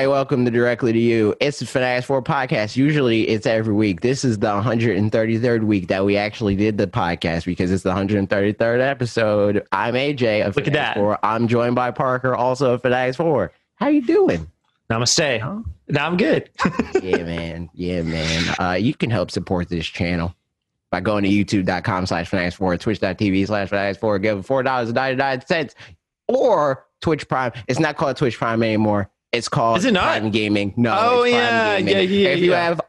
everybody. Welcome to Directly to You. It's the Fanatics 4 podcast. Usually it's every week. This is the 133rd week that we actually did the podcast because it's the 133rd episode. I'm AJ of Look at that. 4. I'm joined by Parker, also of Fanatics 4. How you doing? Namaste. Now I'm good. yeah, man. Yeah, man. Uh, you can help support this channel by going to youtube.com slash fanatics 4 twitch.tv slash fanatics 4 give $4.99 or Twitch Prime. It's not called Twitch Prime anymore. It's called Is it not? Prime Gaming. No, Oh, yeah, Gaming. yeah, yeah, If you yeah. have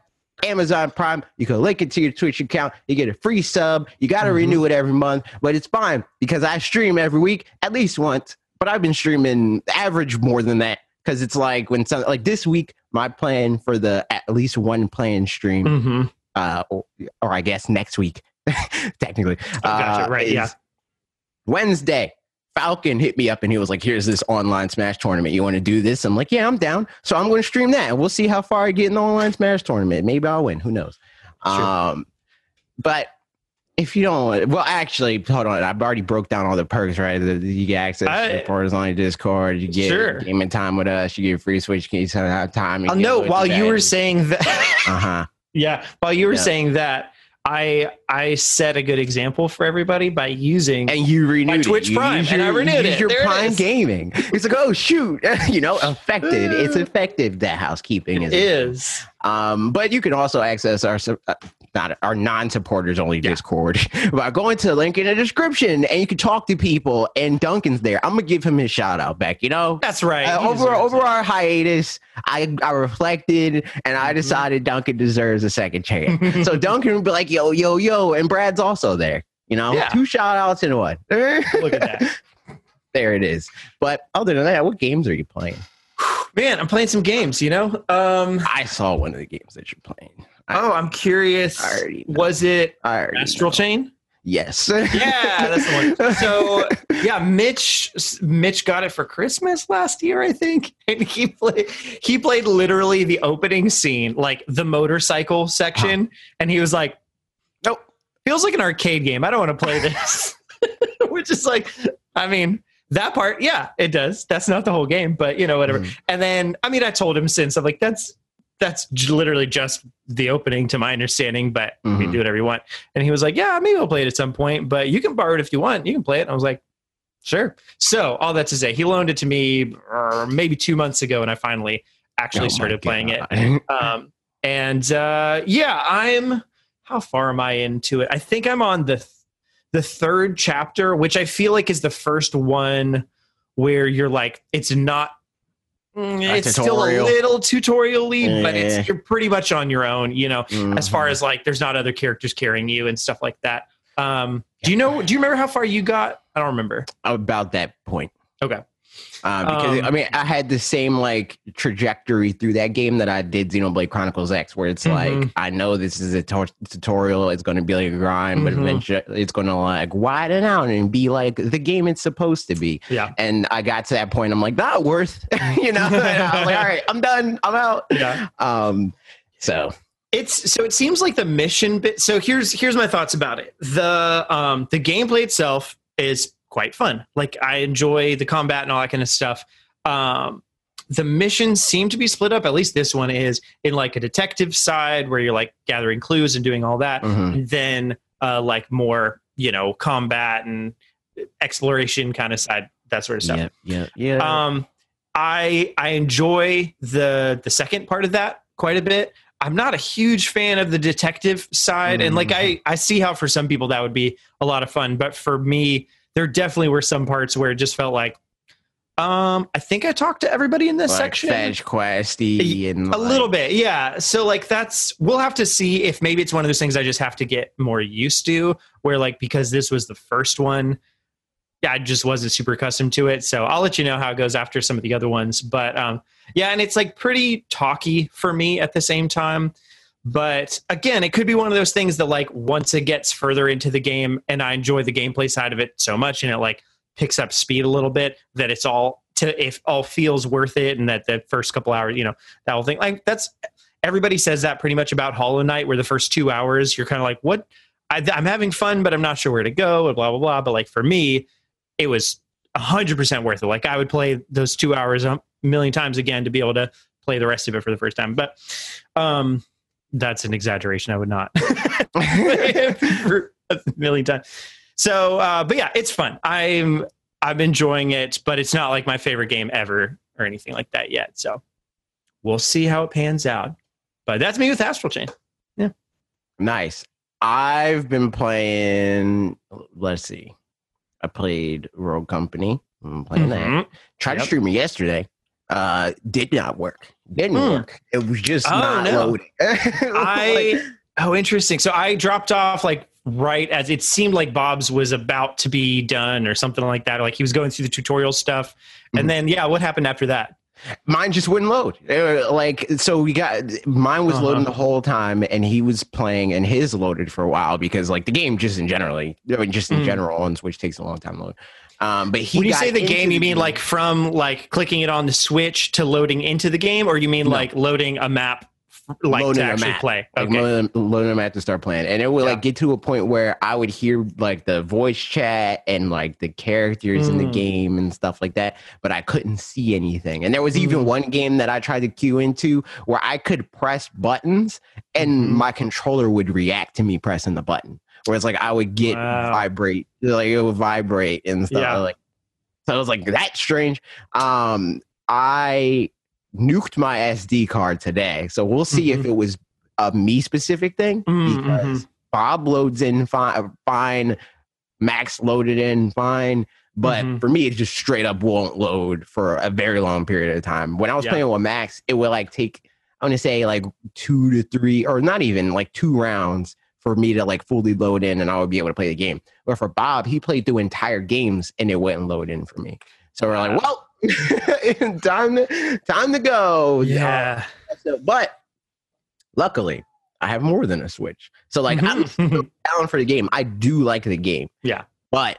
Amazon Prime, you can link it to your Twitch account. You get a free sub. You got to Mhm. renew it every month, but it's fine because I stream every week at least once. But I've been streaming average more than that because it's like when some like this week, my plan for the at least one plan stream, hmm uh, or, or I guess next week, technically, gotcha, uh, right, yeah. Wednesday. Falcon hit me up and he was like, "Here's this online Smash tournament. You want to do this?" I'm like, "Yeah, I'm down." So I'm going to stream that, and we'll see how far I get in the online Smash tournament. Maybe I'll win. Who knows? Sure. Um, but if you don't, well, actually, hold on. I've already broke down all the perks, right? The- the- You get access I- to reporters on Discord. You get Sure. gaming time with us. You get free Switch keys have time. I'll note while you were saying that. uh huh. yeah, while you were Yeah. saying that, I I set a good example for everybody by using. and you renewed Twitch it. You Prime, used and I your- renewed it. Your There Prime is. gaming. It's like, oh shoot, you know, effective. It's effective. That housekeeping it is. is. Um, but you can also access our uh, not our non-supporters only Discord by going to the link in the description, and you can talk to people. And Duncan's there. I'm gonna give him his shout out back. You know. That's right. Uh, over over it. our hiatus, I I reflected and I Mhm. decided Duncan deserves a second chance. so Duncan would be like, yo, yo, yo, and Brad's also there. You know, Yeah. two shout outs in one. Look at that. there it is. But other than that, what games are you playing? Man, I'm playing some games. You know. Um. I saw one of the games that you're playing. Oh, I'm curious. I already know. Was it Astral know. Chain? Yes. Yeah, that's the one. So yeah, Mitch Mitch got it for Christmas last year, I think, and he played he played literally the opening scene, like the motorcycle section, and he was like, "Nope, feels like an arcade game. I don't want to play this." Which is like, I mean. That part, yeah, it does. That's not the whole game, but you know, whatever. Mhm. And then, I mean, I told him since I'm like, that's that's literally just the opening, to my understanding. But you Mhm. can do whatever you want. And he was like, "Yeah, maybe I'll play it at some point, but you can borrow it if you want. You can play it." And I was like, "Sure." So all that to say, he loaned it to me uh, maybe two months ago, and I finally actually Oh started playing it. Um, and uh, yeah, I'm. How far am I into it? I think I'm on the the third chapter, which I feel like is the first one where you're like, it's not. Mm, It's still a little tutorial-y, but Eh. it's you're pretty much on your own. You know, as far Mhm. as like there's not other characters carrying you and stuff like that. Um, do you know? Do you remember how far you got? I don't remember. about that point. Okay. Um, because Um, I mean, I had the same like trajectory through that game that I did Xenoblade Chronicles X, where it's like Mhm. I know this is a tutorial, it's going to be like a grind, but Mhm. eventually it's going to like widen out and be like the game it's supposed to be. Yeah. And I got to that point, I'm like, not worth, you know. And I was like, all right, I'm done, I'm out. Yeah. Um, so It's so it seems like the mission bit. So here's here's my thoughts about it. The um the gameplay itself is quite fun. Like I enjoy the combat and all that kind of stuff. Um the missions seem to be split up. At least this one is in like a detective side where you're like gathering clues and doing all that. mhm. And then uh like more, you know, combat and exploration kind of side, that sort of stuff. yeah, yeah, yeah. Um, I I enjoy the the second part of that quite a bit. I'm not a huge fan of the detective side, and like I I see how for some people that would be a lot of fun, but for me, there definitely were some parts where it just felt like, um, I think I talked to everybody in this like section. fetch questy and A little bit, yeah. So like that's we'll have to see if maybe it's one of those things I just have to get more used to. Where like because this was the first one, yeah, I just wasn't super accustomed to it. So I'll let you know how it goes after some of the other ones. But um, yeah, and it's like pretty talky for me at the same time. But again, it could be one of those things that like once it gets further into the game and I enjoy the gameplay side of it so much and it like picks up speed a little bit that it's all to if all feels worth it and that the first couple hours, you know, that whole thing. Like that's everybody says that pretty much about Hollow Knight, where the first two hours you're kind of like, what? I, I'm having fun, but I'm not sure where to go, and blah blah blah. But like for me, it was hundred percent worth it. Like I would play those two hours a million times again to be able to play the rest of it for the first time. But um, that's an exaggeration. I would not a million times. So, uh, but yeah, it's fun. I'm I'm enjoying it, but it's not like my favorite game ever or anything like that yet. So we'll see how it pans out. But that's me with Astral Chain. Yeah, nice. I've been playing. Let's see. I played Rogue Company. I'm playing that. Mhm. Tried to Yep. stream it yesterday. Uh, did not work. Didn't Hmm. work. It was just Oh, not no. loading. I Like, oh interesting. So I dropped off like right as it seemed like Bob's was about to be done or something like that. Like he was going through the tutorial stuff, Mhm. and then yeah, what happened after that? mine just wouldn't load. Like so, we got mine was Uh-huh. loading the whole time, and he was playing, and his loaded for a while because like the game just in generally, I mean, just in Mm. general on Switch takes a long time to load. Um, but he when you say the game, you mean game. like from like clicking it on the Switch to loading into the game, or you mean No. like loading a map, like Loading to actually play? like Okay. loading, loading them at to start playing, and it would Yeah. like get to a point where I would hear like the voice chat and like the characters in the Mm. game and stuff like that, but I couldn't see anything. And there was even Mm. one game that I tried to queue into where I could press buttons and Mhm. my controller would react to me pressing the button. Whereas like I would get Wow. vibrate, like it would vibrate and stuff. Yeah. Like so, I was like, that's strange. Um, I nuked my SD card today, so we'll see if Mhm. it was a me specific thing Mm, because Bob loads in fine, fine, Max loaded in fine, but Mhm. for me, it just straight up won't load for a very long period of time. When I was Yeah. playing with Max, it would like take I want to say like two to three, or not even like two rounds for me to like fully load in, and I would be able to play the game. But for Bob, he played through entire games and it wouldn't load in for me. So we're like, well, time to time to go. Yeah. So, but luckily, I have more than a Switch. So like I'm still down for the game. I do like the game. Yeah. But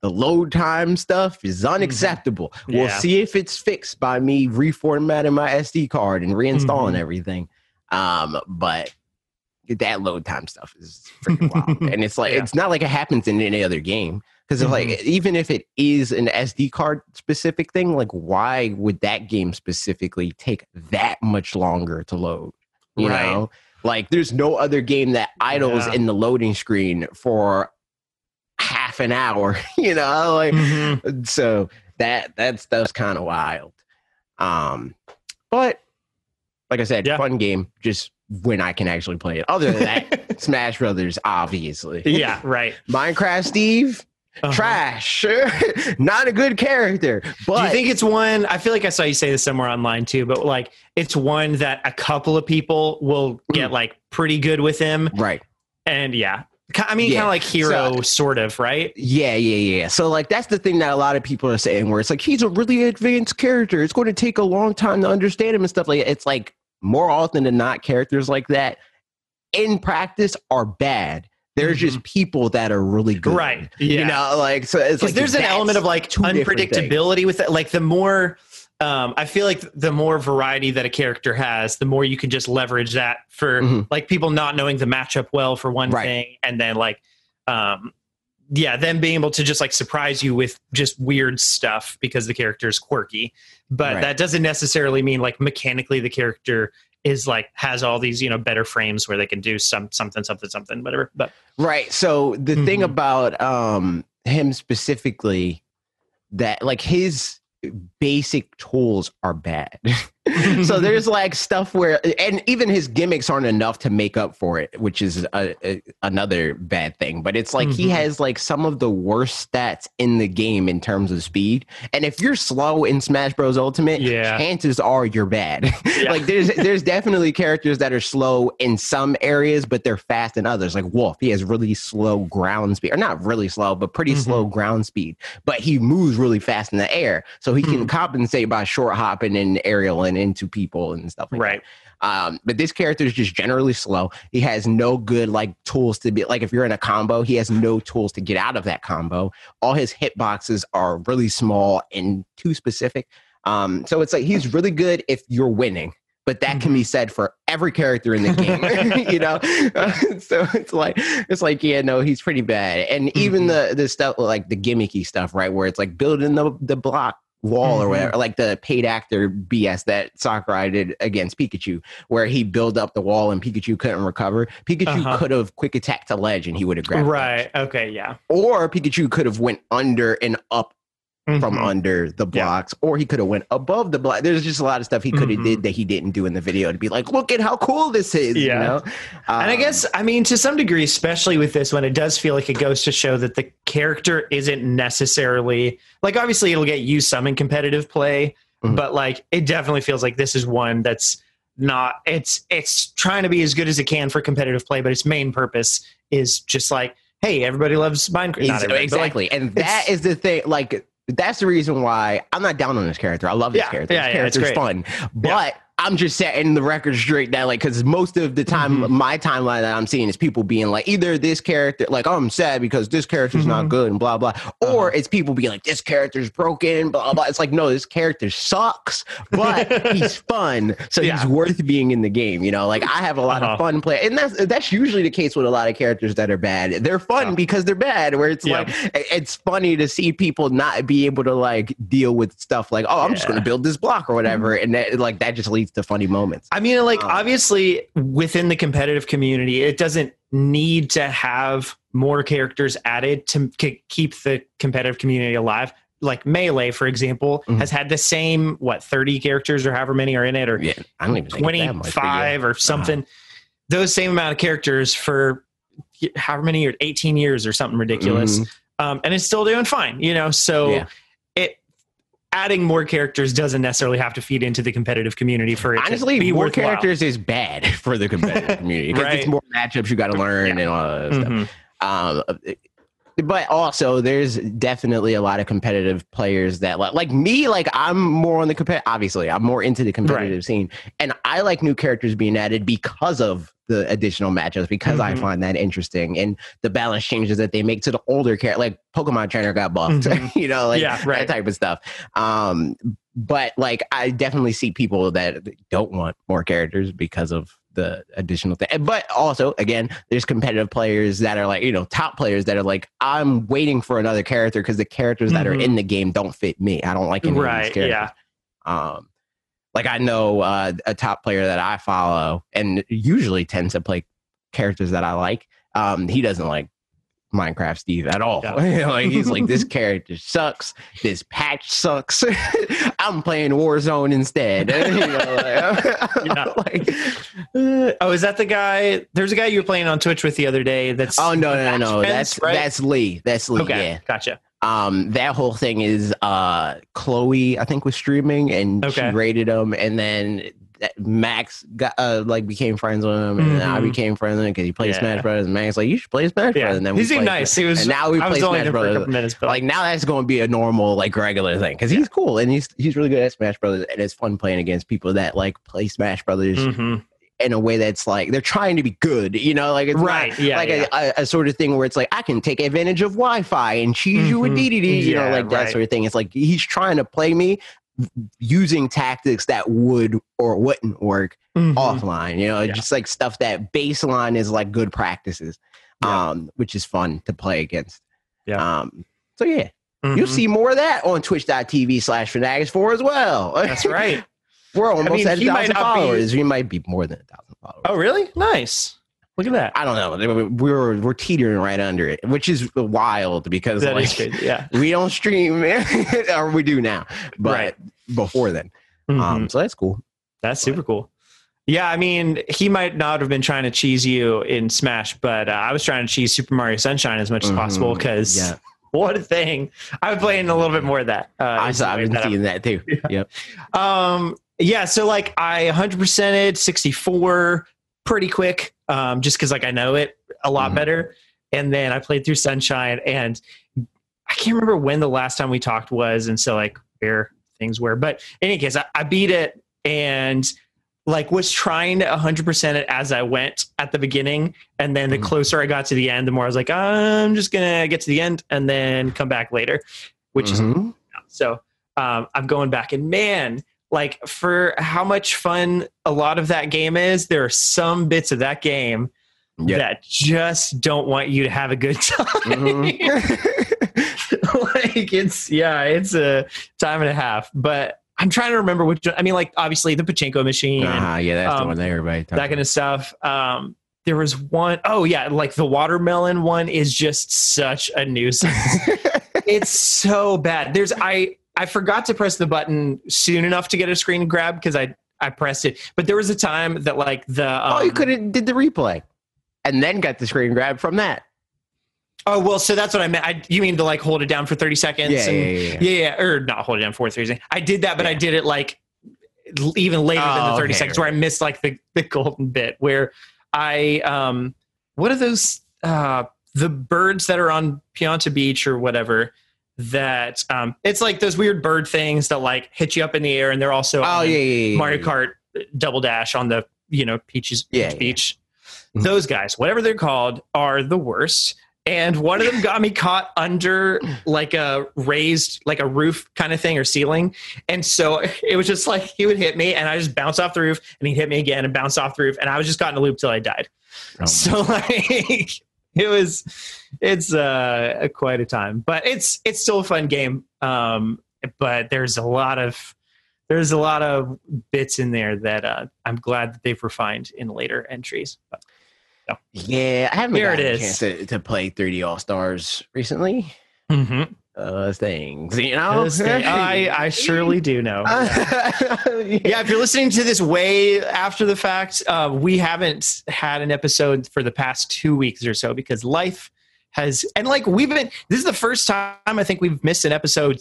the load time stuff is unacceptable. We'll see if it's fixed by me reformatting my SD card and reinstalling Mhm. everything. Um, but that load time stuff is freaking wild. and it's like Yeah. it's not like it happens in any other game. Because like even if it is an SD card specific thing, like why would that game specifically take that much longer to load? You Right. know? Like there's no other game that idles Yeah. in the loading screen for half an hour, you know, like Mhm. so that that's that's kind of wild. Um but like I said, Yeah. fun game just when I can actually play it. Other than that, Smash Brothers, obviously. yeah. Right. Minecraft Steve, Uh-huh. trash. Not a good character. But Do you think it's one? I feel like I saw you say this somewhere online too, but like it's one that a couple of people will get like pretty good with him, right. and yeah, I mean, Yeah. kind of like hero, So- sort of, right? Yeah, yeah, yeah. So like that's the thing that a lot of people are saying where it's like he's a really advanced character. It's going to take a long time to understand him and stuff like that. It's like more often than not characters like that in practice are bad. There's just people that are really good. Mm-hmm. Right. Yeah. You know, like so it's like there's an element of like two different things. unpredictability with it. Like the more, um, I feel like the more variety that a character has, the more you can just leverage that for Mhm. like people not knowing the matchup well for one Right. thing, and then like, um, yeah, them being able to just like surprise you with just weird stuff because the character is quirky. But Right. that doesn't necessarily mean like mechanically the character is like has all these you know better frames where they can do some something something something whatever. But Right. So the thing Mhm. about um him specifically that like his basic tools are bad. so there's like stuff where and even his gimmicks aren't enough to make up for it, which is a, a, another bad thing. But it's like he Mhm. has like some of the worst stats in the game in terms of speed. And if you're slow in Smash Bros Ultimate, Yeah. chances are you're bad. Yeah. like there's there's definitely characters that are slow in some areas, but they're fast in others. Like Wolf, he has really slow ground speed, or not really slow, but pretty Mhm. slow ground speed. But he moves really fast in the air, so he Hmm. can compensate by short hopping and aerial and into people and stuff like right. that. Um, but this character is just generally slow. He has no good like tools to be like if you're in a combo, he has no tools to get out of that combo. All his hitboxes are really small and too specific. Um, so it's like he's really good if you're winning, but that can be said for every character in the game, you know. so it's like it's like yeah, no, he's pretty bad. And even the the stuff like the gimmicky stuff, right, where it's like building the the block wall or Mhm. whatever, like the paid actor BS that Sakurai did against Pikachu, where he built up the wall and Pikachu couldn't recover. Pikachu Uh-huh. could have quick attacked to ledge and he would have grabbed. Right. Okay. Yeah. Or Pikachu could have went under and up from Mhm. under the Yeah. blocks, or he could have went above the block. There's just a lot of stuff he could have Mhm. did that he didn't do in the video to be like, look at how cool this is. You Yeah. know? and I Um, guess, I mean, to some degree, especially with this one, it does feel like it goes to show that the character isn't necessarily like. Obviously, it'll get used some in competitive play, Mhm. but like it definitely feels like this is one that's not. It's it's trying to be as good as it can for competitive play, but its main purpose is just like, hey, everybody loves Minecraft. Everybody, but, like, exactly. and that is the thing. Like, that's the reason why I'm not down on this character. I love this Yeah, character. yeah, this yeah, character's fun. But I'm just setting the record straight that, like, because most of the time, Mhm. my timeline that I'm seeing is people being like, either this character, like, oh, I'm sad because this character's not Mhm. good and blah, blah. Or Uh-huh. it's people being like, this character's broken, blah, blah. It's like, no, this character sucks, but he's fun. So Yeah. he's worth being in the game. You know, like, I have a lot Uh-huh. of fun playing And that's, that's usually the case with a lot of characters that are bad. They're fun Yeah. because they're bad, where it's Yeah. like, it's funny to see people not be able to like deal with stuff like, oh, I'm just going to build this block or whatever, and that like that just leads to funny moments. I mean, like Um, obviously within the competitive community, it doesn't need to have more characters added to keep the competitive community alive. Like Melee, for example, Mhm. has had the same what thirty characters or however many are in it, or Yeah, I don't even think it's that much, but yeah. 25 or something. Those same amount of characters for however many years, 18 years or something ridiculous. Mhm. Um, and it's still doing fine, you know? So Yeah. Adding more characters doesn't necessarily have to feed into the competitive community for it Honestly, to be more worthwhile. characters is bad for the competitive community because it's more matchups you got to learn Yeah. and all that stuff. Mhm. Um, but also, there's definitely a lot of competitive players that like, like me. Like I'm more on the competitive. Obviously, I'm more into the competitive scene, and I like new characters being added because of the additional matchups. Because I Mhm. find that interesting, and the balance changes that they make to the older character. Like Pokemon Trainer got buffed, Mhm. you know, like Yeah, right. that type of stuff. Um, but like I definitely see people that don't want more characters because of the additional thing. But also, again, there's competitive players that are like, you know, top players that are like, I'm waiting for another character because the characters that are Mhm. in the game don't fit me. I don't like any of these Right. characters. Yeah. Um, like I know uh, a top player that I follow and usually tends to play characters that I like. Um, he doesn't like Minecraft Steve at all. like he's like this character sucks. This patch sucks. I'm playing Warzone instead. you know, like, Yeah. like, oh, is that the guy? There's a guy you were playing on Twitch with the other day. That's oh no no no no that's right? that's Lee. That's Lee. okay. Yeah. Gotcha. Um that whole thing is uh chloe i think was streaming and Okay. she rated him and then max got uh like became friends with him and then i became friends with him because he played Yeah. smash brothers and max like you should play smash Yeah. brothers and then he we seemed nice. He was. and now we I play Smash Brothers. minutes, but like now that's going to be a normal like regular thing because he's cool and he's he's really good at smash brothers and it's fun playing against people that like play smash brothers Mhm. In a way that's like they're trying to be good you know like it's not- right. Yeah. like yeah. A, a, a sort of thing where it's like I can take advantage of Wi-Fi and cheese you with. DDD, you know, Yeah, like that right. sort of thing. It's like he's trying to play me using tactics that would or wouldn't work Mhm. offline. You know, Yeah. just like stuff that baseline is like good practices, um, which is fun to play against. Yeah. Um, so yeah, you'll Mhm. see more of that on Twitch.tv slash Fanatics four as well. That's right. We're almost mean, at a thousand not be- followers. We might be more than a thousand followers. Oh, really? Nice. Look at that. I don't know. We're we're teetering right under it, which is wild because That like crazy. Yeah. we don't stream, or we do now, but Right. before then. Mhm. Um, so that's cool. That's super cool. Yeah, I mean, he might not have been trying to cheese you in Smash, but uh, I was trying to cheese Super Mario Sunshine as much as possible Mhm. because Yeah, what a thing! I've been playing a little bit more of that. Uh, I saw. I've been that seeing that too. Yeah. Yep. Um, yeah, so like I 100%ed 64 pretty quick, um, just because like I know it a lot Mhm. better. And then I played through Sunshine, and I can't remember when the last time we talked was, and so like where things were. But in any case, I, I beat it and like was trying to 100% it as I went at the beginning, and then the Mhm. closer I got to the end, the more I was like, I'm just gonna get to the end and then come back later, which is Mhm. so um, I'm going back and man, like for how much fun a lot of that game is, there are some bits of that game Yeah. that just don't want you to have a good time. Mhm. like it's yeah, it's a time and a half. But I'm trying to remember which. I mean, like obviously the pachinko machine, Ah, yeah, that's the um, one that everybody. that kind of stuff. Um, there was one oh yeah, like the watermelon one is just such a nuisance. it's so bad. There's I I forgot to press the button soon enough to get a screen grab because I I pressed it, but there was a time that like the um, oh, you could have did the replay, and then got the screen grab from that. Oh well, so that's what I meant. I, you mean to like hold it down for thirty seconds? Yeah, and, yeah, yeah, yeah, yeah, or not hold it down for thirty seconds. I did that, but I did it like even later than Oh, the thirty okay, seconds, where I missed like the the golden bit where I um what are those uh the birds that are on Pianta Beach or whatever that um it's like those weird bird things that like hit you up in the air and they're also Oh on yeah, yeah, yeah, Mario. Kart Double Dash on the you know Peaches Yeah, Peach yeah. Beach. Mhm. Those guys, whatever they're called, are the worst. And one of them got me caught under like a raised, like a roof kind of thing or ceiling. And so it was just like he would hit me and I just bounce off the roof and he'd hit me again and bounce off the roof. And I was just caught in a loop till I died. Oh, So like it was it's uh quite a time. But it's it's still a fun game. Um but there's a lot of there's a lot of bits in there that uh, I'm glad that they've refined in later entries. But yeah, I haven't There it gotten a chance to, to play 3D All Stars recently. mm-hmm. Uh, things, you know. I I surely do know. yeah, if you're listening to this way after the fact, uh, we haven't had an episode for the past two weeks or so because life has, and like we've been, this is the first time I think we've missed an episode,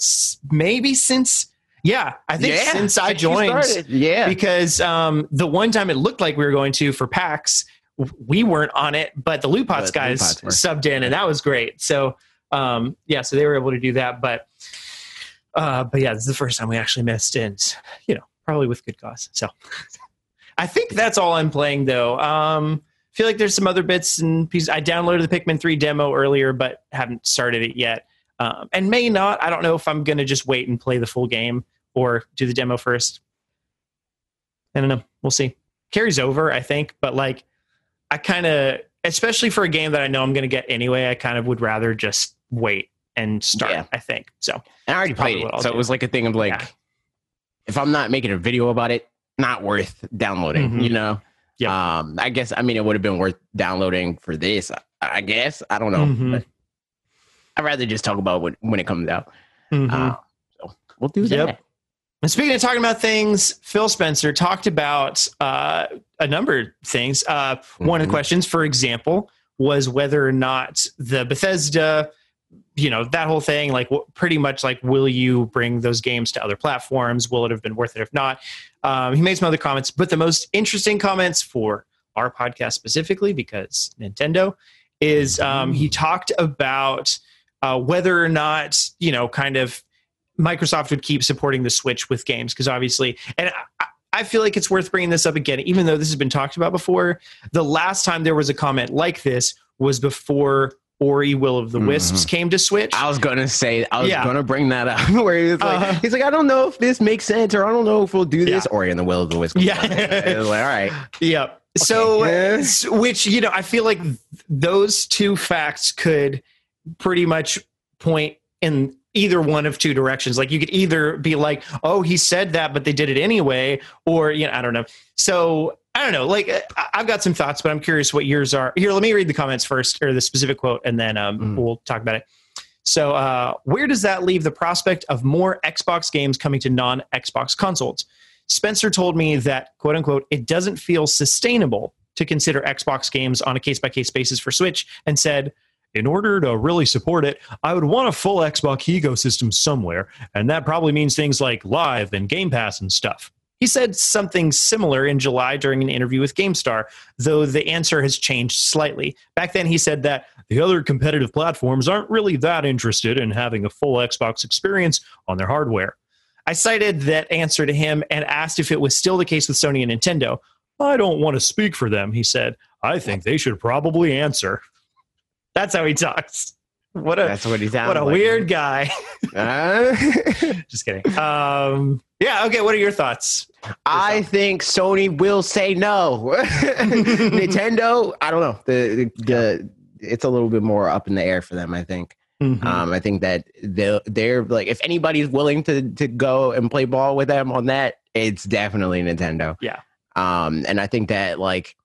maybe since, yeah, I think Yeah, since I joined. Yeah, Because um, the one time it looked like we were going to for PAX, we weren't on it, but the Loot Pots But the Loot guys Pots subbed in, and that was great. So, um, yeah, so they were able to do that. But, uh, but yeah, this is the first time we actually missed, and you know, probably with good cause. So, I think that's all I'm playing though. Um, I feel like there's some other bits and pieces. I downloaded the Pikmin 3 demo earlier, but haven't started it yet, um, and may not. I don't know if I'm gonna just wait and play the full game or do the demo first. I don't know. We'll see. Carries over, I think, but like I kind of, especially for a game that I know I'm going to get anyway, I kind of would rather just wait and start. Yeah. I think so. I already played it, so do. it was like a thing of like, Yeah. if I'm not making a video about it, not worth downloading. Mhm. You know. Yeah. Um, I guess I mean it would have been worth downloading for this. I, I guess I don't know. Mhm. But I'd rather just talk about it when it comes out. Mm-hmm. Uh, so we'll do Yep. that. And speaking of talking about things, Phil Spencer talked about uh, a number of things. Uh, One of the questions, for example, was whether or not the Bethesda, you know, that whole thing, like wh- pretty much like, will you bring those games to other platforms? Will it have been worth it if not? Um, he made some other comments, but the most interesting comments for our podcast specifically, because Nintendo, is um, he talked about uh, whether or not, you know, kind of Microsoft would keep supporting the Switch with games because obviously, and I, I feel like it's worth bringing this up again, even though this has been talked about before. The last time there was a comment like this was before Ori Will of the Wisps came to Switch. I was gonna say I was Yeah. gonna bring that up where he was like Uh-huh. he's like I don't know if this makes sense or I don't know if we'll do this Yeah. or in the Will of the Wisps. Yeah. like all right. Yep. So, Okay. s- which you know, I feel like those two facts could pretty much point in either one of two directions. Like you could either be like, "Oh, he said that, but they did it anyway," or you know, I don't know. So I don't know. Like I- I've got some thoughts, but I'm curious what yours are. Here, let me read the comments first, or the specific quote, and then um, Mm. we'll talk about it. So, uh, where does that leave the prospect of more Xbox games coming to non Xbox consoles? Spencer told me that, quote unquote, it doesn't feel sustainable to consider Xbox games on a case by case basis for Switch, and said, in order to really support it, I would want a full Xbox ecosystem somewhere, and that probably means things like Live and Game Pass and stuff. He said something similar in July during an interview with GameStar, though the answer has changed slightly. Back then, he said that the other competitive platforms aren't really that interested in having a full Xbox experience on their hardware. I cited that answer to him and asked if it was still the case with Sony and Nintendo. I don't want to speak for them, he said. I think they should probably answer. That's how he talks. What a That's what he sounds what a like. weird guy. Uh, Just kidding. Um, yeah. Okay. What are your thoughts? I think Sony will say no. Nintendo, I don't know. The, the the it's a little bit more up in the air for them. I think. Mhm. Um, I think that they're, they're like, if anybody's willing to to go and play ball with them on that, it's definitely Nintendo. Yeah. Um, and I think that like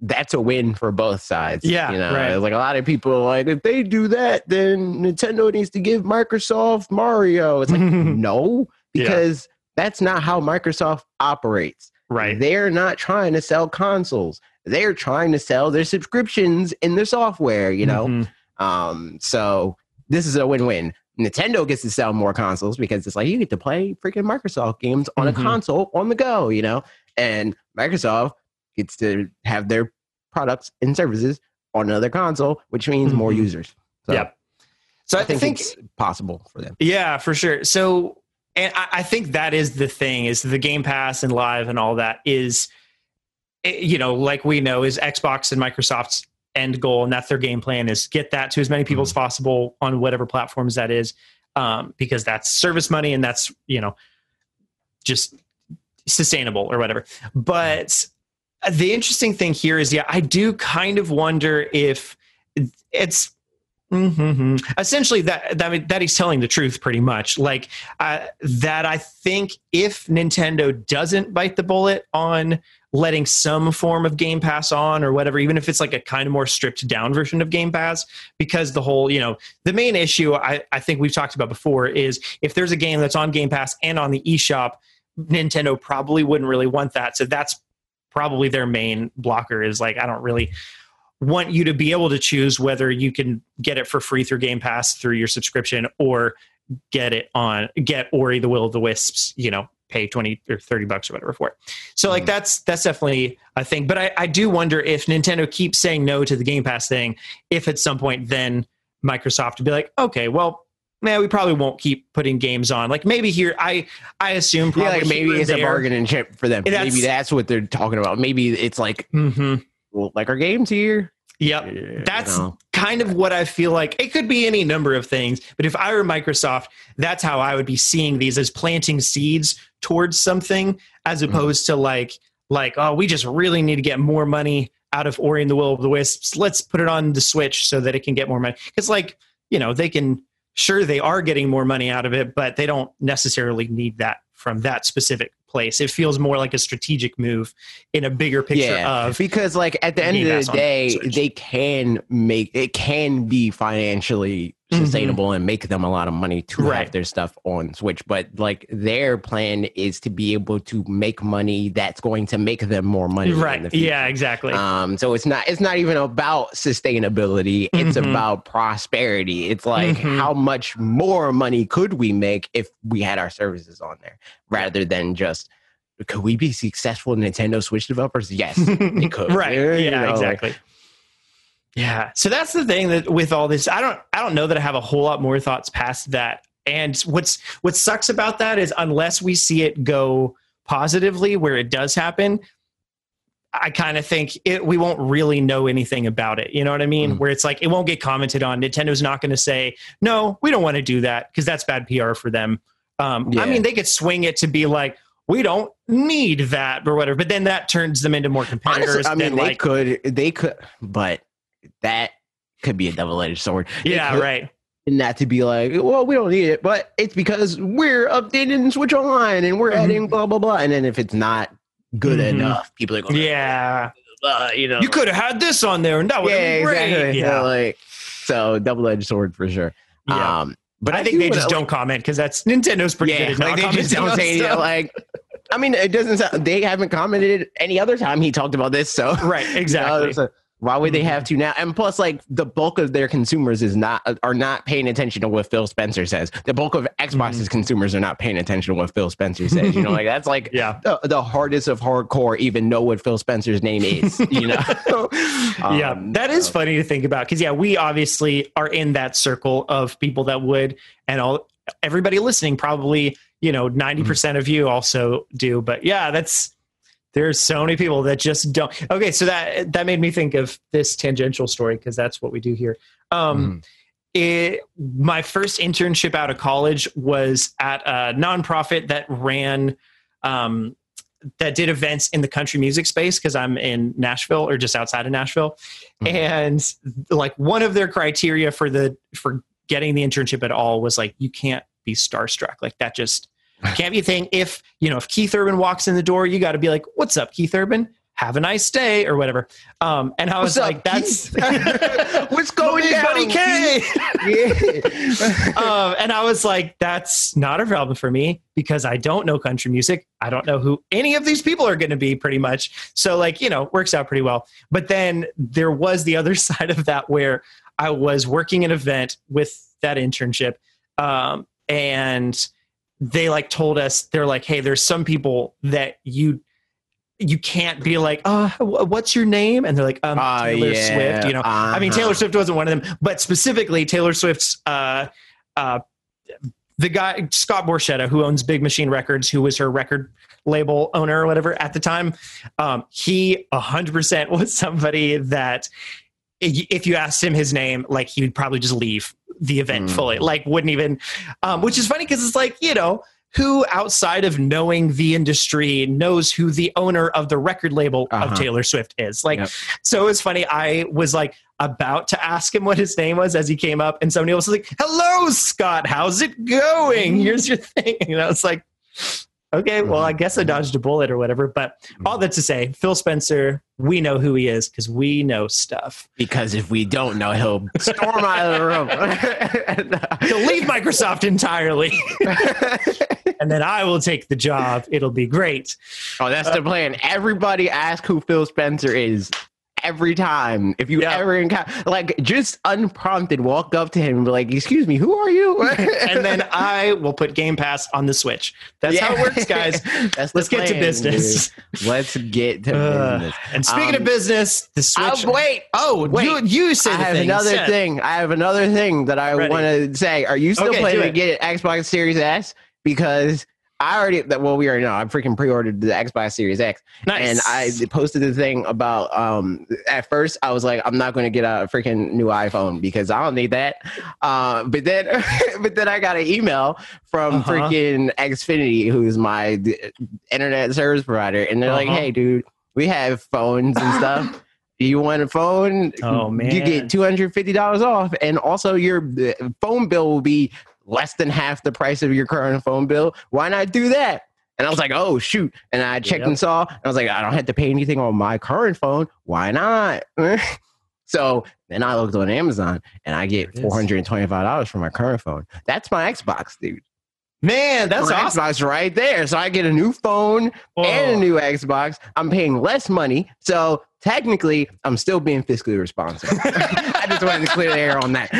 that's a win for both sides. Yeah, you know, right. like a lot of people are like, if they do that, then Nintendo needs to give Microsoft Mario. It's like no, Yeah. because that's not how Microsoft operates. right. They're not trying to sell consoles. They're trying to sell their subscriptions in their software, you know? Mhm. Um, so this is a win-win. Nintendo gets to sell more consoles because it's like you get to play freaking Microsoft games on Mhm. a console on the go, you know? And Microsoft gets to have their products and services on another console, which means more Mhm. users. So Yep. So I I think, think it's possible for them. Yeah, for sure. So, and I, I think that is the thing is the Game Pass and Live and all that is, eh, you know, like we know is Xbox and Microsoft's end goal, and that's their game plan is get that to as many people as possible on whatever platforms that is, um, because that's service money and that's you know, just sustainable or whatever. But the interesting thing here is, yeah, I do kind of wonder if it's hmm essentially that that that he's telling the truth pretty much. Like uh, that i think if nintendo doesn't bite the bullet on letting some form of game pass on or whatever even if it's like a kind of more stripped down version of game pass because the whole you know the main issue i, I think we've talked about before is if there's a game that's on game pass and on the eshop nintendo probably wouldn't really want that. So that's probably their main blocker is like i don't really want you to be able to choose whether you can get it for free through Game Pass through your subscription or get it on get Ori the Will of the Wisps, you know, pay 20 or 30 bucks or whatever for it. So like Mhm. that's that's definitely a thing. But I, I do wonder if Nintendo keeps saying no to the Game Pass thing, if at some point then Microsoft would be like, okay, well, man, we probably won't keep putting games on. Like maybe here, I I assume Yeah, probably like maybe it's a bargaining chip for them. That's- Maybe that's what they're talking about. Maybe it's like, Mhm. well, like our games here. Yep. You That's know. kind of what I feel like. It could be any number of things, but if I were Microsoft, that's how I would be seeing these as planting seeds towards something, as Mm-hmm. opposed to like, like, oh, we just really need to get more money out of Ori and the Will of the Wisps. Let's put it on the Switch so that it can get more money. Because, like, you know, they can. Sure, they are getting more money out of it, but they don't necessarily need that from that specific place. It feels more like a strategic move in a bigger picture Yeah, of because like at the end of the day, they can make it can be financially Mhm. sustainable and make them a lot of money to Right. have their stuff on Switch. But like their plan is to be able to make money that's going to make them more money. in the right. Yeah, exactly. Um, so it's not it's not even about sustainability. It's Mhm. about prosperity. It's like Mhm. how much more money could we make if we had our services on there, rather than just could we be successful Nintendo Switch developers? Yes, they could. right You yeah know, like- exactly yeah. So that's the thing that with all this i don't i don't know that i have a whole lot more thoughts past that. And what's what sucks about that is unless we see it go positively where it does happen i kind of think it we won't really know anything about it. You know what i mean? Mhm. where it's like it won't get commented on. Nintendo's not going to say no we don't want to do that because that's bad pr for them. Um, i mean they could swing it to be like we don't need that or whatever but then that turns them into more competitors Honestly, I mean, than they like could, they could, but that could be a double-edged sword. Yeah, could- right. And not to be like, well, we don't need it, but it's because we're updating Switch Online and we're Mhm. adding blah blah blah. And then if it's not good Mhm. enough, people are going, Yeah. uh, you know, You could have had this on there and that would have yeah, been great. exactly. Yeah. So, like, so double-edged sword for sure. Yeah. Um, but I think they just don't comment because that's Nintendo's pretty Yeah, good at like they just don't say stuff. like. I mean, it doesn't. Sound, they haven't commented any other time he talked about this. So Right, You know, exactly. so why would they Mhm. have to now? And plus, like the bulk of their consumers is not are not paying attention to what Phil Spencer says. The bulk of Xbox's consumers are not paying attention to what Phil Spencer says. You know, like that's like yeah. the, the hardest of hardcore even know what Phil Spencer's name is. You know, yeah, Um, that is so- funny to think about because yeah, we obviously are in that circle of people that would, and all everybody listening probably you know ninety percent of you also do. But yeah, that's there's so many people that just don't. Okay, so that that made me think of this tangential story because that's what we do here. Um, Mhm. it, my first internship out of college was at a nonprofit that ran um, that did events in the country music space because I'm in Nashville or just outside of Nashville, Mhm. and like one of their criteria for the for getting the internship at all was like you can't be starstruck. Like that just can't be a thing. If you know if Keith Urban walks in the door, you got to be like, "What's up, Keith Urban? Have a nice day," or whatever. Um, and I was What's up, like, "That's What's going down, Buddy K." Yeah. um, and I was like, that's not a problem for me because I don't know country music. I don't know who any of these people are going to be pretty much. So, like, you know, works out pretty well. But then there was the other side of that where I was working an event with that internship. Um, and they like told us, they're like, hey, there's some people that you you can't be like, uh, what's your name? And they're like, um, Oh, Taylor yeah. Swift. You know, I mean, Taylor Uh-huh. Swift wasn't one of them, but specifically Taylor Swift's uh, uh, the guy Scott Borchetta, who owns Big Machine Records, who was her record label owner or whatever at the time. Um, he hundred percent was somebody that if you asked him his name, like he would probably just leave the event Mm. fully, like wouldn't even. Um, which is funny because it's like you know. Who outside of knowing the industry knows who the owner of the record label Uh-huh. of Taylor Swift is? Like, Yep. so it was funny. I was like about to ask him what his name was as he came up, and somebody else was like, "Hello, Scott. How's it going? Here's your thing." And I was like, "Okay, well, mm-hmm. I guess I dodged a bullet or whatever." But mm-hmm. all that to say, Phil Spencer, we know who he is because we know stuff. because if we don't know, he'll storm out of the room. He'll leave Microsoft entirely, and then I will take the job. It'll be great. oh, that's the uh, plan. Everybody ask who Phil Spencer is. Every time, if you Yeah. ever encounter, like, just unprompted, walk up to him and be like, "Excuse me, who are you?" and then I will put Game Pass on the Switch. That's how it works, guys. That's Let's get to business. dude. Let's get to Uh, business. And speaking of Um, business, the Switch. Uh, wait, oh, wait. you you say I have thing. another thing. I have another thing that I want to say. Are you still Okay, planning to get an Xbox Series S? Because I already, that well, we already know. I freaking pre-ordered the Xbox Series X, Nice. and I posted the thing about. Um, at first, I was like, I'm not going to get a freaking new iPhone because I don't need that. Uh, but then, but then I got an email from Uh-huh. freaking Xfinity, who's my internet service provider, and they're like, Uh-huh. Hey, dude, we have phones and stuff. Do you want a phone? Oh, man, You get two hundred fifty dollars off, and also your phone bill will be less than half the price of your current phone bill. Why not do that? And I was like, oh shoot! And I checked Yep. and saw. And I was like, I don't have to pay anything on my current phone. Why not? so then I looked on Amazon, and I get it is. four hundred and twenty-five dollars for my current phone. That's my Xbox, dude. Man, that's awesome. Xbox right there. So I get a new phone and a Oh. new Xbox. I'm paying less money. So technically, I'm still being fiscally responsible. I just wanted to clear the air on that.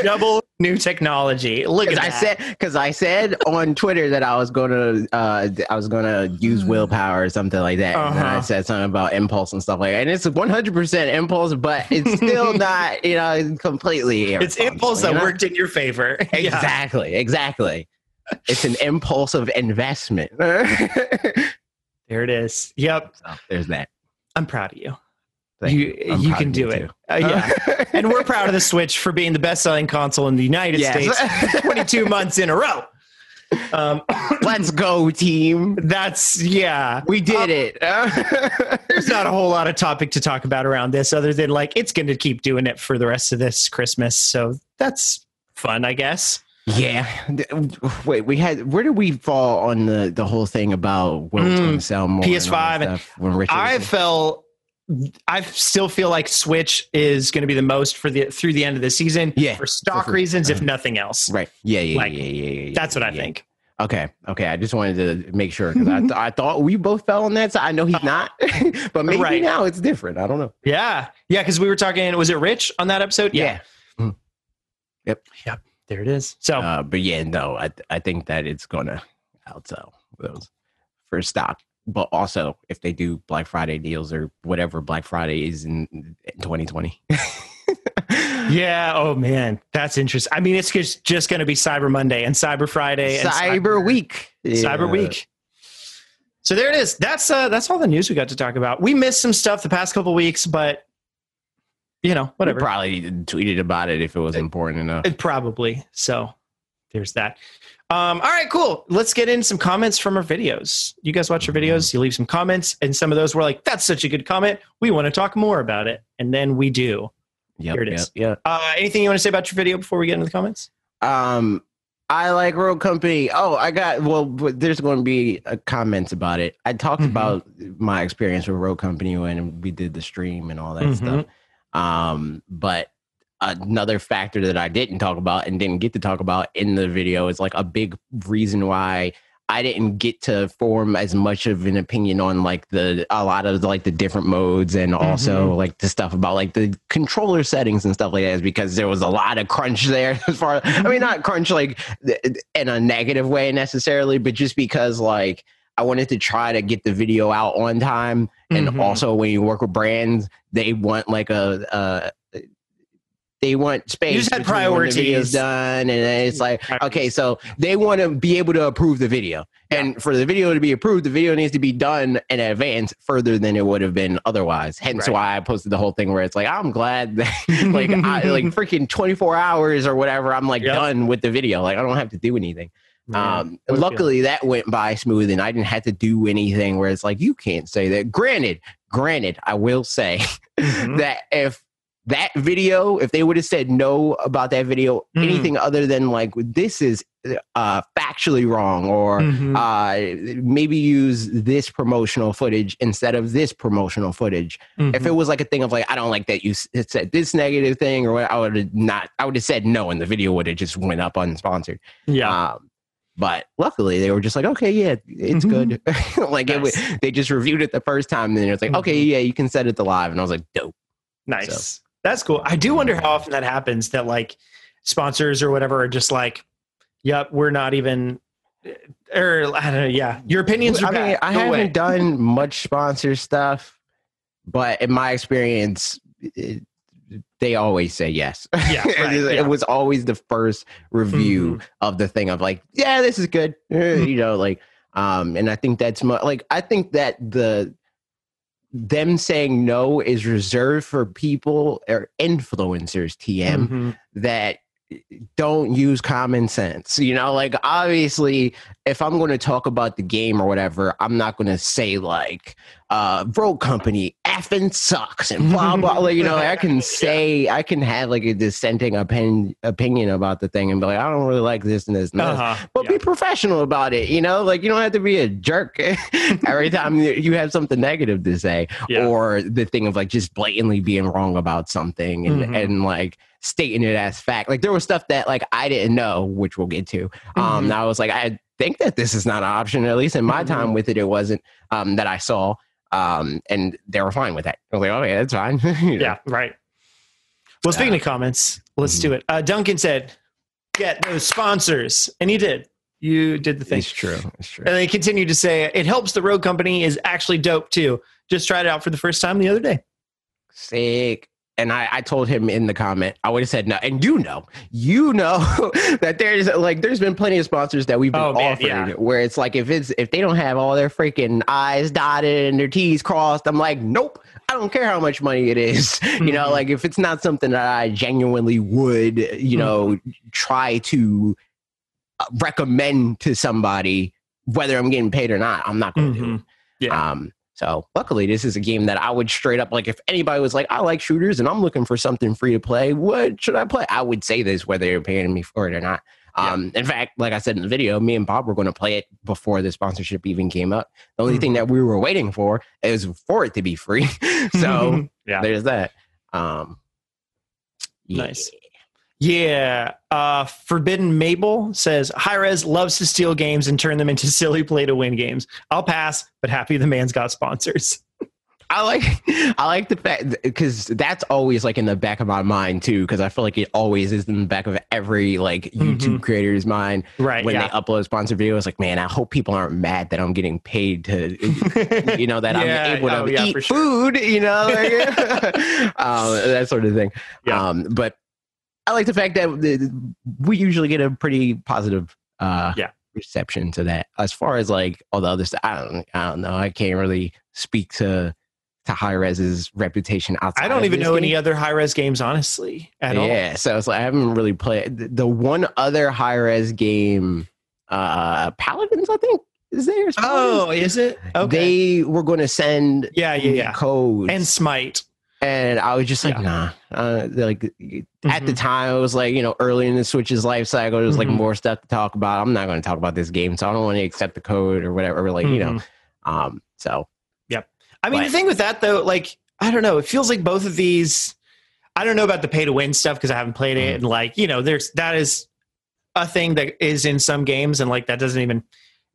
double new technology. Look at I that. said, because I said on Twitter that I was gonna, uh, I was gonna use willpower or something like that, and I. Uh-huh. said something about impulse and stuff like that. And it's 100 percent impulse, but it's still not, you know, completely. it's impulse that you know? worked in your favor. Yeah. Exactly, exactly. It's an impulsive investment. There it is. Yep. So there's that. I'm proud of you. Thank you I'm you can do it. Uh, yeah. and we're proud of the Switch for being the best selling console in the United Yes. States 22 months in a row. Um, Let's go, team. that's, yeah. We did it. There's not a whole lot of topic to talk about around this other than like it's going to keep doing it for the rest of this Christmas. So that's fun, I guess. Yeah. Wait, we had. Where did we fall on the the whole thing about when it's Mm, going to sell more? and all that PS5 and- when Richard I felt I still feel like Switch is going to be the most for the through the end of the season. Yeah, for stock for reasons, if Uh-huh. nothing else. right. Yeah, yeah, like, yeah, yeah, yeah, yeah. That's what I yeah. think. Okay, okay. I just wanted to make sure because I, th- I thought we both fell on that side. I know he's not, but maybe Right. now it's different. I don't know. Yeah, yeah. Because we were talking. Was it Rich on that episode? Yeah. There it is. So Uh, but yeah, no, I I think that it's gonna outsell those for stock. But also, if they do Black Friday deals or whatever Black Friday is in, in 2020. yeah. Oh man, that's interesting. I mean, it's just just going to be Cyber Monday and Cyber Friday and Cyber Week. Cyber Week. So there it is. That's uh that's all the news we got to talk about. We missed some stuff the past couple weeks, but you know, We whatever. probably tweeted about it if it was important enough. It probably. So there's that. Um, all right, cool. Let's get in some comments from our videos. You guys watch our videos, you leave some comments, and some of those were like, that's such a good comment. We want to talk more about it. And then we do. Yep, Here it is. Yep, Uh, anything you want to say about your video before we get into the comments? Um, I like Rogue Company. Oh, I got well. There's going to be uh, comments about it. I talked Mhm. about my experience with Rogue Company when we did the stream and all that Mhm. stuff. Um, but another factor that I didn't talk about and didn't get to talk about in the video is like a big reason why I didn't get to form as much of an opinion on like the a lot of like the different modes and also like the stuff about like the controller settings and stuff like that is because there was a lot of crunch there as far I mean not crunch like in a negative way necessarily but just because like I wanted to try to get the video out on time and Mhm. also when you work with brands they want like a, a they want space just had between when the video's priorities. done and it's like okay so they want to be able to approve the video and for the video to be approved the video needs to be done in advance further than it would have been otherwise hence Right. why i posted the whole thing where it's like i'm glad that like I, like freaking 24 hours or whatever i'm like Yep. done with the video like i don't have to do anything Yeah. um, luckily that went by smooth and I didn't have to do anything where it's like, you can't say that. Granted, granted, I will say Mhm. that if that video, if they would have said no about that video, Mhm. anything other than like, this is uh, factually wrong or Mhm. uh, maybe use this promotional footage instead of this promotional footage. If Mhm. it was like a thing of like, I don't like that you said this negative thing or what, I would have not, I would have said no and the video would have just went up unsponsored. yeah. Um, but luckily, they were just like, okay, yeah, it's good. like it, Nice. wa- they just reviewed it the first time, and then it's like, okay, Mhm. yeah, you can set it to live, and I was like, dope. Nice. That's cool. I do wonder how often that happens that like sponsors or whatever are just like, yep, we're not even or I don't know, yeah. Your opinions are I mean, bad. I Go haven't away. done much sponsor stuff, but in my experience, it, they always say yes. Yeah, it, right, is- yeah. it was always the first review of the thing of like, yeah, this is good, Mhm. you know, like, um, and I think that's mu- like, I think that the them saying no is reserved for people or influencers, TM, Mhm. that don't use common sense. You know, like obviously, if I'm going to talk about the game or whatever, I'm not going to say like, uh, Rogue Company effing sucks and blah blah. like, you know, I can say I can have like a dissenting opinion opinion about the thing and be like, I don't really like this and this and this. Uh-huh. But Yeah. be professional about it, you know. Like you don't have to be a jerk every time you- have something negative to say, Yeah. or the thing of like just blatantly being wrong about something and, Mhm. and like stating it as fact. Like there was stuff that like I didn't know, which we'll get to. Um, Mhm. and I was like, I think that this is not an option. At least in my Mhm. time with it, it wasn't. Um, that I saw. Um, and they were fine with that. I was like, okay, that's fine. You know? Yeah, right. Well, speaking of comments, let's Mhm. do it. Uh, Duncan said, "Get those sponsors," and he did. You did the thing. it's true. It's true. And they continued to say, "It helps the Rogue Company is actually dope too. Just tried it out for the first time the other day." sick. And I, I told him in the comment, I would have said no. And you know, you know that there's like there's been plenty of sponsors that we've been Oh, man, offered yeah. where it's like if it's if they don't have all their freaking I's dotted and their T's crossed, I'm like, nope. I don't care how much money it is. You know, Mhm. like if it's not something that I genuinely would, you know, try to uh, recommend to somebody, whether I'm getting paid or not, I'm not going to do it. Mhm. Yeah. Um, so luckily, this is a game that I would straight up like. If anybody was like, "I like shooters and I'm looking for something free to play, what should I play?" I would say this whether you're paying me for it or not. Um, In fact, like I said in the video, me and Bob were going to play it before the sponsorship even came up. The only thing that we were waiting for is for it to be free. so yeah. there's that. Um, yeah. Nice. Yeah. Uh, Forbidden Mabel says Hi-Rez loves to steal games and turn them into silly play to win games. I'll pass, but happy the man's got sponsors. I like I like the fact because that's always like in the back of my mind too because I feel like it always is in the back of every like YouTube Mhm. creator's mind Right. when yeah. they upload sponsored videos. Like, man, I hope people aren't mad that I'm getting paid to, you know, that Yeah, I'm able to oh, yeah, eat sure. food, you know, like, um, that sort of thing. Um, but I like the fact that we usually get a pretty positive, uh, Yeah. reception to that. As far as like all the other stuff, I don't, I don't know. I can't really speak to to Hi-Rez's reputation outside. I don't even know game. any other Hi-Rez games, honestly, at all. Yeah, so it's like I haven't really played the- the one other Hi-Rez game uh, Paladins, I think, is there? Oh, is it? Okay. They were going to send yeah, yeah, yeah. codes And Smite. And I was just like, nah. Uh, like at the Mhm. time, it was like you know early in the Switch's life cycle. There was like Mhm. more stuff to talk about. I'm not going to talk about this game, so I don't want to accept the code or whatever. Like you know, Mhm. um. So yep. I mean, But- the thing with that though, like, I don't know. It feels like both of these. I don't know about the pay to win stuff because I haven't played Mm-hmm. it, and like, you know, there's that is a thing that is in some games, and like that doesn't even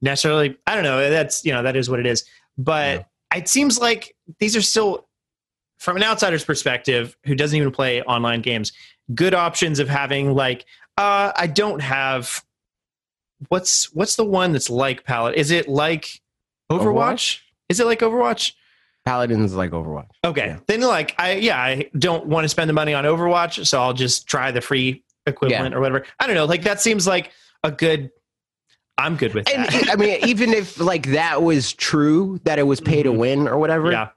necessarily. I don't know. That's you know that is what it is, but it seems like these are still, from an outsider's perspective, who doesn't even play online games, good options of having like, uh, I don't have. What's what's the one that's like Palette? Is it like Overwatch? Overwatch? Is it like Overwatch? Paladins like Overwatch. Okay. Yeah. Then like I yeah, I don't want to spend the money on Overwatch, so I'll just try the free equivalent or whatever. I don't know. Like that seems like a good I'm good with And. I mean, even if like that was true, that it was pay to Mhm. win or whatever, yeah.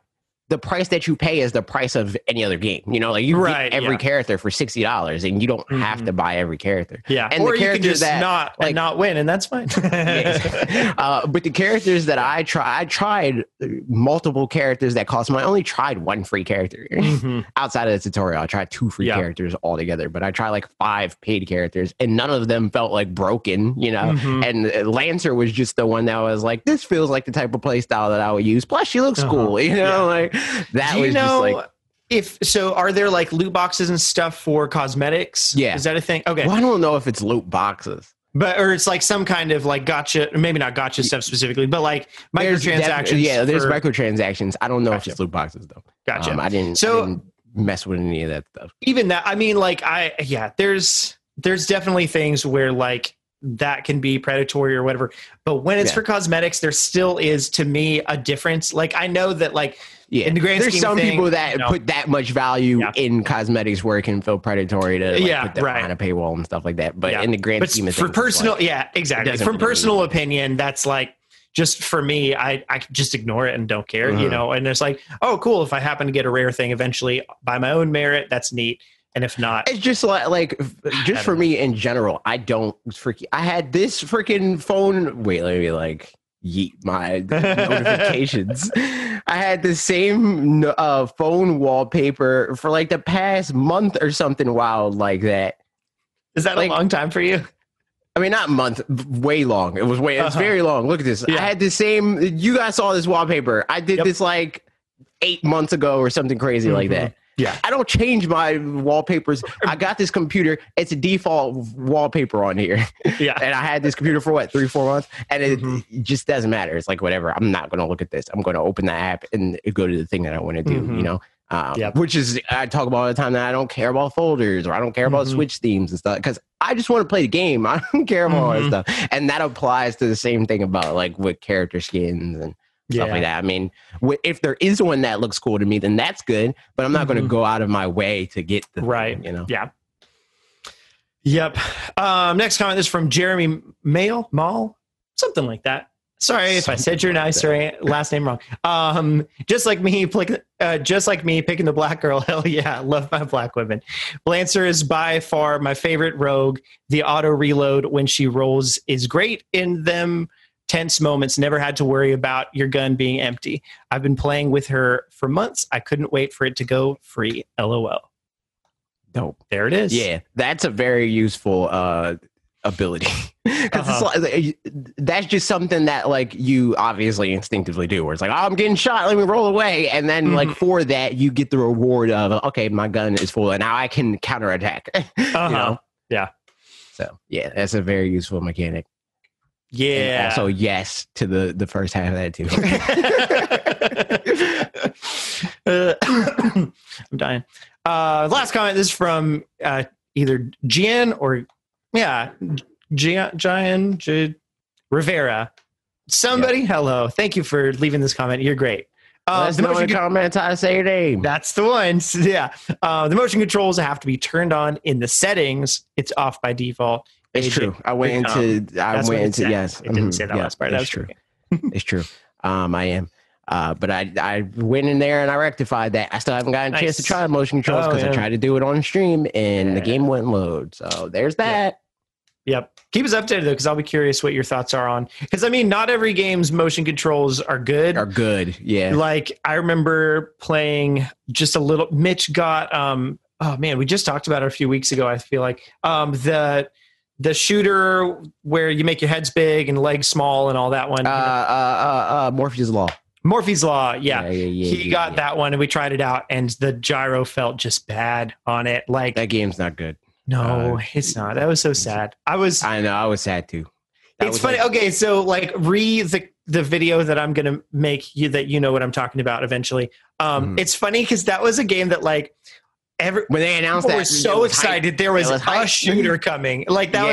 The price that you pay is the price of any other game. You know, like you Right, get every yeah. character for sixty dollars, and you don't have Mhm. to buy every character. Yeah. and or the you can characters just that, not like- and not win and that's fine. uh, but the characters that I try, I tried multiple characters that cost money. I only tried one free character Mhm. outside of the tutorial. I tried two free Yeah. characters altogether, but I tried like five paid characters, and none of them felt like broken. You know, Mhm. and uh, Lancer was just the one that was like, this feels like the type of play style that I would use. Plus, she looks Uh-huh. cool. You know, like that Do was know just like. if so are there like loot boxes and stuff for cosmetics? Yeah. Is that a thing? Okay. Well, I don't know if it's loot boxes. But or it's like some kind of like gotcha maybe not gotcha stuff specifically, but like microtransactions. definitely- yeah, there's for- microtransactions. I don't know Gotcha. if it's loot boxes though. gotcha. Um, I didn't. So- I didn't mess with any of that stuff. even that i mean like i yeah there's there's definitely things where like that can be predatory or whatever but when it's Yeah. for cosmetics there still is to me a difference like i know that like Yeah, In the grand there's some of things, people that know. put that much value Yeah. in cosmetics where it can feel predatory to like, Yeah, put that right. behind a paywall and stuff like that. But Yeah. in the grand but scheme of for things, personal like- yeah exactly from personal opinion that's like just for me i i just ignore it and don't care you Mhm. know and it's like oh cool if i happen to get a rare thing eventually by my own merit that's neat and if not It's just like like just for don't me in general, I don't freaking. I had this freaking phone. Wait, let me like yeet my notifications. I had the same uh, phone wallpaper for like the past month or something wild like that. is that like- a long time for you I mean, not month, way long. It was way, it was Uh-huh. very long. Look at this. Yeah. I had the same. You guys saw this wallpaper. I did Yep. this like eight months ago or something crazy like Mhm. that. Yeah. I don't change my wallpapers. I got this computer. It's a default wallpaper on here, yeah and I had this computer for what three, four months, and it, Mhm. just doesn't matter. It's like whatever. I'm not going to look at this. I'm going to open the app and go to the thing that I want to do. Mhm. You know. Um, Yep. Which is I talk about all the time that I don't care about folders or I don't care about Mhm. Switch themes and stuff because I just want to play the game. I don't care about all that stuff, and that applies to the same thing about like with character skins and stuff like that. I mean, if there is one that looks cool to me, then that's good. But I'm not going Mhm. to go out of my way to get the Right. thing, you know. Yeah. Yep. Um, next comment is from Jeremy Mail Mall, something like that. Sorry if I said your Something like nice or last name wrong. Um, just like me, uh, just like me picking the black girl. Hell yeah, love my black women. Lancer is by far my favorite rogue. The auto reload when she rolls is great in them tense moments. Never had to worry about your gun being empty. I've been playing with her for months. I couldn't wait for it to go free. LOL. Dope. There it is. Yeah, that's a very useful uh ability because Uh-huh. like, that's just something that like you obviously instinctively do where it's like oh, i'm getting shot let me roll away and then like Mhm. for that you get the reward of okay my gun is full and now i can counterattack Uh-huh. you know Yeah. so yeah that's a very useful mechanic And Yeah. also yes to the the first half of that too Uh, I'm dying. Uh, last comment is from uh, either Gian or yeah, Gian, Gian J- Rivera. Somebody, hello. Thank you for leaving this comment. You're great. Uh, Let's the motion the comments how to say your name That's the one. Yeah. Uh, the motion controls have to be turned on in the settings. It's off by default. It's AJ, true i went um, into i went into said. yes It didn't say that yeah, last part. That it's was true it's true. Um, I am. Uh, but I I went in there and I rectified that. I still haven't gotten a chance to Nice. try motion controls Oh, because yeah. I tried to do it on stream and the game wouldn't load. So there's that. Yep. Keep us updated though, because I'll be curious what your thoughts are on. Because I mean, not every game's motion controls are good. Are good. Yeah. Like I remember playing just a little. Mitch got. um Oh man, we just talked about it a few weeks ago. I feel like um the the shooter where you make your heads big and legs small and all that one. Uh, uh, uh, uh, Morphies Law. Morphies Law. Yeah. yeah, yeah, he yeah, got yeah. that one and we tried it out and the gyro felt just bad on it. Like That game's not good. no, uh, it's not. That was so sad. I was I know. I was sad too. That it's funny. like- okay, so like re the the video that I'm gonna make you that you know what I'm talking about eventually. Um, Mhm. it's funny because that was a game that like every when they announced people that, were so it was hype. excited there was, was a hype. shooter coming. Like that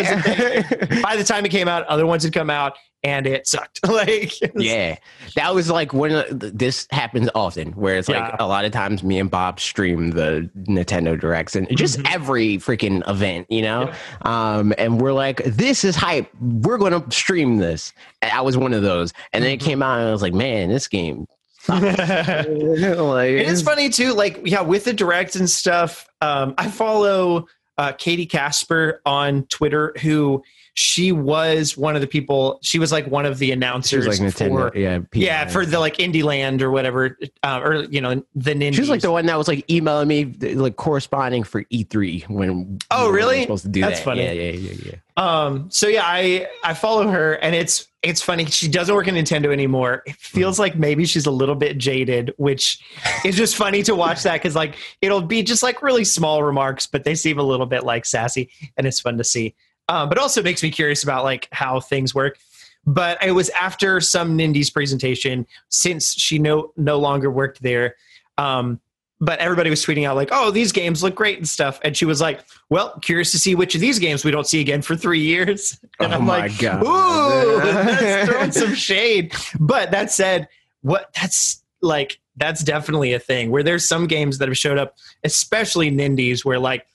was by the time it came out, other ones had come out and it sucked. like it was- yeah, that was like when this happens often, where it's like Yeah. a lot of times me and Bob stream the Nintendo directs and just Mhm. every freaking event, you know. Um, and we're like, this is hype. We're gonna stream this. And I was one of those, and then it Mhm. came out, and I was like, man, this game. like, It is funny too, like yeah, with the direct and stuff. Um, I follow uh, Katie Casper on Twitter, who she was one of the people. She was like one of the announcers like Nintendo, for yeah, yeah for the like Indie Land or whatever, uh, or you know the Ninja. She was like the one that was like emailing me, like corresponding for E3 when. Oh, really? Supposed to do That's that. funny. Yeah, yeah, yeah, yeah. Um, so yeah, I I follow her, and it's it's funny. She doesn't work at Nintendo anymore. It feels like maybe she's a little bit jaded, which is just funny to watch that because like it'll be just like really small remarks, but they seem a little bit like sassy, and it's fun to see. Um, but also makes me curious about like how things work. But it was after some Nindies presentation, since she no no longer worked there. Um, but everybody was tweeting out like, "Oh, these games look great and stuff," and she was like, "Well, curious to see which of these games we don't see again for three years." And Oh I'm my like, God. "Ooh, that's throwing some shade." But that said, what that's like that's definitely a thing where there's some games that have showed up, especially Nindies, where like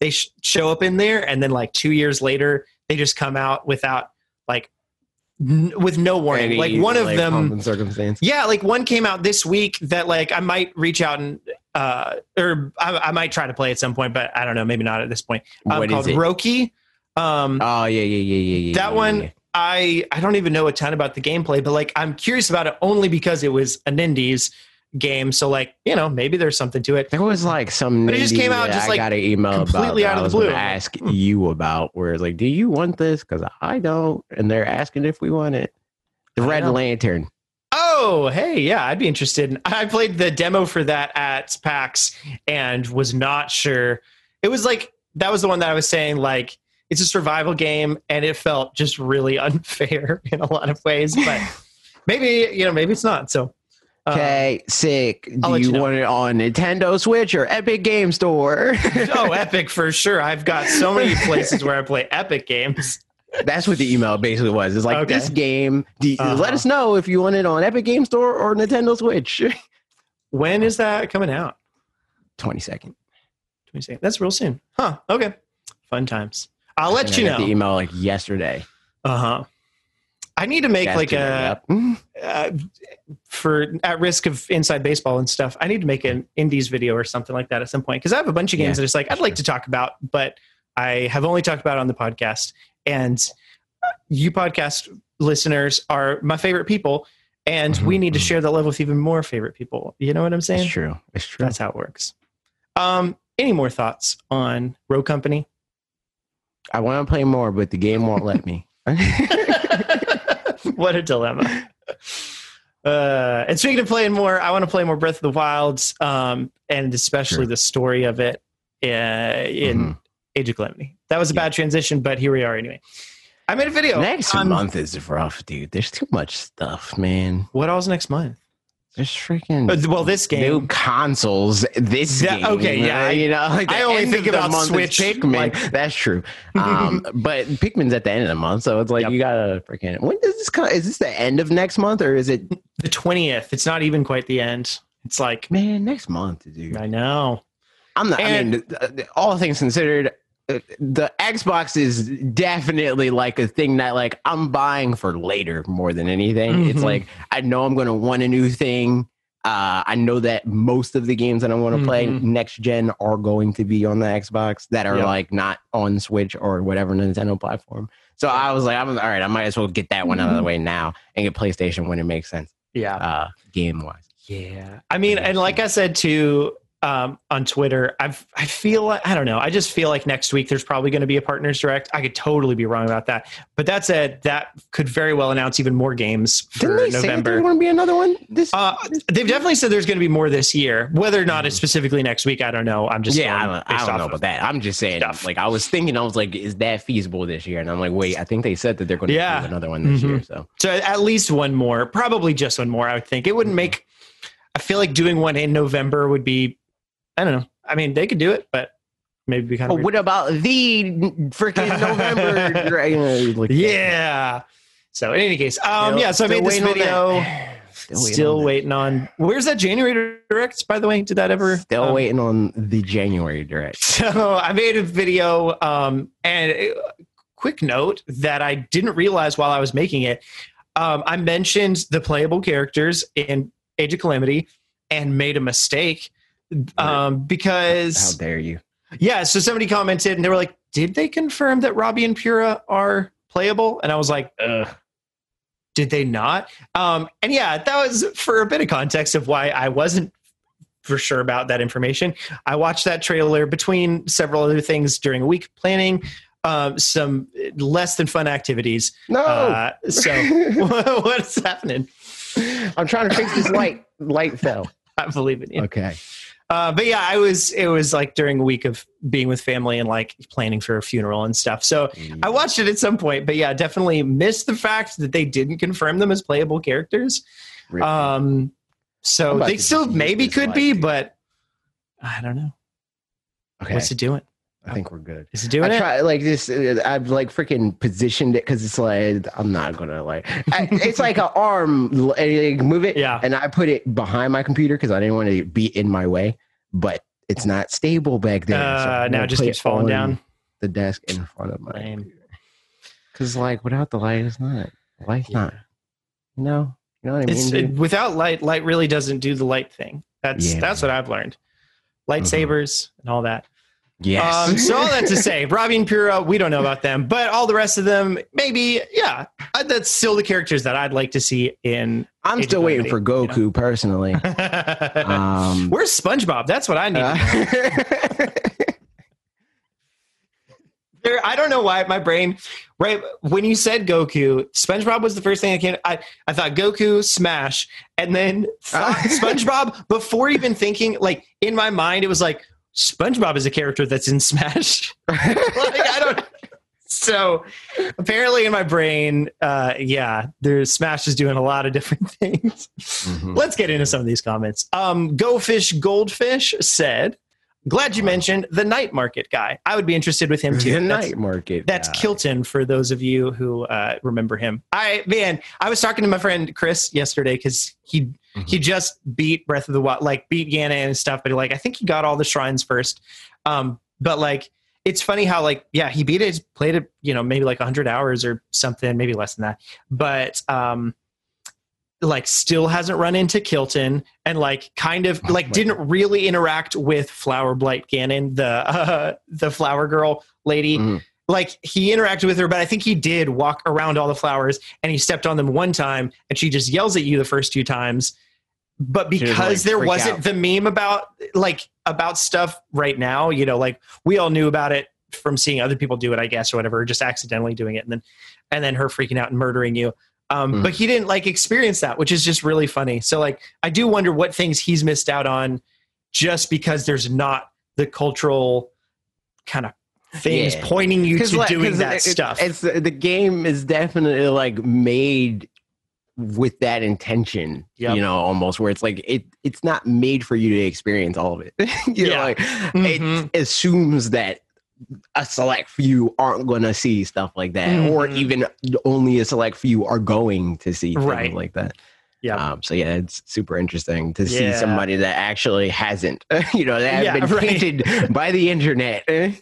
they sh- show up in there and then like two years later they just come out without like n- with no warning. Any, like one of like, them circumstance. yeah, like one came out this week that like I might reach out and uh or I, I might try to play at some point, but I don't know, maybe not at this point. Um, What called is it? Roki. Um, Oh yeah, yeah, yeah, yeah, yeah. That yeah, one- yeah. I I don't even know a ton about the gameplay, but like I'm curious about it only because it was an indies game. So like you know maybe there's something to it. There was like some. But it just came out just, I like, got an email completely about out that of I the was gonna blue. Ask Hmm. you about where it's like, do you want this? Because I don't, and they're asking if we want it. The I Red know. Lantern. Oh, hey, yeah, I'd be interested. I played the demo for that at PAX and was not sure. It was like that was the one that I was saying like it's a survival game and it felt just really unfair in a lot of ways, but maybe, you know, maybe it's not. So Okay, sick. Do you, you know. want it on Nintendo Switch or Epic Game Store? oh, Epic for sure. I've got so many places where I play Epic games. That's what the email basically was. It's like Okay. this game. You- Uh-huh. Let us know if you want it on Epic Game Store or Nintendo Switch. When is that coming out? Twenty second. Me see. That's real soon. Huh. Okay. Fun times. I'll let you I got The know. email like yesterday. Uh huh. I need to make like a uh, for at risk of inside baseball and stuff. I need to make an indies video or something like that at some point because I have a bunch of games Yeah, that it's like I'd like to talk about, but I have only talked about on the podcast. And you podcast listeners are my favorite people, and we Mhm, need to mhm. share that love with even more favorite people. You know what I'm saying? It's true. It's true. That's how it works. Um, any more thoughts on Rogue Company? I want to play more, but the game won't let me. what a dilemma. Uh, and speaking of playing more, I want to play more Breath of the Wilds, um, and especially Sure. the story of it uh, in Mhm. Age of Calamity. That was a Yeah. bad transition, but here we are anyway. I made a video. Next on- month is rough, dude. There's too much stuff, man. What else next month? There's freaking Uh, well, this game. new consoles. This That- game, okay, yeah, I- you know, like the I only think of the about Switch, Pikmin. like- That's true. Um, but Pikmin's at the end of the month, so it's like Yep. you gotta freaking. When does this come? Is this the end of next month or is it? The twentieth. It's not even quite the end. It's like Man, next month, dude. I know. I'm not. I And- mean, uh, all things considered, the Xbox is definitely like a thing that like I'm buying for later more than anything. It's Mhm. like I know I'm gonna want a new thing. Uh, I know that most of the games that I want to play Mhm. next gen are going to be on the Xbox that are Yep. like not on Switch or whatever Nintendo platform. So I was like, I'm all right. I might as well get that one out of Mm-hmm. the way now and get PlayStation when it makes sense, Yeah. uh, game wise. Yeah. I mean, and like I said too um, on Twitter, I've I feel like I don't know. I just feel like next week there's probably going to be a partners direct. I could totally be wrong about that, but that said, that could very well announce even more games for Didn't they say that November. there's going to be another one? This, Uh, this- they've definitely said there's going to be more this year. Whether or not it's specifically next week, I don't know. I'm just yeah, I don't, I don't know about that. I'm just saying, stuff. like, I was thinking, I was like, is that feasible this year? And I'm like, wait, I think they said that they're going to Yeah. do another one this Mhm. year. So So at least one more, probably just one more. I would think it wouldn't make. I feel like doing one in November would be. I don't know. I mean, they could do it, but maybe be kind of. what about the freaking November? like, yeah. So in any case, um, Still- yeah. So I made this video. that. Still, on waiting, on. Where's that January direct? By the way, did that ever? Still um, waiting on the January direct. So I made a video, um, and uh, quick note that I didn't realize while I was making it. Um, I mentioned the playable characters in Age of Calamity and made a mistake um, because How dare you? yeah. So somebody commented and they were like, "Did they confirm that Robbie and Purah are playable?" And I was like, "Ugh." Did they not? Um, and yeah, that was for a bit of context of why I wasn't for sure about that information. I watched that trailer between several other things during a week planning um, some less than fun activities. No, Uh, so what's happening? I'm trying to fix this light. Light fell. I believe in you. Okay. Uh, but yeah, I was. It was like during a week of being with family and like planning for a funeral and stuff. So I watched it at some point. But yeah, definitely missed the fact that they didn't confirm them as playable characters. Rip. Um, so they still maybe could be, dude. but I don't know. okay. What's it doing? I think we're good. Is it doing I it? try like this. uh, I've like freaking positioned it because it's like I'm not gonna like. I, it's like an arm. like, move it. Yeah. And I put it behind my computer because I didn't want to be in my way. But it's not stable back there. so Uh, I'm now it just keeps falling down. The desk in front of my. Because like without the light, it's not. Light's not. You know. You know what I mean? It's it, without light. Light really doesn't do the light thing. That's Yeah. that's what I've learned. Lightsabers and all that. Yes. Um, so all that to say, Robbie and Purah, we don't know about them, but all the rest of them, maybe, yeah, that's still the characters that I'd like to see in. I'm Age still waiting for Goku personally. Um, Where's SpongeBob? That's what I need. uh, There, I don't know why my brain, right when you said Goku, SpongeBob was the first thing I came. I, I thought Goku, Smash, and then SpongeBob before even thinking. Like in my mind, it was like SpongeBob is a character that's in Smash. like I don't. So apparently, in my brain, uh, yeah, there's Smash is doing a lot of different things. Mhm. Let's get into some of these comments. Um, Go Fish Goldfish said, "Glad you mentioned the night market guy. I would be interested with him too. The That's- night market. that's guy. Kilton for those of you who uh, remember him. I man, I was talking to my friend Chris yesterday because he Mhm. he just beat Breath of the Wild, like beat Ganon and stuff. But like, I think he got all the shrines first. Um, but like, it's funny how like yeah, he beat it, played it, you know, maybe like hundred hours or something, maybe less than that. But um, like still hasn't run into Kilton and like kind of Oh like my didn't really interact with Flower Blight Ganon, the uh, the flower girl lady. Mhm. Like he interacted with her, but I think he did walk around all the flowers and he stepped on them one time and she just yells at you the first two times. But because like, there wasn't out. the meme about like about stuff right now, you know, like we all knew about it from seeing other people do it, I guess, or whatever, just accidentally doing it and then and then her freaking out and murdering you. Um, Mhm. But he didn't like experience that, which is just really funny. So like I do wonder what things he's missed out on just because there's not the cultural kind of things Yeah. pointing you to like- doing that it- stuff. It's the game is definitely like made with that intention. Yep. You know, almost where it's like it it's not made for you to experience all of it. you know, Yeah. like Mhm. it assumes that a select few aren't going to see stuff like that, or Mhm. even only a select few are going to see Right. like that. Yeah. Um, so yeah, it's super interesting to see somebody that actually hasn't, you know, that have Yeah, been right. tainted by the internet, eh,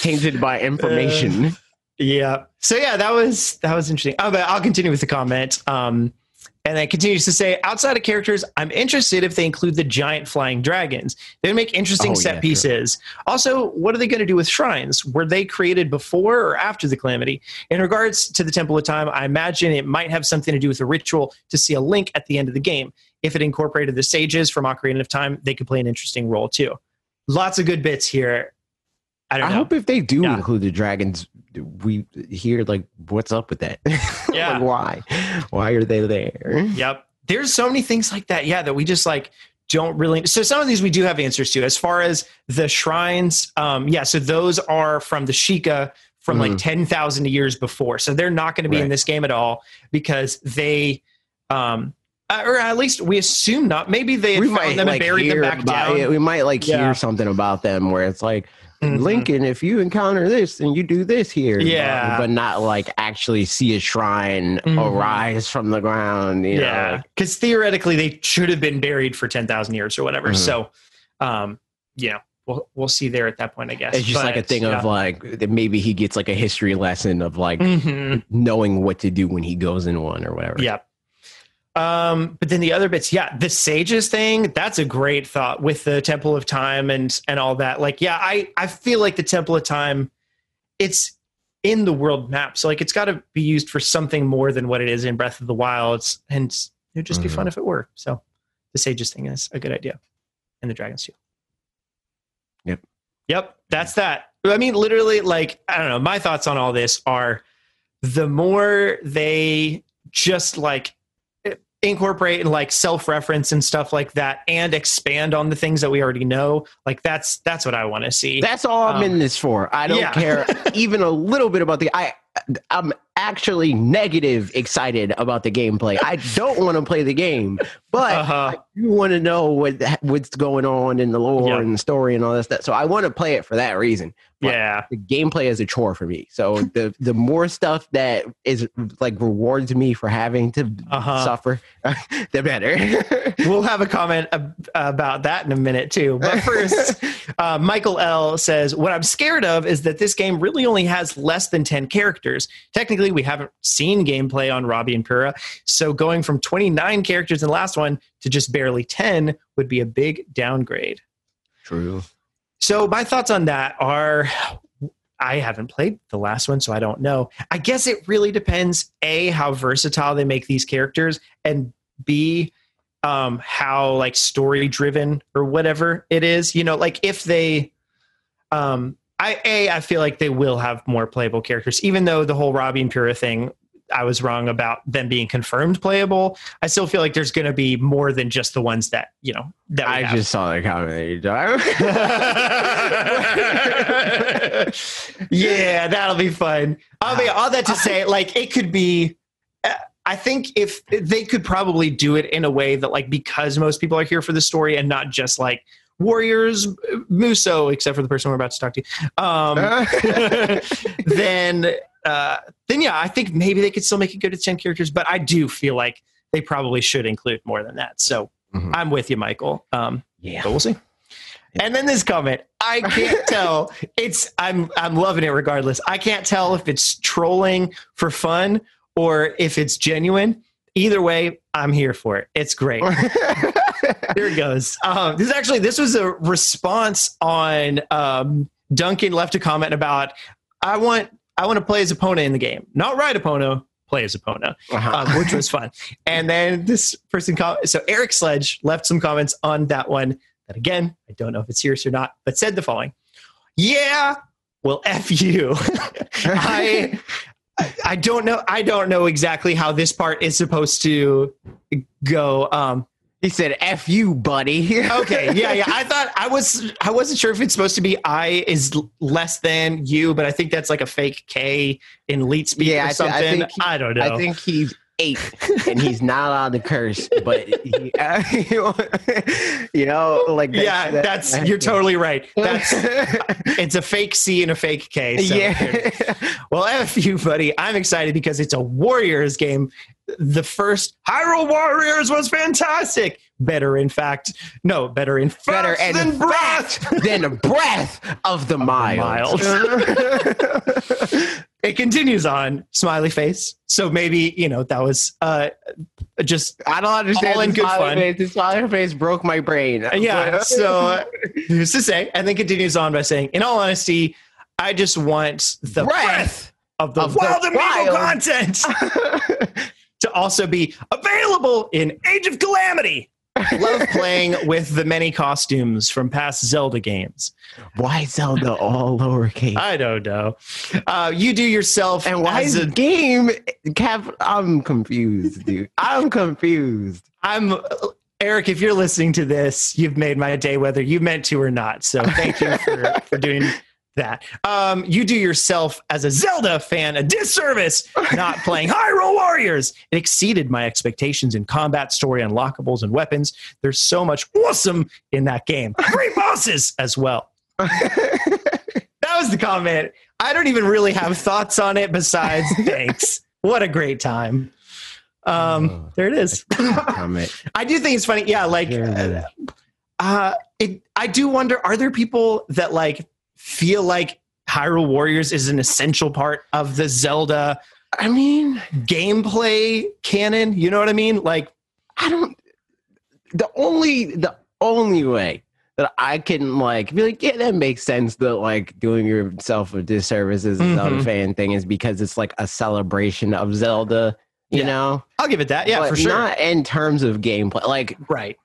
tainted by information. Yeah. So yeah, that was that was interesting. Oh, but I'll continue with the comment. Um, And then continues to say, outside of characters, I'm interested if they include the giant flying dragons. They would make interesting Oh, set yeah, pieces. Also, what are they going to do with shrines? Were they created before or after the calamity? In regards to the Temple of Time, I imagine it might have something to do with a ritual to see a link at the end of the game. If it incorporated the sages from Ocarina of Time, they could play an interesting role too. Lots of good bits here. I don't I hope if they do Yeah. include the dragons, we hear like what's up with that. Yeah. like, why? Why are they there? Yep. There's so many things like that, yeah, that we just like don't really so some of these we do have answers to. As far as the shrines, um, yeah, so those are from the Sheikah from like Mhm. ten thousand years before. So they're not going to be in this game at all because they um uh, or at least we assume not. Maybe they we found might them like and buried them back down. it. We might like Yeah. hear something about them where it's like Mhm. Lincoln, if you encounter this, then you do this here. but- Yeah. but, not like actually see a shrine Mhm. arise from the ground. Yeah, because theoretically they should have been buried for ten thousand years or whatever. Mhm. So, um, you know, we'll we'll see there at that point, I guess. it's just like a thing yeah. of like that maybe he gets like a history lesson of like Mhm. knowing what to do when he goes in one or whatever. Yep. Um, but then the other bits, yeah, the sages thing, that's a great thought with the Temple of Time and and all that. Like, yeah, I I feel like the Temple of Time, it's in the world map, so like it's got to be used for something more than what it is in Breath of the Wilds, and it'd just be Mhm. fun if it were. So, the sages thing is a good idea, and the dragons too. Yep. Yep, that's that. I mean, literally, like I don't know. My thoughts on all this are the more they just like incorporate and like self-reference and stuff like that and expand on the things that we already know like that's that's what i want to see That's all I'm Um, in this for. I don't yeah. care even a little bit about the I I'm actually negative excited about the gameplay. I don't want to play the game, but uh-huh. I do want to know what what's going on in the lore Yeah. and the story and all that stuff. So I want to play it for that reason. But yeah The gameplay is a chore for me. So the the more stuff that is like rewards me for having to Uh-huh. suffer, the better. we'll have a comment ab- about that in a minute too but first uh, michael l says what i'm scared of is that this game really only has less than 10 characters technically we haven't seen gameplay on robbie and Purah so going from 29 characters in the last one to just barely 10 would be a big downgrade True. So my thoughts on that are I haven't played the last one, so I don't know. I guess it really depends A, how versatile they make these characters, and B, um, how like story driven or whatever it is. You know, like if they um I A, I feel like they will have more playable characters, even though the whole Robbie and Purah thing I was wrong about them being confirmed playable. I still feel like there's going to be more than just the ones that you know that I have. just saw the comment. yeah, that'll be fun. I mean, all that to say, like, it could be. uh, I think if they could probably do it in a way that, like, because most people are here for the story and not just like warriors, uh, Musou, except for the person we're about to talk to, um, then, uh, then yeah, I think maybe they could still make it good at ten characters. But I do feel like they probably should include more than that. So Mhm. I'm with you, Michael. Um, yeah. but we'll see. And then this comment, I can't tell. It's I'm I'm loving it regardless. I can't tell if it's trolling for fun or if it's genuine. Either way, I'm here for it. It's great. Here it goes. Um, this is actually this was a response on um, Duncan left a comment about I want I want to play as Epona in the game, not ride Epona, play as Epona Uh-huh. um, which was fun. And then this person, com- so Eric Sledge left some comments on that one. That again, I don't know if it's serious or not, but said the following: "Yeah, well, f you. I, I don't know. I don't know exactly how this part is supposed to go. Um, he said, "F you, buddy." okay, yeah, yeah. I thought I was. I wasn't sure if it's supposed to be I is less than you, but I think that's like a fake K in leet speak Yeah, or I I something. think he- I don't know. I think he's eight and he's not allowed to curse, but he, uh, you know, like that- yeah, that- that's you're totally right. That's it's a fake C and a fake K. So yeah. Well, F you, buddy. I'm excited because it's a Warriors game. The first Hyrule Warriors was fantastic. Better in fact no better in fact Better and than breath breath than breath of the mild. it continues on smiley face so maybe you know that was uh just I don't understand. All in good smiley fun. Face. The smiley face broke my brain. yeah so uh, who's to say and then continues on by saying in all honesty i just want the breath, breath. of the of the wild amiibo wild. content to also be available in age of calamity love playing with the many costumes from past zelda games Why Zelda all lowercase? i don't know uh, you do yourself and why is a the game cap? I'm confused, dude. I'm confused. I'm Eric. If you're listening to this, you've made my day, whether you meant to or not. So thank you for, for doing that. Um, you do yourself as a Zelda fan a disservice not playing Hyrule Warriors. It exceeded my expectations in combat, story, unlockables, and weapons. There's so much awesome in that game. Great bosses as well. That was the comment. I don't even really have thoughts on it besides thanks. What a great time. Um, Oh. there it is. Comment. I do think it's funny. Yeah, like Yeah. uh it I do wonder are there people that like feel like Hyrule Warriors is an essential part of the Zelda I mean, gameplay canon? You know what I mean? Like I don't. The only the only way that I can like be like, yeah, that makes sense. That like doing yourself a disservice as a Zelda mm-hmm. fan thing is because it's like a celebration of Zelda. You Yeah. know, I'll give it that. Yeah, But for sure. Not in terms of gameplay. Like right.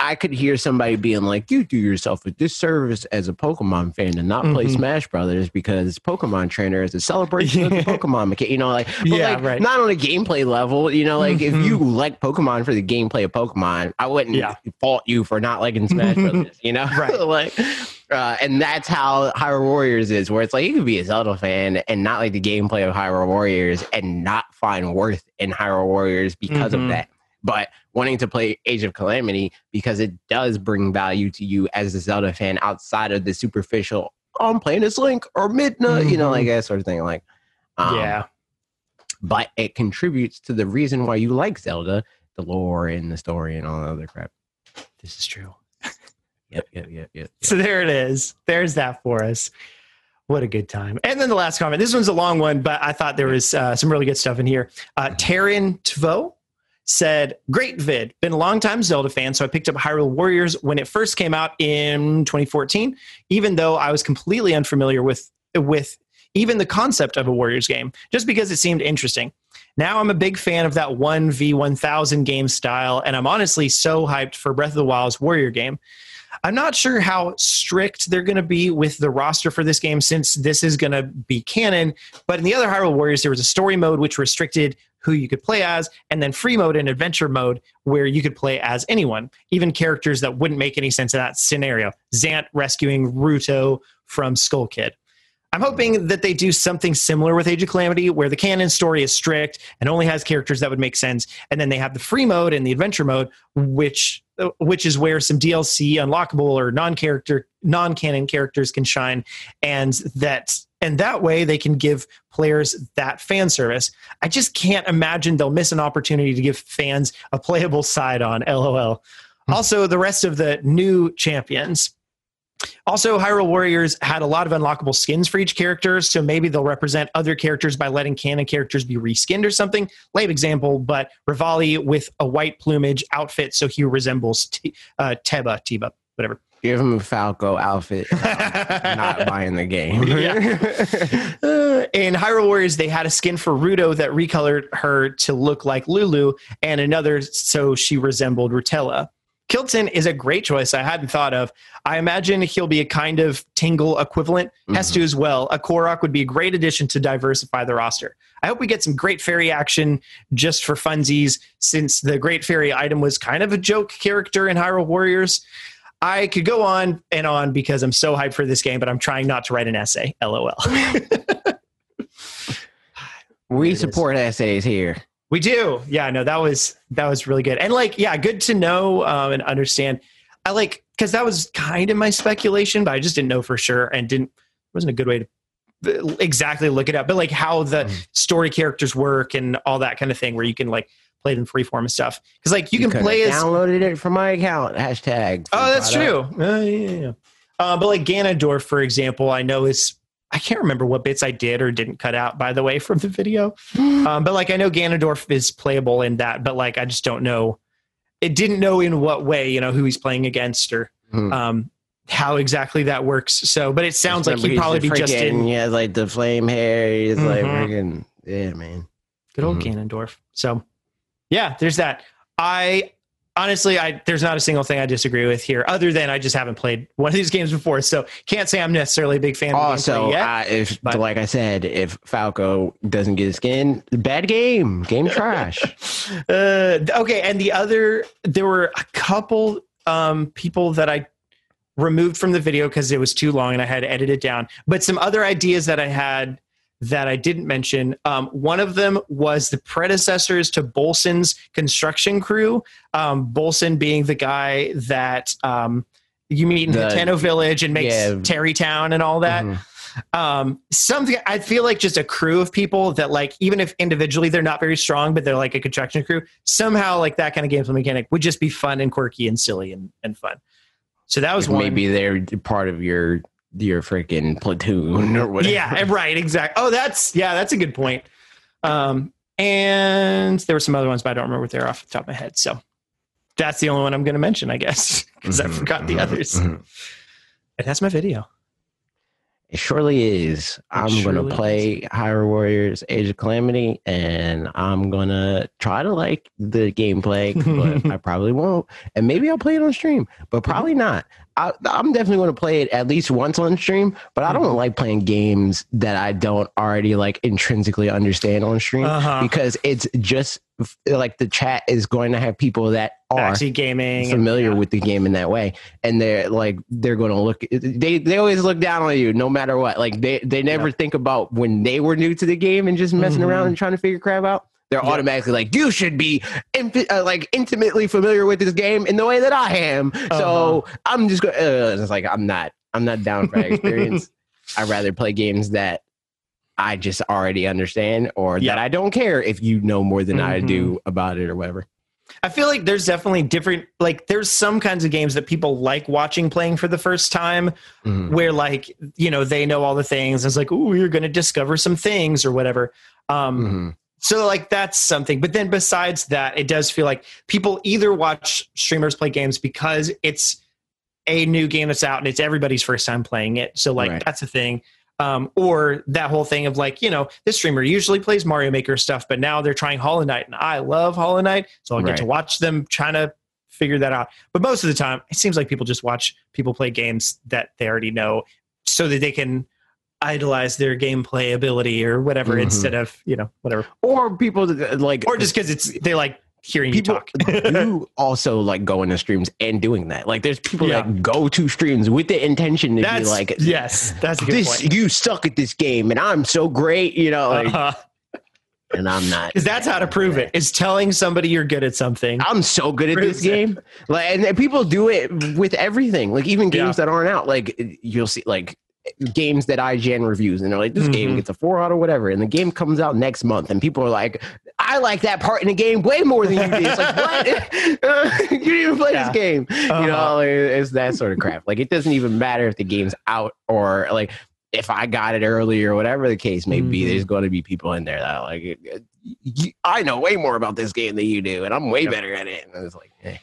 I could hear somebody being like, "You do yourself a disservice as a Pokemon fan to not play Mhm. Smash Brothers because Pokemon Trainer is a celebration of the Pokemon mechanic." You know, like, Yeah, like, right. not on a gameplay level. You know, like if Mhm. you like Pokemon for the gameplay of Pokemon, I wouldn't Yeah. fault you for not liking Smash Brothers. You know, Right. like, uh, and that's how Hyrule Warriors is, where it's like you could be a Zelda fan and not like the gameplay of Hyrule Warriors and not find worth in Hyrule Warriors because Mhm. of that but wanting to play Age of Calamity because it does bring value to you as a Zelda fan outside of the superficial. Oh, I'm playing as Link or Midna, you know, like that sort of thing. Like, um, yeah. but it contributes to the reason why you like Zelda, the lore and the story and all the other crap. This is true. Yep, yep, yep, yep. So there it is. There's that for us. What a good time. And then the last comment. This one's a long one, but I thought there was uh, some really good stuff in here. Uh, Taryn Tvo said, Great vid. Been a long time Zelda fan, so I picked up Hyrule Warriors when it first came out in 2014, even though I was completely unfamiliar with, with even the concept of a Warriors game, just because it seemed interesting. Now I'm a big fan of that 1v1000 game style, and I'm honestly so hyped for Breath of the Wild's Warrior game. I'm not sure how strict they're going to be with the roster for this game since this is going to be canon. But in the other Hyrule Warriors, there was a story mode which restricted who you could play as, and then free mode and adventure mode where you could play as anyone, even characters that wouldn't make any sense in that scenario. Zant rescuing Ruto from Skull Kid. I'm hoping that they do something similar with Age of Calamity, where the canon story is strict and only has characters that would make sense, and then they have the free mode and the adventure mode, which Uh, which is where some DLC unlockable or non-character non-canon characters can shine, and that and that way they can give players that fan service. I just can't imagine they'll miss an opportunity to give fans a playable Sidon. LOL. Hmm. Also, the rest of the new champions. Also, Hyrule Warriors had a lot of unlockable skins for each character, so maybe they'll represent other characters by letting canon characters be reskinned or something. Lame example, but Revali with a white plumage outfit, so he resembles T- uh, Teba, Teba, whatever. Give him a Falco outfit. not buying the game. Uh, in Hyrule Warriors, they had a skin for Ruto that recolored her to look like Lulu, and another so she resembled Rutela. Kilton is a great choice I hadn't thought of. I imagine he'll be a kind of Tingle equivalent. Mm-hmm. Hestu as well. A Korok would be a great addition to diversify the roster. I hope we get some Great Fairy action just for funsies, since the Great Fairy item was kind of a joke character in Hyrule Warriors. I could go on and on because I'm so hyped for this game, but I'm trying not to write an essay. LOL. we It is. support essays here. We do. Yeah, no, that was that was really good. And like, yeah, good to know um, and understand. I like because that was kind of my speculation, but I just didn't know for sure and didn't wasn't a good way to uh, exactly look it up. But like how the Mhm. story characters work and all that kind of thing, where you can like played in freeform and stuff. Because like you, can could've play as downloaded it from my account. Hashtag. Oh, that's product. true. Uh, yeah, yeah, yeah. Uh, but like Ganondorf, for example, I know is I can't remember what bits I did or didn't cut out, by the way, from the video. Um, but like I know Ganondorf is playable in that, but like I just don't know. It didn't know in what way, you know, who he's playing against or Hmm. um, how exactly that works. So, but it sounds like he'd probably be just in He has like the flame hair. He's like Mhm. freaking. Yeah, man. good old Mhm. Ganondorf. So, yeah, there's that. I honestly, I there's not a single thing I disagree with here, other than I just haven't played one of these games before, so can't say I'm necessarily a big fan. Also, yet. uh, if but- like I said, if Falco doesn't get a skin, bad game, game trash. uh, okay, and the other, there were a couple um, people that I removed from the video because it was too long and I had to edit it down. But some other ideas that I had that I didn't mention. Um, one of them was the predecessors to Bolson's construction crew. Um, Bolson being the guy that um, you meet in The- Hateno Village and makes yeah. Tarrey Town and all that Mhm. um something i feel like just a crew of people that like even if individually they're not very strong but they're like a construction crew somehow like that kind of gameplay mechanic would just be fun and quirky and silly and, and fun so that was one Maybe they're part of your your freaking platoon or whatever. yeah right exactly oh that's yeah that's a good point um and there were some other ones but i don't remember what they're off the top of my head so that's the only one i'm going to mention i guess because i Mhm, forgot the mhm, others mhm. and that's my video It surely is. I'm surely gonna play Hyrule Warriors Age of Calamity, and I'm gonna try to like the gameplay, but I probably won't. And maybe I'll play it on stream, but Mm-hmm. probably not. I, I'm definitely gonna play it at least once on stream, but I don't Mhm. like playing games that I don't already like intrinsically understand on stream uh-huh because it's just like the chat is going to have people that are backseat gaming and- familiar yeah. with the game in that way and they're like they're going to look they they always look down on you no matter what like they they never think about when they were new to the game and just messing Mhm. around and trying to figure crap out they're Yeah. automatically like you should be infi- uh, like intimately familiar with this game in the way that I am so Uh-huh. I'm just going uh, it's like I'm not I'm not down for that experience I'd rather play games that I just already understand or Yeah. that I don't care if you know more than I Mhm. do about it or whatever I feel like there's definitely different like there's some kinds of games that people like watching playing for the first time Mhm. where like you know they know all the things it's like oh you're going to discover some things or whatever um Mhm. So like that's something but then besides that it does feel like people either watch streamers play games because it's a new game that's out and it's everybody's first time playing it so like Right. that's a thing um, or that whole thing of like you know this streamer usually plays mario maker stuff but now they're trying hollow knight and i love hollow knight so i get Right. to watch them trying to figure that out but most of the time it seems like people just watch people play games that they already know so that they can idolize their gameplay ability or whatever Mhm. instead of you know whatever or people like or just because it's they like hearing people you talk. do also like going to streams and doing that. Like there's people Yeah. that go to streams with the intention to that's be like, yes, that's a good this point. you suck at this game and I'm so great, you know, like, Uh-huh. and I'm not. Because that's how to prove it. Is telling somebody you're good at something. I'm so good at Proves this it. game. Like, and people do it with everything. Like even games Yeah. that aren't out. Like you'll see, like games that IGN reviews, and they're like, "This game Mhm. gets a four out or whatever," and the game comes out next month, and people are like, "I like that part in the game way more than you did." It's like, what? you didn't even play Yeah. this game. You Uh-huh. know, it's that sort of crap. Like it doesn't even matter if the game's out or like if I got it early or whatever the case may be. Mhm. There's going to be people in there that are like, I know way more about this game than you do, and I'm way Yep. better at it. And it's like, eh.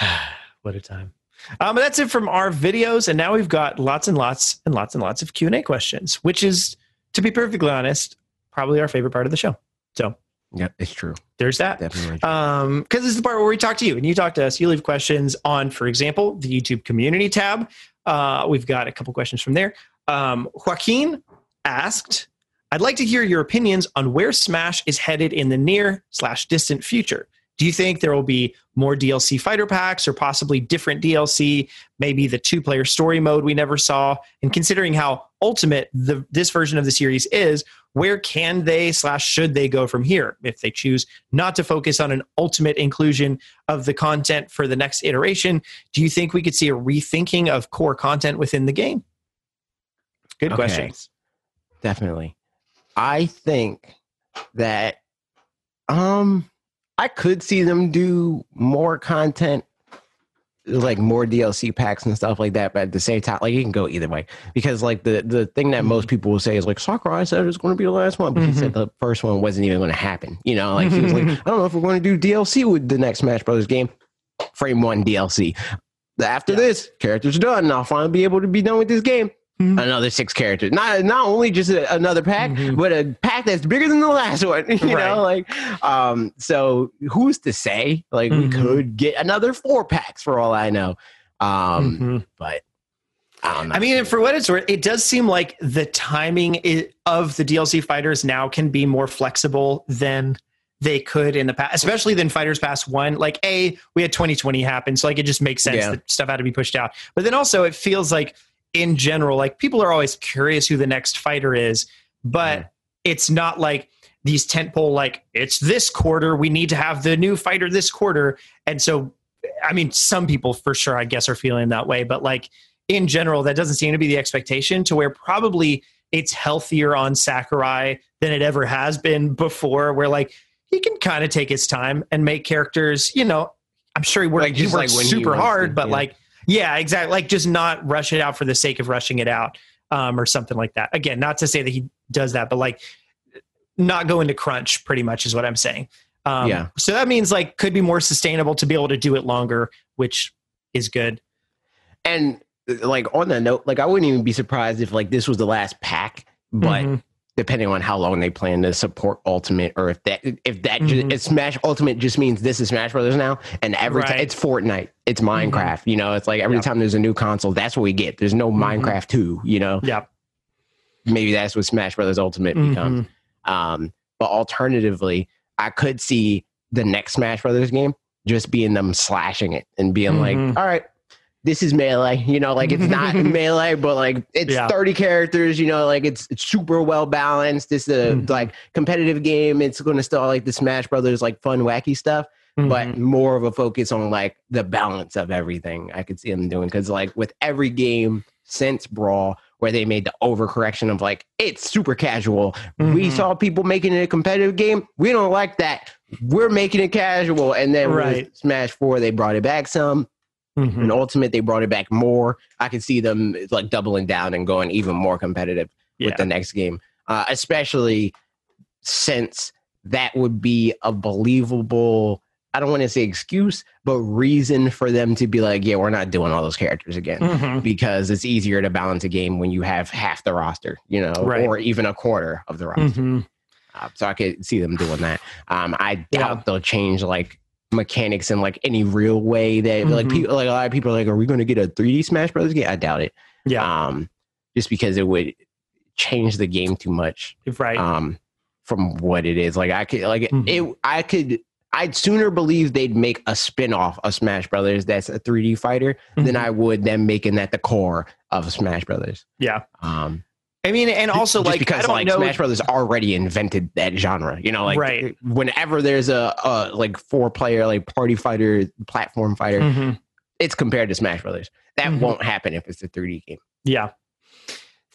what a time. Um, but that's it from our videos, and now we've got lots and lots and lots and lots of Q and A questions, which is, to be perfectly honest, probably our favorite part of the show. So yeah, it's true. there's that. Definitely. Um, because this is the part where we talk to you and you talk to us. You leave questions on, for example, the YouTube community tab. Uh, we've got a couple questions from there. Um, Joaquin asked, "I'd like to hear your opinions on where Smash is headed in the near slash distant future. Do you think there will be more DLC fighter packs or possibly different DLC? Maybe the two player story mode we never saw. And considering how ultimate the this version of the series is, where can they slash should they go from here if they choose not to focus on an ultimate inclusion of the content for the next iteration? Do you think we could see a rethinking of core content within the game? Good Okay. questions. Definitely. I think that um I could see them do more content, like more DLC packs and stuff like that. But at the same time, like you can go either way because like the the thing that most mm-hmm. people will say is like Sakurai said it's going to be the last one, but he said mm-hmm. the first one wasn't even going to happen. You know, like he was like, mm-hmm. I don't know if we're going to do DLC with the next Smash Brothers game. Frame one DLC. After this, characters done. I'll finally be able to be done with this game. Mhm. Another six characters. Not not only just a, another pack, Mhm. but a pack that's bigger than the last one. You Right. know, like um. So who's to say? Like we Mhm. could get another four packs for all I know. Um. Mhm. But I don't know. I mean, for what it's worth, it does seem like the timing of the DLC fighters now can be more flexible than they could in the past, especially than Fighters Pass One. Like, a we had 2020 happen, so like it just makes sense Yeah. that stuff had to be pushed out. But then also, it feels like in general, like people are always curious who the next fighter is, but Yeah. it's not like these tentpole like it's this quarter we need to have the new fighter this quarter and so i mean some people for sure i guess are feeling that way but like in general that doesn't seem to be the expectation to where probably it's healthier on sakurai than it ever has been before where like he can kind of take his time and make characters you know i'm sure he works, Like, he like super hard to, but yeah. like yeah exactly like just not rush it out for the sake of rushing it out um, or something like that again not to say that he does that but like not go into crunch pretty much is what i'm saying um, Yeah. so that means like could be more sustainable to be able to do it longer which is good and like on that note, like I wouldn't even be surprised if like this was the last pack, but Mhm. Depending on how long they plan to support Ultimate, or if that if that ju- Mhm. if Smash Ultimate just means this is Smash Brothers now, and every time it's Fortnite, it's Minecraft. You know, it's like every Yeah. time there's a new console, that's what we get. There's no Mhm. Minecraft two. You know, yeah maybe that's what Smash Brothers Ultimate becomes. Mhm. Um, but alternatively, I could see the next Smash Brothers game just being them slashing it and being like, all right, this is melee. You know, like it's not melee, but like it's Yeah. 30 characters, you know, like it's, it's super well balanced. It's a Mhm. like competitive game. It's going to still like the Smash Brothers, like fun, wacky stuff, but Mhm. more of a focus on like the balance of everything. I could see them doing because like with every game since Brawl, where they made the overcorrection of like it's super casual. We Mhm. saw people making it a competitive game. We don't like that. We're making it casual. And then Right. Smash Four, they brought it back some. Mhm. And Ultimate, they brought it back more. I could see them like doubling down and going even more competitive yeah with the next game, uh, especially since that would be a believable. I don't want to say excuse, but reason for them to be like, yeah, we're not doing all those characters again Mhm. because it's easier to balance a game when you have half the roster, you know, Right. or even a quarter of the roster. Mhm. Uh, so I could see them doing that. Um, I Yeah. doubt they'll change like mechanics in like any real way that like Mhm. people like a lot of people are like, are we going to get a 3D Smash Brothers game? I doubt it. yeah Um, just because it would change the game too much right um from what it is. Like I could like Mhm. it I could I'd sooner believe they'd make a spin-off of Smash Brothers that's a 3D fighter than Mhm. I would them making that the core of Smash Brothers. yeah Um i mean and also just like i because don't like know Smash Brothers already invented that genre, you know, like Right. whenever there's a, a like four player like party fighter, platform fighter, Mhm. it's compared to Smash Brothers. That Mhm. won't happen if it's a 3D game. Yeah.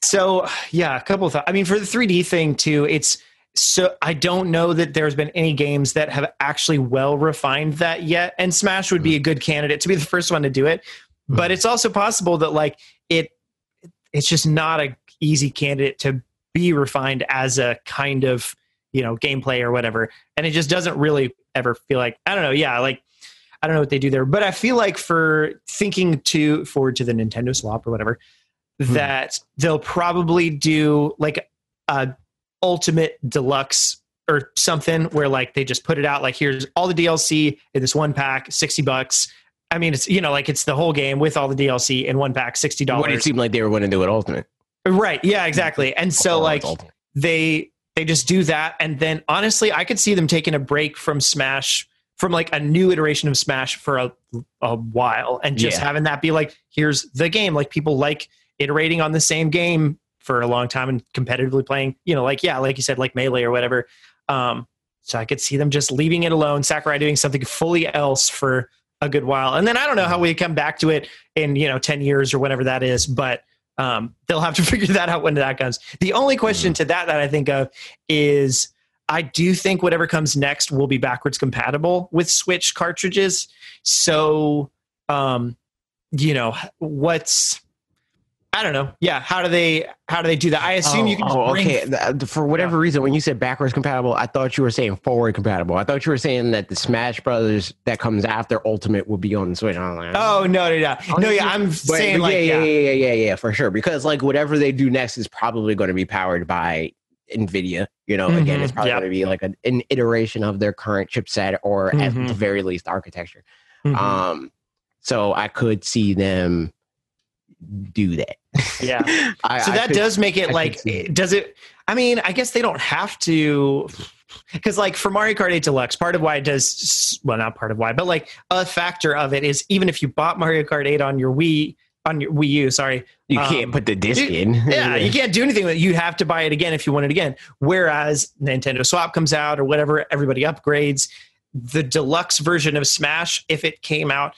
So yeah, a couple of thoughts. I mean, for the 3D thing too, it's so I don't know that there's been any games that have actually well refined that yet. And Smash would be a good candidate to be the first one to do it. But it's also possible that like it it's just not a easy candidate to be refined as a kind of, you know, gameplay or whatever. And it just doesn't really ever feel like I don't know, yeah, like I don't know what they do there, but I feel like for thinking to forward to the Nintendo swap or whatever, Hmm. that they'll probably do like a ultimate deluxe or something where like they just put it out like here's all the DLC in this one pack, sixty bucks. I mean, it's you know like it's the whole game with all the DLC in one pack, sixty What it seemed like they were going to do at Ultimate. Right? Yeah, exactly. And so like they they just do that and then honestly i could see them taking a break from smash from like a new iteration of smash for a, a while and just Yeah. having that be like here's the game like people like iterating on the same game for a long time and competitively playing you know like yeah like you said like melee or whatever um so i could see them just leaving it alone sakurai doing something fully else for a good while and then i don't know how we come back to it in you know 10 years or whatever that is but um, they'll have to figure that out when that comes. The only question to that that I think of is I do think whatever comes next will be backwards compatible with Switch cartridges. So, um, you know, what's I don't know. Yeah, how do they how do they do that? I assume oh, you can. Oh, bring, okay. For whatever reason, when you said backwards compatible, I thought you were saying forward compatible. I thought you were saying that the Smash Brothers that comes after Ultimate will be on the Switch. I'm Oh no, no, no, no! Yeah, I'm But- saying but like yeah, yeah, yeah, yeah, yeah, yeah, yeah, for sure. Because like whatever they do next is probably going to be powered by Nvidia. You know, again, it's probably yep. going to be like an, an iteration of their current chipset or at Mhm. the very least architecture. Mhm. Um, so I could see them do that. yeah. I, so I that could- does make it could like it. does it i mean i guess they don't have to because like for mario kart 8 deluxe part of why it does well not part of why but like a factor of it is even if you bought mario kart 8 on your wii on your wii u sorry you um, can't put the disc you- in. yeah you can't do anything with it you have to buy it again if you want it again whereas nintendo swap comes out or whatever everybody upgrades the deluxe version of smash if it came out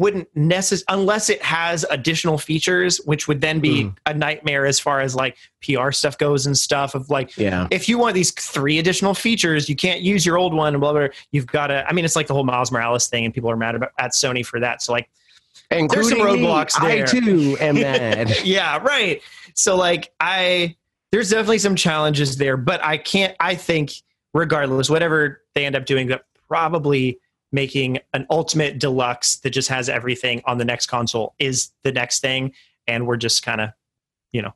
wouldn't necess- unless it has additional features which would then be Mm. a nightmare as far as like pr stuff goes and stuff of like yeah. if you want these three additional features you can't use your old one and blah blah, blah. you've got to i mean it's like the whole miles morales thing and people are mad about at sony for that so like There's some Including me. roadblocks I too am mad. yeah, right. So like I there's definitely some challenges there, but I can't I think regardless whatever they end up doing that probably making an ultimate deluxe that just has everything on the next console is the next thing and we're just kind of you know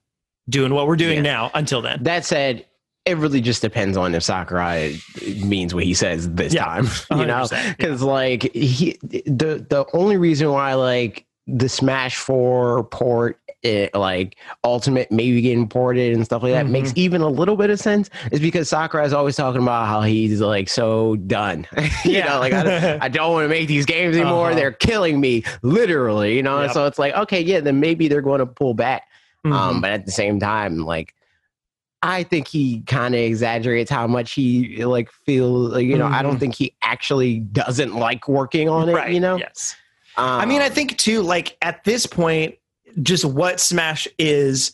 doing what we're doing Yeah. now until then. That said, it really just depends on if Sakurai means what he says this Yeah, time. You know, 100%, yeah. because like he, the the only reason why like the Smash Four port, it, like Ultimate maybe getting ported and stuff like that Mhm. makes even a little bit of sense is because Sakurai is always talking about how he's like so done. you Yeah. know, like I, I don't want to make these games anymore. Uh-huh. They're killing me, literally. You know, Yep. so it's like okay, yeah, then maybe they're going to pull back. Mhm. Um, but at the same time, like I think he kind of exaggerates how much he like feels. Like, you know, I don't Mhm. think he actually doesn't like working on it. right. You know, Yes. Um, I mean, I think too, like at this point, just what Smash is,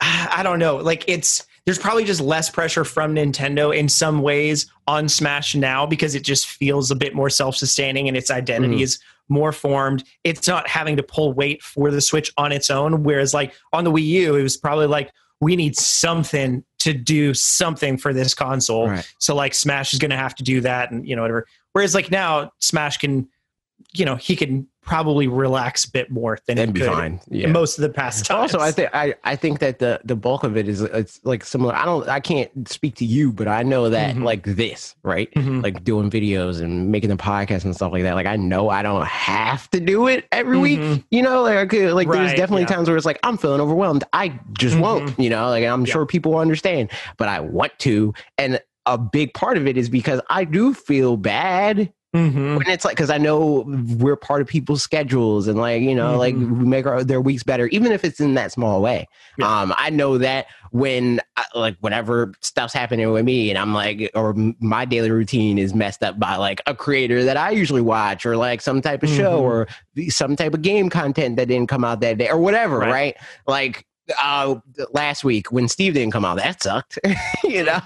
I don't know. Like it's there's probably just less pressure from Nintendo in some ways on Smash now because it just feels a bit more self-sustaining and its identity Mhm. is more formed. It's not having to pull weight for the Switch on its own. Whereas like on the Wii U, it was probably like we need something to do something for this console. Right. So like Smash is going to have to do that, and you know whatever. Whereas like now Smash can, you know, he can probably relax a bit more than that'd he be could fine. Yeah. in most of the past times. Also, I think I, I think that the the bulk of it is it's like similar. I don't I can't speak to you, but I know that Mhm. like this, right? Mhm. Like doing videos and making the podcast and stuff like that. Like I know I don't have to do it every week. Mhm. You know, like I could, like there's definitely yeah. times where it's like I'm feeling overwhelmed. I just won't. You know, like I'm Yeah. sure people will understand, but I want to. And a big part of it is because I do feel bad Mhm. when it's like because I know we're part of people's schedules and like you know like Mhm. we make our, their weeks better even if it's in that small way. Yeah. Um, I know that when I, like whenever stuff's happening with me and I'm like or my daily routine is messed up by like a creator that I usually watch or like some type of show Mhm. or some type of game content that didn't come out that day or whatever, Right. right? Like uh last week when Steve didn't come out that sucked you know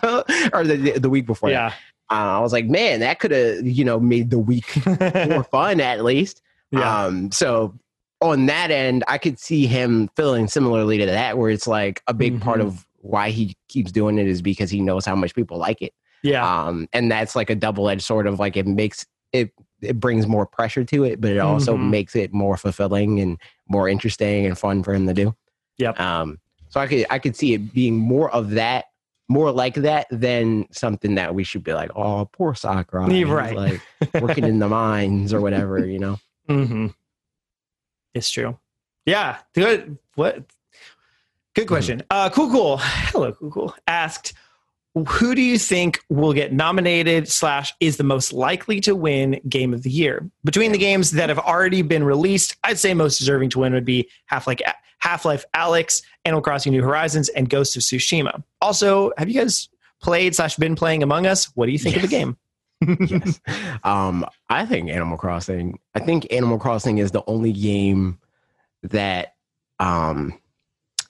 or the the week before that Yeah. Uh, I was like, man, that could have, you know, made the week more fun at least. yeah. Um, so on that end, I could see him feeling similarly to that, where it's like a big part Mhm. of why he keeps doing it is because he knows how much people like it. yeah. Um, and that's like a double edged sort of like it makes it it brings more pressure to it, but it also Mhm. makes it more fulfilling and more interesting and fun for him to do. Yep. Um, so I could I could see it being more of that, more like that than something that we should be like, oh, poor Sakurai, He's, right. Like working in the mines or whatever, you know. Mm-hmm. It's true. Yeah. Good. What? Good question. Uh, cool, cool. Hello, cool, cool. Asked, who do you think will get nominated slash is the most likely to win game of the year between the games that have already been released? I'd say most deserving to win would be Half Life, Half Life, Alyx, Animal Crossing: New Horizons, and Ghost of Tsushima. Also, have you guys played slash been playing Among Us? What do you think of the game? yes. Um, I think Animal Crossing. I think Animal Crossing is the only game that, um,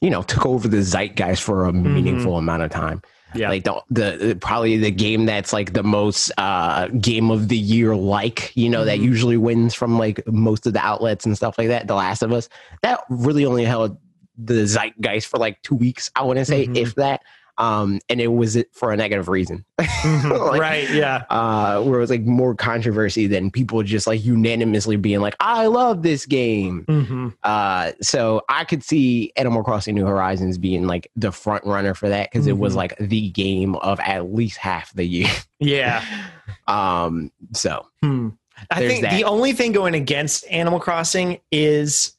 you know, took over the zeitgeist for a meaningful amount of time. Yeah. like the, the probably the game that's like the most uh game of the year like you know that Mhm. usually wins from like most of the outlets and stuff like that the last of us that really only held the zeitgeist for like two weeks i want to say Mhm. if that um and it was it for a negative reason Mhm. Like, right. Yeah. uh where it was like more controversy than people just like unanimously being like i love this game hmm uh, so I could see Animal Crossing New Horizons being like the front runner for that because it was Mhm. like the game of at least half the year. Yeah. um, so Hmm. I think that. the only thing going against Animal Crossing is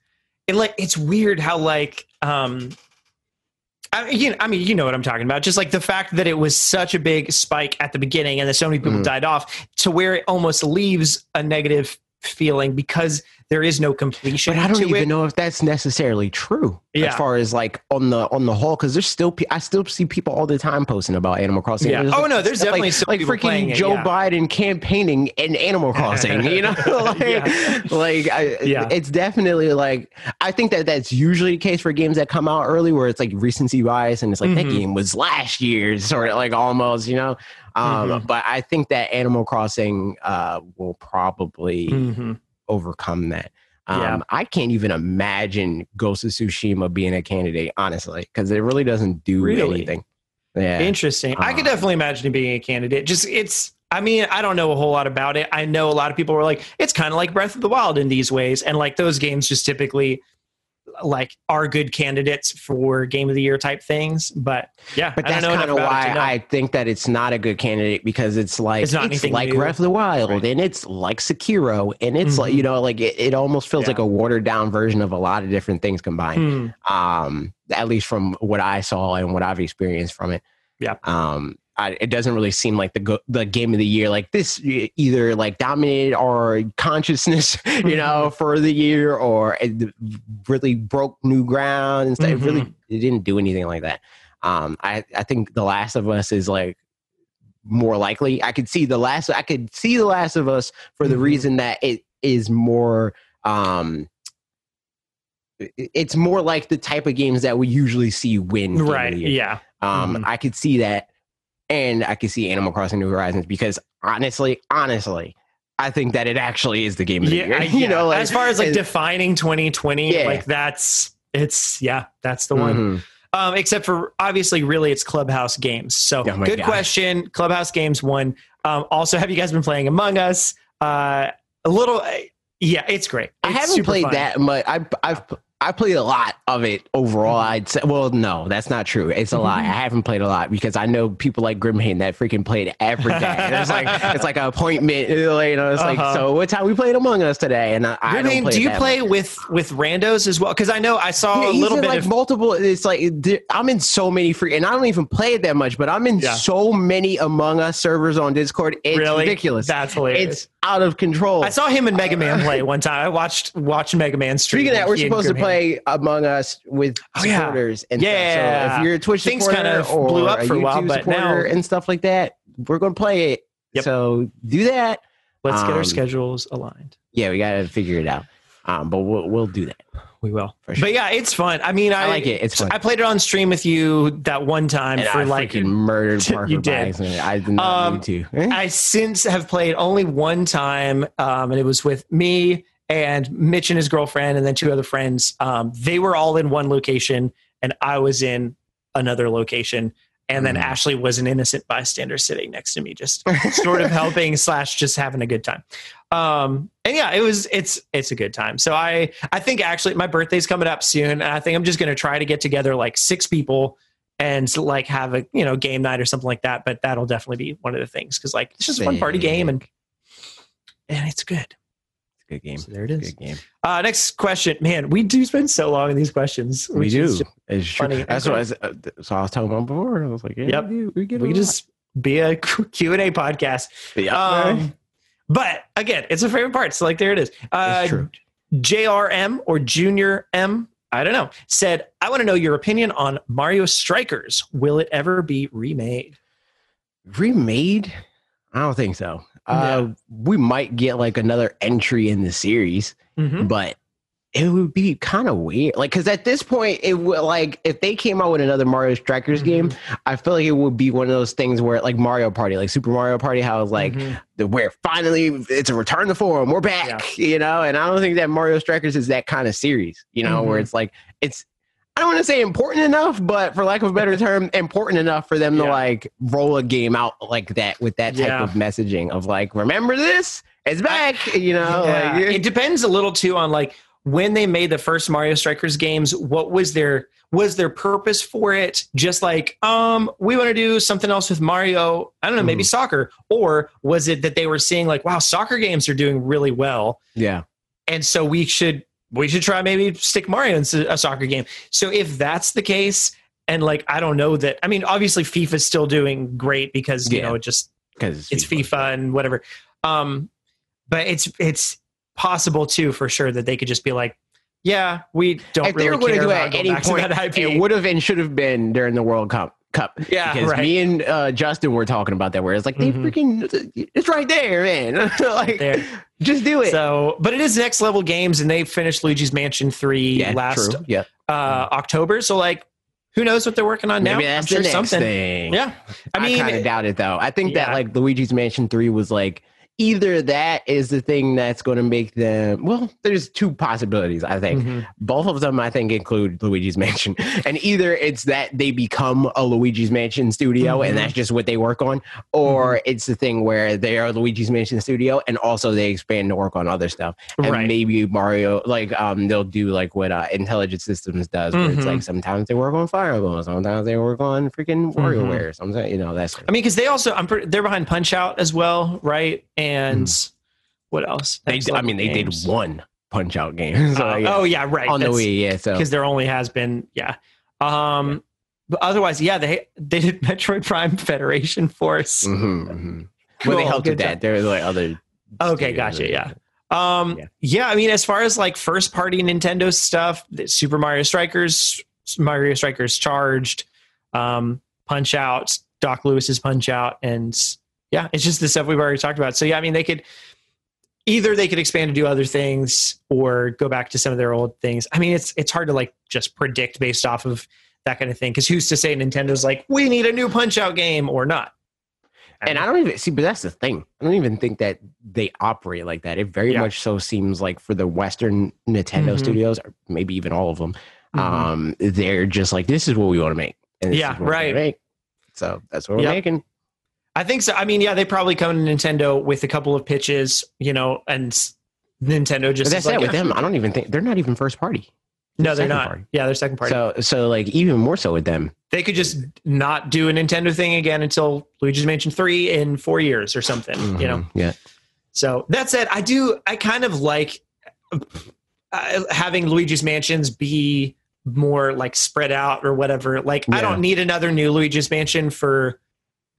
it like it's weird how like um I mean, you know, I mean, you know what I'm talking about. Just like the fact that it was such a big spike at the beginning and that so many people Mhm. died off to where it almost leaves a negative feeling because there is no completion but I don't even it. know if that's necessarily true Yeah. as far as like on the on the whole because there's still pe- I still see people all the time posting about Animal Crossing. Yeah. Oh like, no, there's like, definitely still like freaking playing it, Joe yeah. Biden campaigning in Animal Crossing. you know, like, Yeah. like I, Yeah. it's definitely like I think that that's usually the case for games that come out early, where it's like recency bias, and it's like that Mhm. game was last year's, sort of like almost, you know. Um, Mhm. But I think that Animal Crossing uh, will probably Mhm. Overcome that. Um, Yeah. I can't even imagine Ghost of Tsushima being a candidate, honestly, because it really doesn't do Really? anything. Yeah. Interesting. I could Uh, definitely imagine it being a candidate. Just it's I mean, I don't know a whole lot about it. I know a lot of people were like, it's kind of like Breath of the Wild in these ways. And like those games just typically like are good candidates for game of the year type things. But yeah, But that's kind of why. I think that it's not a good candidate because it's like It's it's, like new. Breath of the Wild Right. and it's like Sekiro and it's like Mhm. you know like it, it almost feels Yeah. like a watered down version of a lot of different things combined. Hmm. Um, at least from what I saw and what I've experienced from it. Yeah. Um, I, it doesn't really seem like the go- the game of the year like this either like dominated our consciousness you know Mm-hmm. for the year or it really broke new ground and stuff. It really Mhm. it didn't do anything like that. Um, I I think The Last of Us is like more likely. I could see the last. I could see The Last of Us for the Mhm. reason that it is more. Um, it's more like the type of games that we usually see win. Game of the Right. Yeah. Um, Mhm. I could see that, and I can see Animal Crossing: New Horizons because honestly, honestly, I think that it actually is the game of the Yeah. year. You know, like, as far as like defining 2020, Yeah. like that's it's yeah, that's the one. Mhm. Um, except for obviously, really, it's Clubhouse games. So, Oh good God. question. Clubhouse games one. Um, also, have you guys been playing Among Us? Uh, a little, uh, yeah, it's great. I haven't played fun. that much. I've I've I played a lot of it overall. Mhm. I'd say. Well, no, that's not true. It's a lie. I haven't played a lot because I know people like Grimhain that freaking played it every day. And it's like it's like an appointment. You know, it's like Uh-huh. so. What time we played Among Us today? And I, I don't play do you play much. with with randos as well? Because I know I saw Yeah, a little bit like of multiple. It's like I'm in so many free, and I don't even play it that much. But I'm in Yeah. so many Among Us servers on Discord. It's really ridiculous. That's hilarious. It's out of control. I saw him and Mega Man play one time. I watched watched Mega Man stream. Speaking of that, we're supposed to Grimhain. Play Among Us with Oh, yeah. supporters and stuff. So Yeah. if you're a Twitch Things supporter kind of or blew up a for a while, YouTube but supporter now- and stuff like that, we're going to play it. Yep. So do that. Let's get our um, schedules aligned. Yeah, we got to figure it out. Um, but we'll we'll do that. We will. For sure. But yeah, it's fun. I mean, I, I like it. It's fun. I played it on stream with you that one time And for I like murdered Parker by did. I did not Um, to. I since have played only one time, um, and it was with me and Mitch and his girlfriend, and then two other friends. Um, they were all in one location, and I was in another location. And then Mm. Ashley was an innocent bystander sitting next to me, just sort of helping slash just having a good time. Um, and yeah, it was it's it's a good time. So I I think actually my birthday's coming up soon, and I think I'm just gonna try to get together like six people and like have a you know game night or something like that. But that'll definitely be one of the things because like it's just a fun party game and and it's good. It's a good game. So there It's good game. Uh, next question, man. We do spend so long in these questions. We do. It's funny. That's what I was, uh, so I was talking about before. I was like, yeah, Yep. we, we get we can lot. just be a Q and A podcast. yeah. Um, but again, it's a favorite part. So like there it is. Uh, it's true. JRM or Junior M, I don't know, said, I want to know your opinion on Mario Strikers. Will it ever be remade? remade i don't think so uh we might get like another entry in the series Mm-hmm. but it would be kind of weird. Like, because at this point, it would like if they came out with another Mario Strikers Mm-hmm. game, I feel like it would be one of those things where, like Mario Party, like Super Mario Party, how it's like Mhm. the where finally it's a return to form, we're back, you know. And I don't think that Mario Strikers is that kind of series, you know, where Mhm. it's like it's. I don't want to say important enough, but for lack of a better term, important enough for them to like roll a game out like that with that type Yeah. of messaging of like, remember this? It's back, you know. Yeah. Like, it depends a little too on like when they made the first Mario Strikers games. What was their was their purpose for it? Just like um, we want to do something else with Mario. I don't know, maybe soccer, or was it that they were seeing like, wow, soccer games are doing really well, yeah. and so we should we should try maybe stick Mario into a soccer game. So if that's the case. And like I don't know that I mean obviously FIFA's still doing great because you Yeah. know it just because it's FIFA and whatever. Um, but it's it's possible too for sure that they could just be like, yeah, we don't If they really were going to care do it at any point, it would have and should have been during the World Cup. Cup. Yeah, because right. me and uh, Justin were talking about that. Where it's like they Mhm. freaking, it's right there, man. like, There. just do it. So, but it is next level games, and they finished Luigi's Mansion three yeah, last true. Yeah, uh, October. So, like, who knows what they're working on now? maybe that's I'm sure something. thing. Yeah, I mean, I, kind of doubt it though. I think that like Luigi's Mansion Three was like either that is the thing that's going to make them. Well, there's two possibilities. I think mhm. both of them. I think include Luigi's Mansion, and either it's that they become a Luigi's Mansion studio, Mhm. and that's just what they work on, or Mm-hmm. it's the thing where they are Luigi's Mansion studio, and also they expand to work on other stuff, and right. maybe Mario, like um, they'll do like what uh, Intelligent Systems does, where it's like sometimes they work on Fire Emblem, sometimes they work on freaking WarioWare, sometimes you know that's. I mean, because they also, I'm pretty, they're behind Punch Out as well, right? And what else? They, I mean, they games. did one Punch Out game. So, Uh, yeah. Oh yeah, right. on the That's- Wii, yeah. So because there only has been yeah um but otherwise yeah they they did metroid prime federation force Mhm, mhm. well, they helped with that. There were like other. okay gotcha yeah um Yeah. yeah. i mean as far as like first party nintendo stuff the super mario strikers mario strikers charged um punch out doc Louis's punch out and yeah it's just the stuff we've already talked about so yeah i mean they could either they could expand to do other things or go back to some of their old things i mean it's it's hard to like just predict based off of that kind of thing because who's to say nintendo's like we need a new punch out game or not And I don't even see, but that's the thing. I don't even think that they operate like that. It very Yeah. much so seems like for the Western Nintendo Mhm. studios, or maybe even all of them, Mhm. um, they're just like, this is what we want to make. And Yeah, is what we're right. So that's what we're Yep. making. I think so. I mean, yeah, they probably come to Nintendo with a couple of pitches, you know, and Nintendo But just that's is like, it with them. I don't even think they're not even first party. No, they're not. party. Yeah, they're second party. So, so like even more so with them. they could just not do a Nintendo thing again until Luigi's Mansion 3 in four years or something, you know? Yeah. So that said, I do, I kind of like uh, having Luigi's Mansions be more like spread out or whatever. Like, I don't need another new Luigi's Mansion for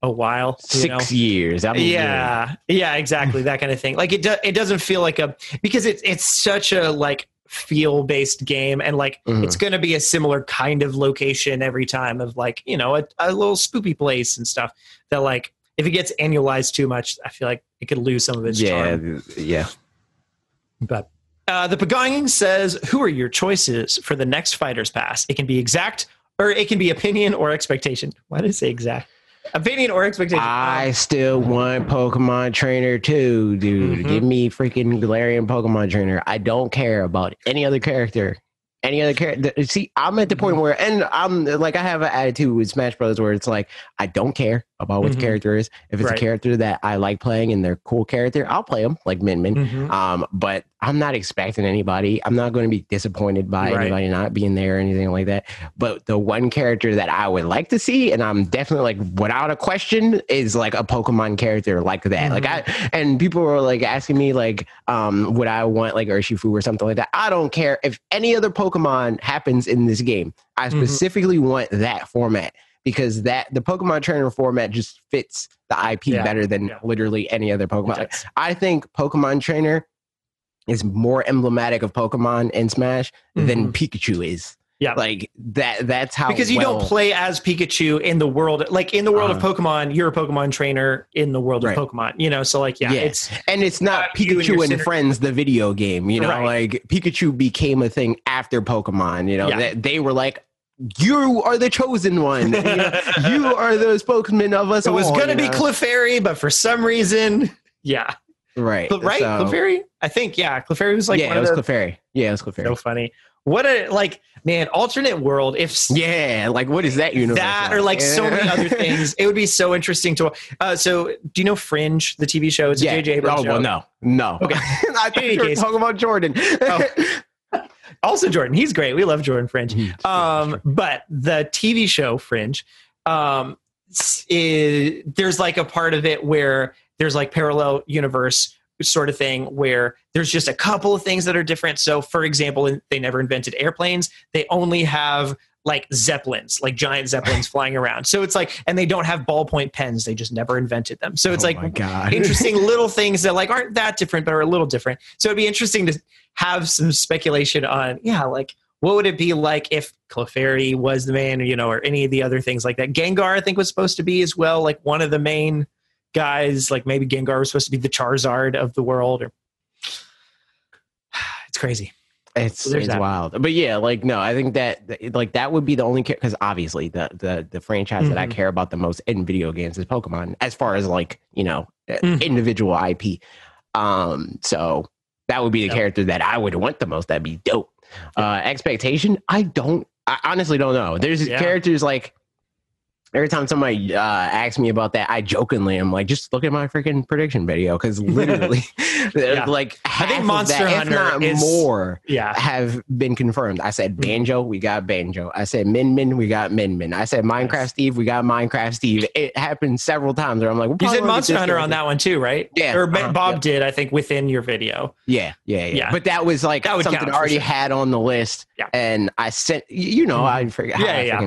a while. you know? Six years. I'm yeah yeah exactly that kind of thing like it do, it doesn't feel like a because it's it's such a like feel based game and like Mhm. it's going to be a similar kind of location every time of like you know a, a little spoopy place and stuff that like if it gets annualized too much i feel like it could lose some of its yeah, charm yeah. but uh, the Pagonging says, "Who are your choices for the next Fighters Pass? It can be exact, or it can be opinion or expectation. Why did it say exact? Opinion or expectation? I still want Pokemon Trainer too, dude. Mhm. Give me freaking Galarian Pokemon Trainer. I don't care about any other character. Any other character. See, I'm at the point where, and I'm like, I have an attitude with Smash Brothers where it's like, I don't care about what Mhm. the character is. If it's Right. a character that I like playing and they're cool character, I'll play them like Min Min. Mhm. Um, but I'm not expecting anybody. I'm not going to be disappointed by Right. anybody not being there or anything like that. But the one character that I would like to see, and I'm definitely like without a question, is like a Pokemon character like that. Like I and people were like asking me like, um, would I want like Urshifu or something like that? I don't care if any other Pokemon happens in this game. I Mhm. specifically want that format because that the Pokemon trainer format just fits the IP Yeah. better than Yeah. literally any other Pokemon. I think Pokemon Trainer is more emblematic of Pokemon in Smash than Mhm. Pikachu is. Yeah. like that. That's how because you well- don't play as Pikachu in the world like in the world of Uh-huh. Pokemon, you're a Pokemon trainer in the world Right. of Pokemon. You know, so like yeah, Yeah. it's And it's not about you and Pikachu and. Friends, the video game. You know, Right. like Pikachu became a thing after Pokemon. You know, Yeah. that they were like, "You are the chosen one. you, know, you are the spokesman of us." it was all," gonna you be know? Clefairy, but for some reason, yeah, right, Cl- right, so- Clefairy. I think yeah, Clefairy was like yeah, it was the, Clefairy. Yeah, it was Clefairy. so funny. What a like man, alternate world. If yeah, like what is that universe? that or like so many other things, it would be so interesting to. Uh, so do you know Fringe, the TV show? It's a yeah. JJ Abrams oh show. well, no, no. Okay. I any you were talking about Jordan. Oh. Also Jordan, he's great. We love Jordan Fringe. Mhm. Um, but the TV show Fringe, um, is, there's like a part of it where there's like parallel universe sort of thing where there's just a couple of things that are different. So, for example, they never invented airplanes. They only have like zeppelins, like giant zeppelins flying around. So it's like, and they don't have ballpoint pens. They just never invented them. So it's Oh like interesting little things that like aren't that different but are a little different so it'd be interesting to have some speculation on yeah like what would it be like if Clefairy was the man, you know, or any of the other things like that? Gengar, I think, was supposed to be as well, like one of the main guys. Like maybe Gengar was supposed to be the Charizard of the world, or it's crazy. It's So it's that. wild, but yeah, like no, I think that like that would be the only because obviously the the the franchise that I Mhm. care about the most in video games is Pokemon, as far as like you know Mhm. individual IP. Um, so that would be the Yep. character that I would want the most. That'd be dope. Uh, expectation, I don't, I honestly don't know. There's Yeah. characters like every time somebody uh, asks me about that, I jokingly am like, just look at my freaking prediction video because literally, Yeah. like I think Monster that, Hunter is- more Yeah. have been confirmed. I said Mhm. Banjo, we got Banjo. I said Min Min, we got Min Min. I said Minecraft Nice. Steve, we got Minecraft Steve. It happened several times where I'm like, You said Monster Hunter on that one too, right? Yeah, Or uh-huh, Bob yeah. did, I think, within your video. Yeah, yeah, yeah, Yeah. But that was like That something I already sure. had on the list. Yeah. And I sent, you know, I forget how Yeah, I yeah.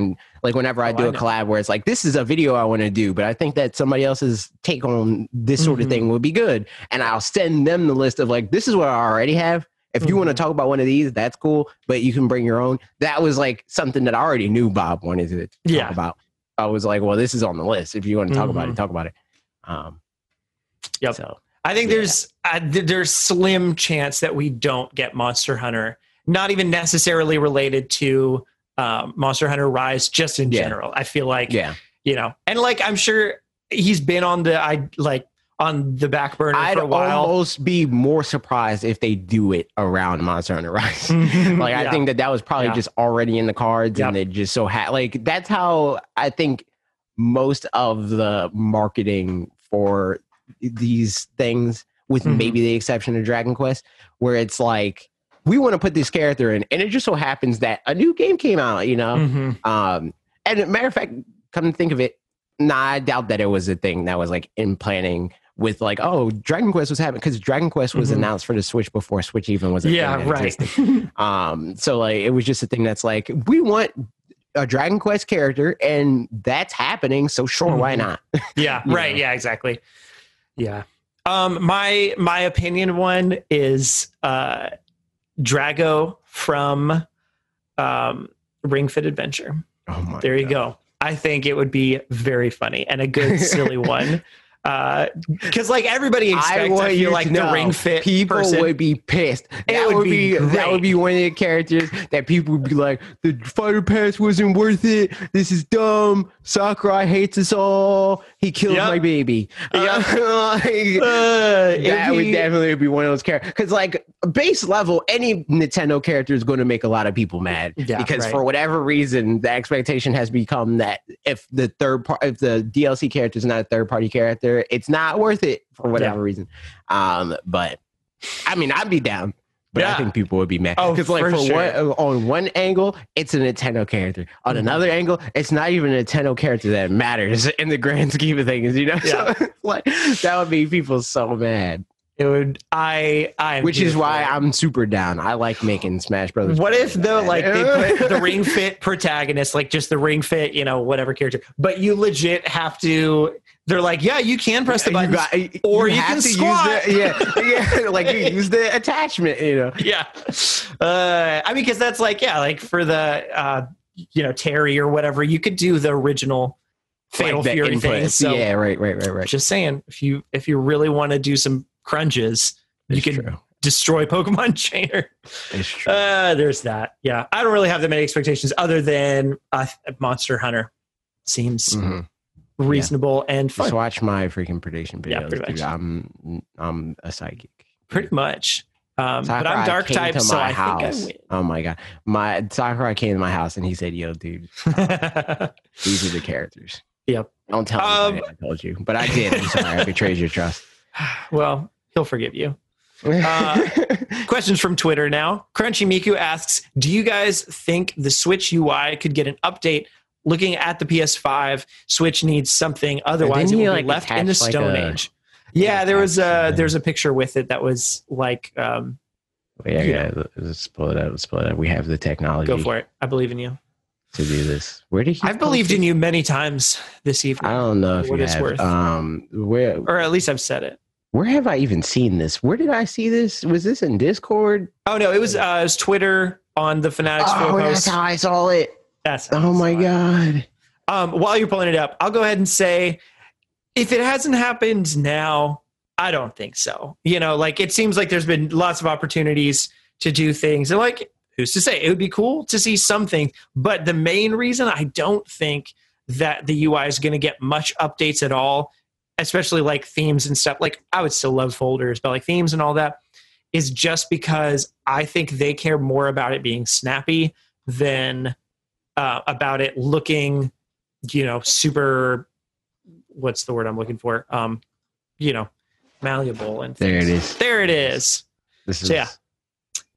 Like whenever I Oh, do I a collab where it's like, this is a video I want to do, but I think that somebody else's take on this sort of Mhm. thing would be good. And I'll send them the list of like, this is what I already have. If you want to talk about one of these, that's cool, but you can bring your own. That was like something that I already knew Bob wanted to talk Yeah. about. I was like, well, this is on the list. If you want to talk about Mhm. it, talk about it. Um, Yep. So I think Yeah. there's uh, th- there's slim chance that we don't get Monster Hunter. Not even necessarily related to um, Monster Hunter Rise, just in Yeah. general. I feel like yeah, you know, and like I'm sure he's been on the I like on the back burner I'd for a while. almost be more surprised if they do it around Monster Hunter Rise. like I think that that was probably Yeah. just already in the cards, Yep. and it just so ha- like that's how I think most of the marketing for these things, with Mhm. maybe the exception of Dragon Quest, where it's like we want to put this character in, and it just so happens that a new game came out, you know. Mhm. Um, and matter of fact, come to think of it, nah, I doubt that it was a thing that was like in planning with like, oh, Dragon Quest was happening because Dragon Quest was Mhm. announced for the Switch before Switch even was a yeah, thing right. Um, so like it was just a thing that's like we want a Dragon Quest character, and that's happening. So sure, why Mhm. not? yeah, right. know. Yeah, exactly. Yeah. Um, my my opinion one is uh, Dragaux from um, Ring Fit Adventure. Oh my There you God. go. I think it would be very funny and a good silly one. Because like everybody expects, I you feel like the Ring Fit people person. would be pissed. That would would, be that would be one of the characters that people would be like, the fighter pass wasn't worth it. This is dumb. Sakurai hates us all. He killed Yep. my baby. Yep. Uh, like, Uh, that would definitely be one of those characters. Because like base level, any Nintendo character is going to make a lot of people mad. Yeah, because right. for whatever reason, the expectation has become that if the third part, if the DLC character is not a third party character, it's not worth it for whatever reason. Um, but I mean, I'd be down. But I think people would be mad Oh, because, like, for for sure. one, on one angle, it's a Nintendo character. On Mhm. another angle, it's not even a Nintendo character that matters in the grand scheme of things. You know, Yeah. so like that would be people so mad. It would. I. I. Which is why it. I'm super down. I like making Smash Brothers. What if though, like they put the ring fit protagonist, like just the ring fit, you know, whatever character, but you legit have to. They're like, yeah, you can press the button. or you have can squat. the- yeah, yeah, like you use the attachment, you know. yeah. Uh, I mean, because that's like, yeah, like for the, uh, you know, Terry or whatever, you could do the original Fatal Like Fury thing. So yeah, right, right, right, right. just saying, if you if you really want to do some crunches, you can true. destroy Pokemon Trainer. It's true. Uh, there's that. Yeah, I don't really have that many expectations other than uh, Monster Hunter. Seems Mhm. Reasonable and fun. Just watch my freaking prediction Yeah, videos. pretty dude. I'm I'm a psychic. Pretty much. Um, but I'm dark type, so I house. think Oh my god, my Sakurai came to my house and he said, "Yo, dude, I win. these are the characters." Yep. Don't tell Um, anybody I told you, but I did. I'm sorry, I betrayed your trust. well, he'll forgive you. Uh, Questions from Twitter now. Crunchy Miku asks, "Do you guys think the Switch UI could get an update? Looking at the PS5, Switch needs something. Otherwise, it will be like, left in the like, Stone a- Age." Yeah, there was a there's a picture with it that was like, um, yeah, yeah. Let's pull it out. Let's pull it out. We have the technology go for it. I believe in you. to do this. Where did he? I've believed in you many times this evening, I don't know if what you it's have. worth. Um, where or at least I've said it. where have I even seen this? Where did I see this? Was this in Discord? Oh no, it was uh, it was Twitter on the Fanatics Oh, that's how I saw it. That's Oh my god. Um, while you're pulling it up, I'll go ahead and say if it hasn't happened now, I don't think so. You know, like it seems like there's been lots of opportunities to do things. And like, who's to say? It would be cool to see something. But the main reason I don't think that the UI is going to get much updates at all, especially like themes and stuff. Like, I would still love folders, but like themes and all that is just because I think they care more about it being snappy than uh, about it looking, you know, super. What's the word I'm looking for? Um, you know, malleable and There it is. There it is. This is So, yeah.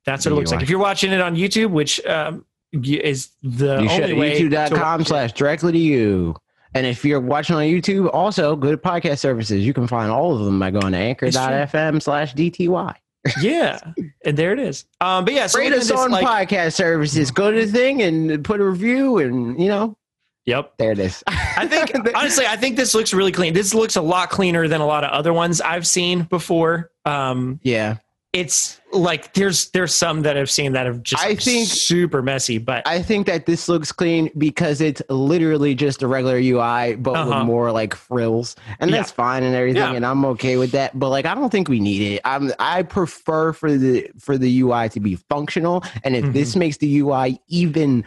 That's what it looks like. If you're watching it on YouTube, which um, is the you should only way to youtube.com it. slash directly to you. And if you're watching on YouTube, also go to podcast services. You can find all of them by going to anchor.fm slash DTY. Yeah, and there it is. Um, but yeah, so Rate us on like- podcast services. Go to the thing and put a review, and you know, Yep. there it is. I think honestly, I think this looks really clean. This looks a lot cleaner than a lot of other ones I've seen before. Um, yeah. It's like there's there's some that I've seen that have just I think- super messy, but I think that this looks clean because it's literally just a regular UI, but Uh-huh. with more like frills, and that's fine and everything, Yeah. and I'm okay with that. But like, I don't think we need it. I'm I prefer for the for the UI to be functional, and if this Mm-hmm. makes the UI even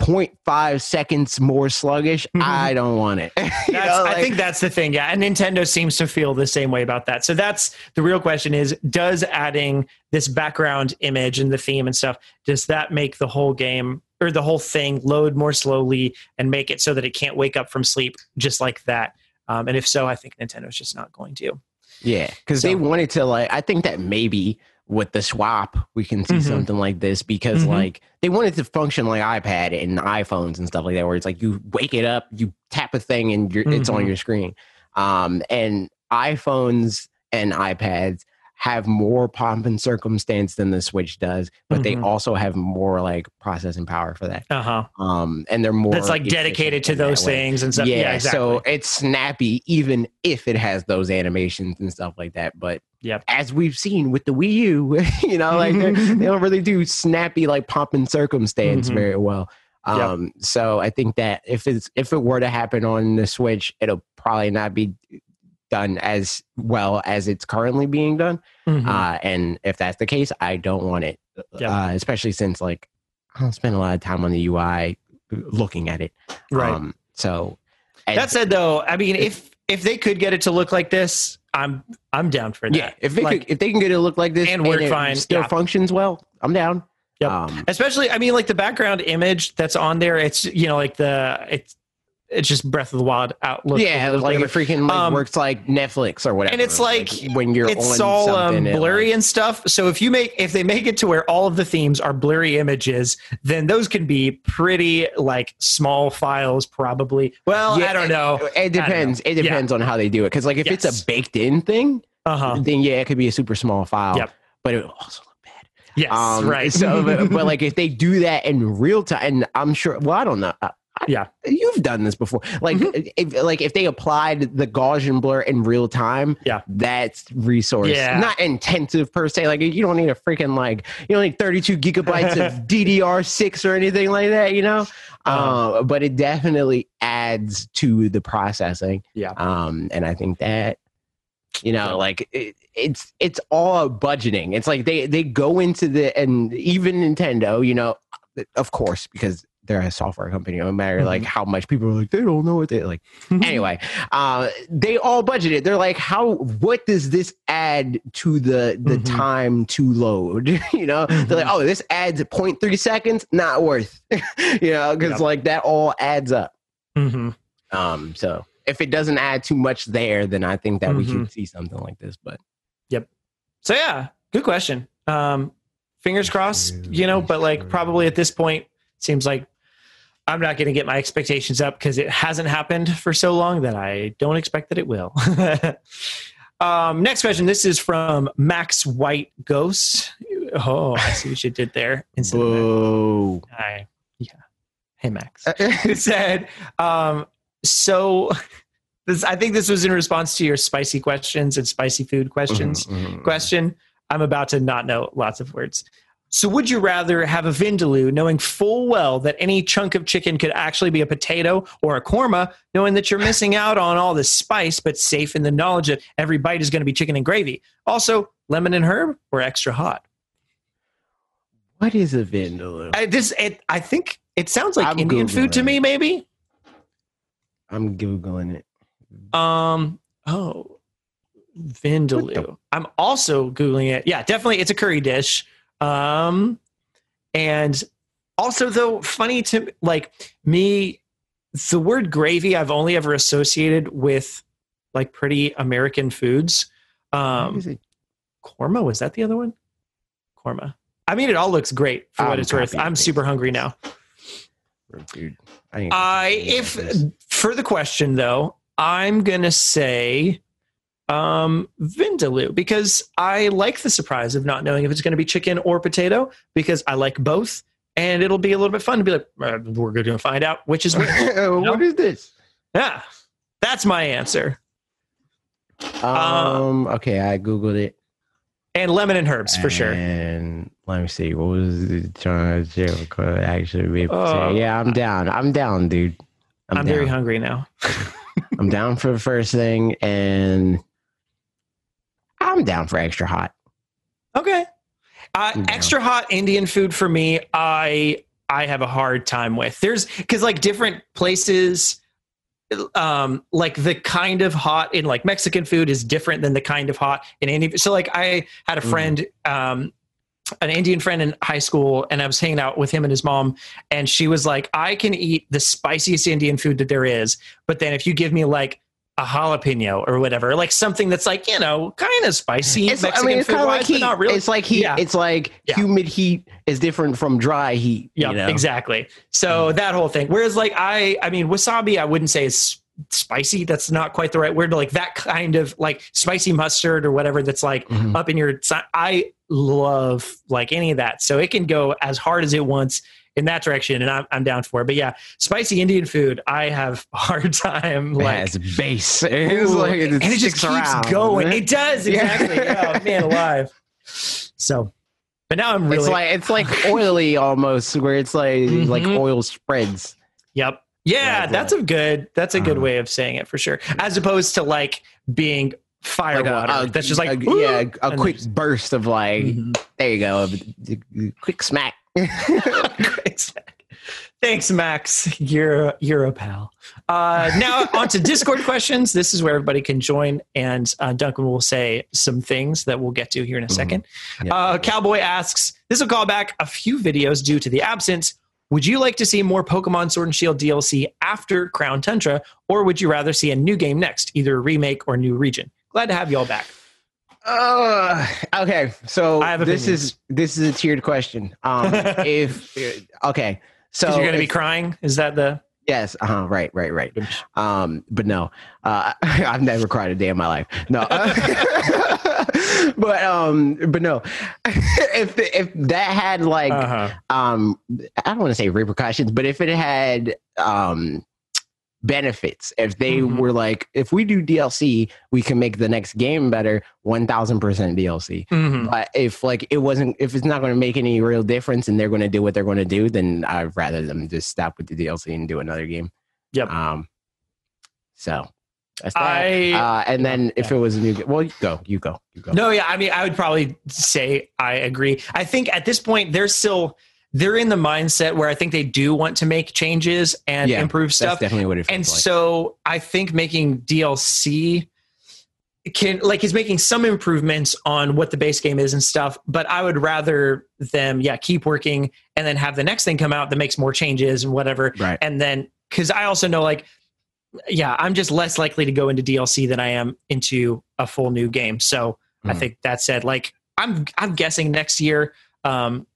0.5 seconds more sluggish, Mhm. I don't want it. You That's, know, I think that's the thing. Yeah. And Nintendo seems to feel the same way about that. So that's the real question is does adding this background image and the theme and stuff, does that make the whole game or the whole thing load more slowly and make it so that it can't wake up from sleep just like that? Um, and if so, I think Nintendo's just not going to. Yeah, because they wanted to like. I think that maybe with the swap we can see Mhm. something like this because Mhm. like they wanted to function like iPad and iPhones and stuff like that, where it's like you wake it up, you tap a thing, and you're, it's on Mhm. your screen. Um, and iPhones and iPads have more pomp and circumstance than the Switch does, but they Mhm. also have more like processing power for that. Uh huh. Um, and they're more That's like dedicated to those way. things and stuff. Yeah, Yeah, exactly. so it's snappy even if it has those animations and stuff like that. But Yep. as we've seen with the Wii U, you know, like they're- don't really do snappy like pomp and circumstance Mhm. very well. Yep. Um, so I think that if it's if it were to happen on the Switch, it'll probably not be done as well as it's currently being done. Mhm. Uh, and if that's the case, I don't want it. Yeah. Uh, especially since like I don't spend a lot of time on the UI looking at it. right. Um, so and- that said, though, I mean, if if they could get it to look like this, I'm I'm down for that. yeah, if they like, could, if they can get it to look like this And work it fine, still yeah. functions well, I'm down. Yep. Um, especially i mean like the background image that's on there it's you know like the it's it's just breath of the wild outlook yeah, like it freaking like Um, works like Netflix or whatever. and it's like, when you're it's all um, it, blurry like- and stuff so if you make if they make it to where all of the themes are blurry images then those can be pretty like small files probably well Yeah, i don't know It depends. It Yeah. depends on how they do it. Because like if it's a baked in thing, Uh-huh. then yeah, it could be a super small file. Yep. But it also look bad. Yes, Um, right. So, but, but like if they do that in real time, and I'm sure. Well, I don't know. Yeah. you've done this before. Like, Mhm. if like if they applied the Gaussian blur in real time, Yeah. that's resource. Yeah. Not intensive per se. Like you don't need a freaking like you don't need 32 gigabytes of DDR6 or anything like that. You know. Uh, but it definitely adds to the processing. Yeah. Um, and I think that you know like it, it's it's all budgeting it's like they they go into the and even nintendo you know of course because they're a software company no matter like Mm-hmm. how much people are like they don't know what they like anyway uh they all budgeted they're like how what does this add to the the Mhm. time to load you know they're like Mhm. oh this adds 0.3 seconds not worth you know because Yep. like that all adds up Mhm. um, so if it doesn't add too much there, then I think that we could see something like this. But yep. So yeah, good question. Um, fingers crossed, you know, but like probably at this point, seems like I'm not going to get my expectations up because it hasn't happened for so long that I don't expect that it will. um, next question. This is from Max White Ghost. Oh, I see what you did there. Instead of boo. Hi. Yeah. Hey, Max. It said, um, so this, I think this was in response to your spicy questions and spicy food questions Mhm, mhm. question. I'm about to not know lots of words. So, would you rather have a vindaloo knowing full well that any chunk of chicken could actually be a potato or a korma, knowing that you're missing out on all the spice, but safe in the knowledge that every bite is going to be chicken and gravy? Also, lemon and herb or extra hot? What is a vindaloo? I, this, it, I think it sounds like I'm Indian food to Googling. me, maybe. I'm googling it. Um. Oh, vindaloo. I'm also googling it. Yeah, definitely, it's a curry dish. Um, and also though, funny to like me, the word gravy I've only ever associated with like pretty American foods. What Um, korma was that the other one? Korma. I mean, it all looks great for what I'm it's worth. I'm super hungry now. Dude, I, I if for the question though, I'm gonna say um Vindaloo because I like the surprise of not knowing if it's gonna be chicken or potato because I like both and it'll be a little bit fun to be like uh, we're gonna find out which is which. what is this? yeah, that's my answer. Um. okay, I googled it. And lemon and herbs for Uh, sure. And let me see. What was the trying to could actually be? to Uh, yeah, I'm down. I'm down, dude. I'm, I'm, down. very hungry now. I'm down for the first thing, and I'm down for extra hot. Okay. Uh, Yeah. Extra hot Indian food for me, I I have a hard time with. There's because like different places, um, like the kind of hot in like Mexican food is different than the kind of hot in Indian. So like I had a Mhm. friend, um, an Indian friend in high school, and I was hanging out with him and his mom, and she was like, "I can eat the spiciest Indian food that there is, but then if you give me like." A jalapeno or whatever, like something that's like you know, kind of spicy. It's, I Mexican mean, it's kind of like heat. not really. It's like heat. Yeah. It's like Yeah. humid heat is different from dry heat. Yeah, you know? exactly. So that whole thing. Whereas, like, I, I mean, wasabi, I wouldn't say is spicy. That's not quite the right word. But like that kind of like spicy mustard or whatever. That's like Mhm. up in your. I love like any of that. So it can go as hard as it wants in that direction, and I'm, I'm down for it. But yeah, spicy Indian food, I have a hard time It like. has base. It's like it and it just keeps around. going. It does exactly. yeah, man, alive. So, but now I'm really It's like it's like oily almost, where it's like like Mhm. oil spreads. Yep. Yeah, Right, that's a good that's a good Uh-huh. way of saying it for sure. As opposed to like being fire Like a- water. a- that's just like a, yeah, a quick burst of like Mhm. there you go, a quick smack. Thanks, Max. You're you're a pal. Uh, now on to Discord questions. This is where everybody can join, and uh, Duncan will say some things that we'll get to here in a Mhm. second. Yeah. Uh, Cowboy asks, "This will call back a few videos due to the absence. Would you like to see more Pokemon Sword and Shield DLC after Crown Tundra, or would you rather see a new game next, either a remake or new region? Glad to have you all back. Uh, okay, so this opinions. is this is a tiered question. Um, if okay, so you're going to be crying. Is that the? Yes. Uh-huh, right. Right. Right. Um, but no, uh, I've never cried a day in my life. No. but um, but no. if if that had like Uh-huh. um, I don't want to say repercussions, but if it had um benefits, if they Mhm. were like, if we do DLC, we can make the next game better. One thousand percent DLC. Mhm. But if like it wasn't, if it's not going to make any real difference, and they're going to do what they're going to do, then I'd rather them just stop with the DLC and do another game. Yep. Um. So. I uh, and then if yeah. it was a new, game, well, you go, you go, you go. No, yeah, I mean, I would probably say I agree. I think at this point they're still they're in the mindset where I think they do want to make changes and Yeah, improve that's stuff. definitely what it feels And like. so I think making DLC can like is making some improvements on what the base game is and stuff, but I would rather them yeah, keep working and then have the next thing come out that makes more changes and whatever. right. And then cuz I also know like yeah, I'm just less likely to go into DLC than I am into a full new game. So I Mhm. think that said, like I'm I'm guessing next year um,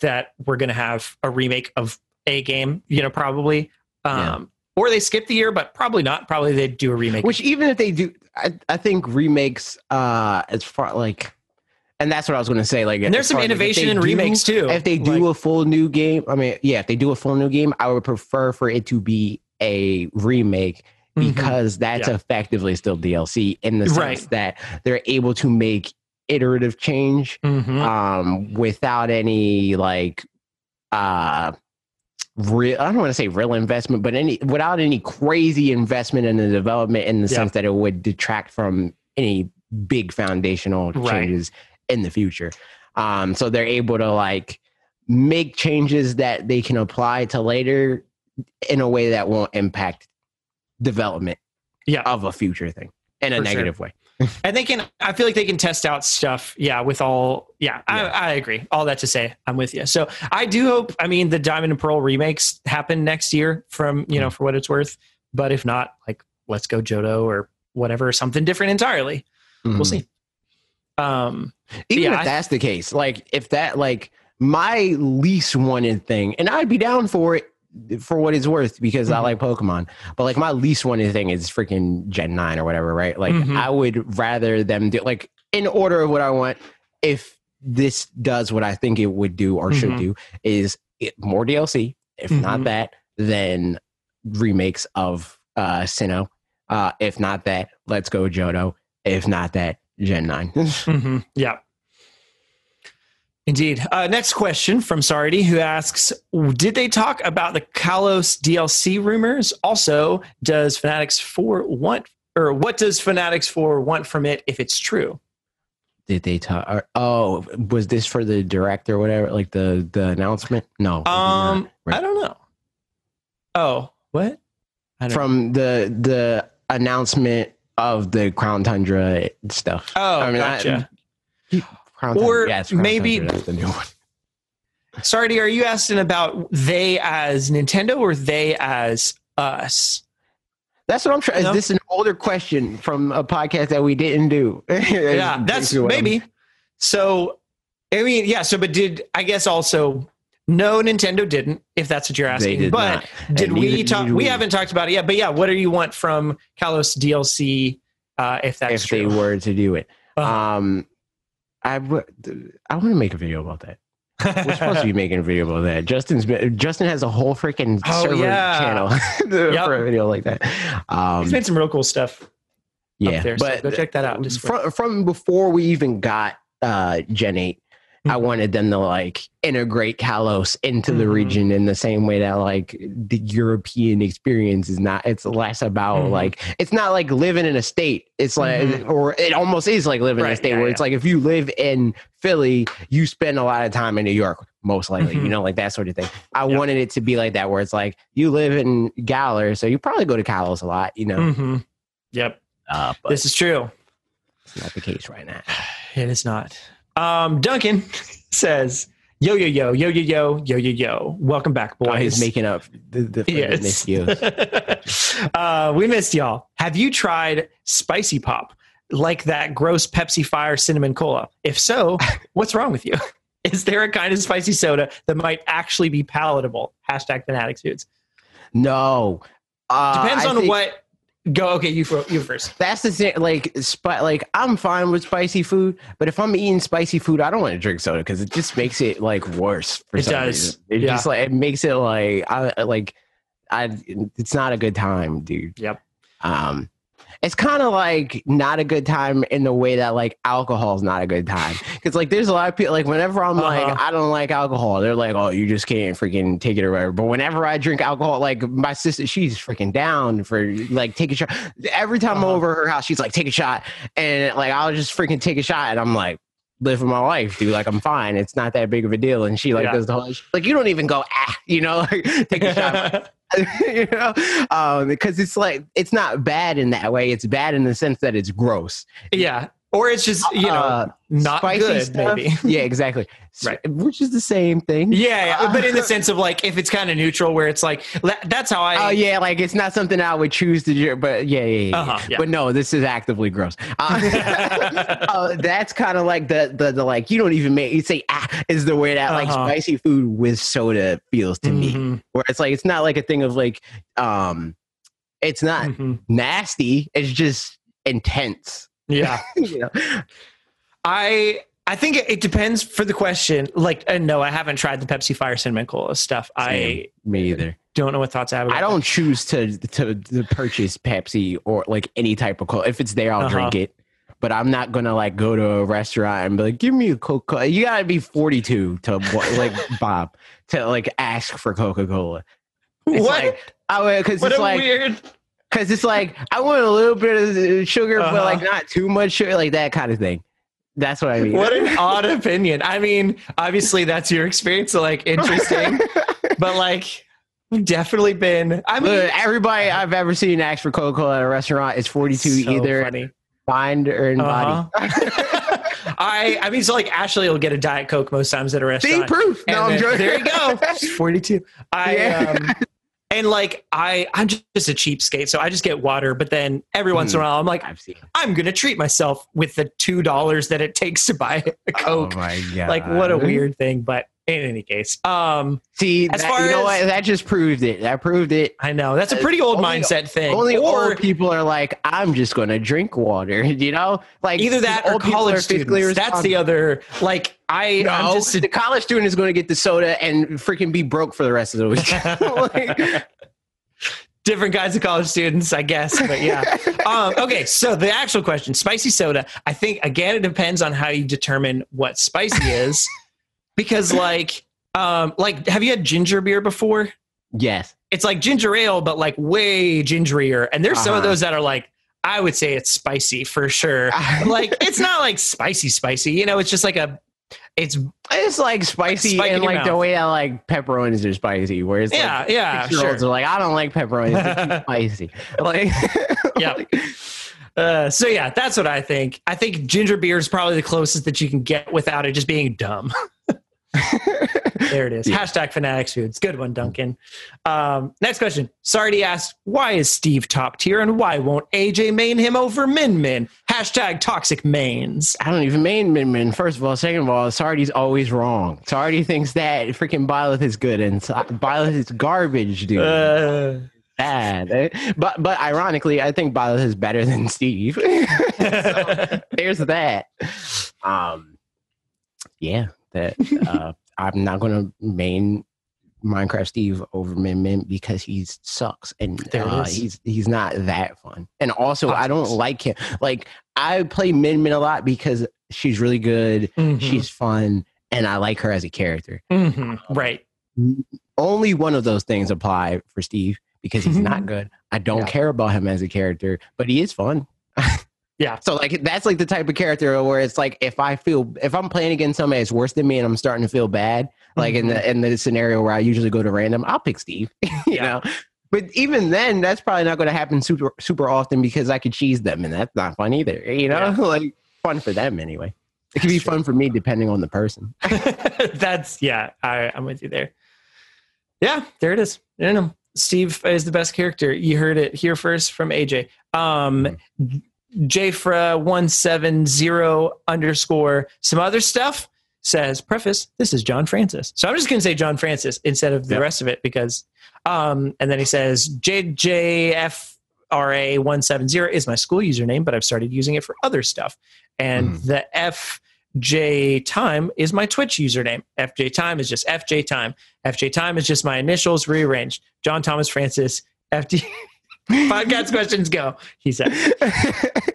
that we're gonna have a remake of a game, you know, probably. Um, Yeah. Or they skip the year, but probably not. Probably they do a remake. Which even if they do, I, I think remakes, uh, as far like, and that's what I was going to say. Like, and there's some far as, like, if innovation in do- remakes too. If they do Like, a full new game, I mean, yeah, if they do a full new game, I would prefer for it to be a remake mhm. because that's Yeah. effectively still DLC in the sense Right. that they're able to make iterative change Mhm. um without any like uh real I don't want to say real investment, but any without any crazy investment in the development in the Yeah. sense that it would detract from any big foundational Right. changes in the future. Um so they're able to like make changes that they can apply to later in a way that won't impact development Yeah. of a future thing in a For sure. negative way. And they can. I feel like they can test out stuff. Yeah, with all. Yeah, Yeah. I, I agree. All that to say, I'm with you. So I do hope. I mean, the Diamond and Pearl remakes happen next year. From you know, for what it's worth. But if not, like, let's go Johto or whatever, something different entirely. We'll Mhm. see. Um. Even Yeah, if I- that's the case, like if that like my least wanted thing, and I'd be down for it for what it's worth because I Mhm. like Pokemon, but like my least wanted thing is freaking Gen nine or whatever, right? Like Mhm. I would rather them do like in order of what I want. If this does what I think it would do or should Mhm. do, is it more DLC. If not Mhm. that, then remakes of uh Sinnoh. Uh, if not that, let's go Johto. If not that, Gen nine. mhm, Yeah. Indeed. Uh, next question from Sardi, who asks Did they talk about the Kalos DLC rumors? Also, does Fanatics 4 want, or what does Fanatics 4 want from it if it's true? Did they talk? Or, oh, was this for the direct or whatever? Like the the announcement? No. it did not. Um, Right. I don't know. Oh, what? I don't From the the announcement of the Crown Tundra stuff. Oh, I mean, gotcha. I, Crown Or yeah, Crown maybe- that's the new one. Sardi, are you asking about they as Nintendo or they as us? That's what I'm trying. Is this an older question from a podcast that we didn't do? yeah, that's maybe. So, I mean, yeah. So, but did I guess also no Nintendo didn't, if that's what you're asking. did but not. did And we talk? We we. haven't talked about it yet. But yeah, what do you want from Kalos DLC? Uh, if that's if true. they were to do it. Uh-huh. Um, I would. I want to make a video about that. We're supposed to be making a video about that. Justin's been, Justin has a whole freaking Oh, server yeah. channel Yep. for a video like that. Um, He's made some real cool stuff yeah, up there. So but go check that out. Just from, from before we even got uh, Gen 8, I wanted them to like integrate Kalos into the Mhm. region in the same way that like the European experience is not. It's less about Mhm. like it's not like living in a state. It's like Mhm. or it almost is like living in a state yeah, where yeah. it's like if you live in Philly, you spend a lot of time in New York, most likely. You know, like that sort of thing. I Yep. wanted it to be like that, where it's like you live in Galar, so you probably go to Kalos a lot. You know, Mhm. Yep, uh, but this is true. it's not the case right now. It is not. Um, Duncan says, "Yo yo yo yo yo yo yo yo yo. Welcome back, boys." He's making up the, the Yes. miscues. uh, we missed y'all. Have you tried spicy pop like that gross Pepsi Fire cinnamon cola? If so, what's wrong with you? Is there a kind of spicy soda that might actually be palatable? Hashtag Fanatics Foods. No. Uh, Depends I on think what. Go. Okay, you fir- you first. That's the thing. Like, spi- like I'm fine with spicy food, but if I'm eating spicy food, I don't want to drink soda because it just makes it like worse. For It does. reason. It Yeah. just like it makes it like I like I. It's not a good time, dude. Yep. Um, it's kind of like not a good time in the way that like alcohol is not a good time because like there's a lot of people like whenever I'm like Uh-huh. I don't like alcohol they're like oh you just can't freaking take it or whatever but whenever I drink alcohol like my sister she's freaking down for like take a shot every time I'm Uh-huh. over her house she's like take a shot and like I'll just freaking take a shot and I'm like living my life dude like I'm fine. It's not that big of a deal. And she like Yeah. does the whole like you don't even go ah you know like take a shot. You know? Um because it's like it's not bad in that way. It's bad in the sense that it's gross. Yeah. Or it's just you know Uh, not spicy good stuff- maybe. yeah exactly Right. which is the same thing Yeah, yeah, but in the sense of like if it's kind of neutral, where it's like that's how I. Oh yeah, like it's not something I would choose to do, but yeah, yeah, yeah. Uh-huh, yeah. But no, this is actively gross. Uh, uh, that's kind of like the, the the like you don't even make you say ah is the way that like Uh-huh. spicy food with soda feels to me. Mhm, Where it's like it's not like a thing of like um, it's not mhm. nasty. It's just intense. Yeah. you know? I I think it, it depends for the question. Like, uh, no, I haven't tried the Pepsi Fire Cinnamon Cola stuff. I Same. Me either. don't know what thoughts I have. About I don't choose to, to to purchase Pepsi or like any type of cola. If it's there, I'll Uh-huh. drink it. But I'm not gonna like go to a restaurant and be like, "Give me a Coca." Cola. You gotta be 42 to like Bob to like ask for Coca Cola. What? like I because it's like weird. Because it's like I want a little bit of sugar, Uh-huh. but like not too much sugar, like that kind of thing. That's what I mean. What an odd opinion. I mean, obviously that's your experience. So like interesting, but like definitely been. I mean, Look, everybody I've ever seen ask for Coca Cola at a restaurant is 42 so either funny. mind or in body. Uh-huh. I I mean, so like Ashley will get a diet coke most times at a restaurant. proof. And No, I'm joking. There you go. She's 42. I Yeah. um and like I I'm just a cheapskate, so I just get water. But then every once in a Hmm. while, I'm like. I'm gonna treat myself with the two dollars that it takes to buy a coke. Oh my god! like what a weird thing. But in any case, um, See, As that, far you know as- what? That just proved it. That proved it. I know that's a pretty old Only- mindset thing. Only or old people are like, I'm just going to drink water. You know, like either that or college students. That's the other. Like I, No, I'm just the college student is going to get the soda and freaking be broke for the rest of the week. Like, different kinds of college students, I guess. But yeah. um, okay, so the actual question, spicy soda. I think again, it depends on how you determine what spicy is, because like, um, like, have you had ginger beer before? yes. It's like ginger ale, but like way gingerier. And there's some of Uh-huh. those that are like, I would say it's spicy for sure. like, it's not like spicy, spicy. You know, it's just like a, it's It's like spicy in and like the mouth. way that like pepperonis are spicy. Whereas yeah, like, yeah, sure. are like, I don't like pepperonis. Spicy. Like, Yeah. Uh, so yeah, that's what I think. I think ginger beer is probably the closest that you can get without it just being dumb. There it is. Yeah. Hashtag fanatics foods. Good one, Duncan. Um, next question. Sardi asks, why is Steve top tier and why won't AJ main him over Min Min? Hashtag toxic mains. I don't even main Min Min. First of all, second of all, Sardi's always wrong. Sardi thinks that freaking Byleth is good and Sa- Byleth is garbage, dude. Uh, Bad. Eh? But but ironically, I think Byleth is better than Steve. so, there's that. Um, yeah, that uh, I'm not gonna main Minecraft Steve over Min Min because he sucks and uh, he's he's not that fun. And also, I don't like him. Like I play Min Min a lot because she's really good. mhm, She's fun, and I like her as a character. mhm, right. Only one of those things apply for Steve because he's not good. I don't Yeah. care about him as a character, but he is fun. Yeah. So like that's like the type of character where it's like if I feel if I'm playing against somebody that's worse than me and I'm starting to feel bad, like mm-hmm. in the in the scenario where I usually go to random, I'll pick Steve. you yeah. know. But even then, that's probably not going to happen super super often because I could cheese them, and that's not fun either. You know, yeah. like fun for them anyway. It can be true. fun for me depending on the person. that's yeah, I, I'm with you there. Yeah, there it is. I don't know. Steve is the best character. You heard it here first from AJ. Um, mm-hmm jfra170 underscore some other stuff says preface this is john francis. So i'm just going to say john francis instead of the yep. rest of it because um and then he says jjfra170 is my school username but i've started using it for other stuff. And mm. the fj time is my twitch username. Fj time is just fj time. Fj time is just my initials rearranged. John thomas francis fd Podcast questions go, he said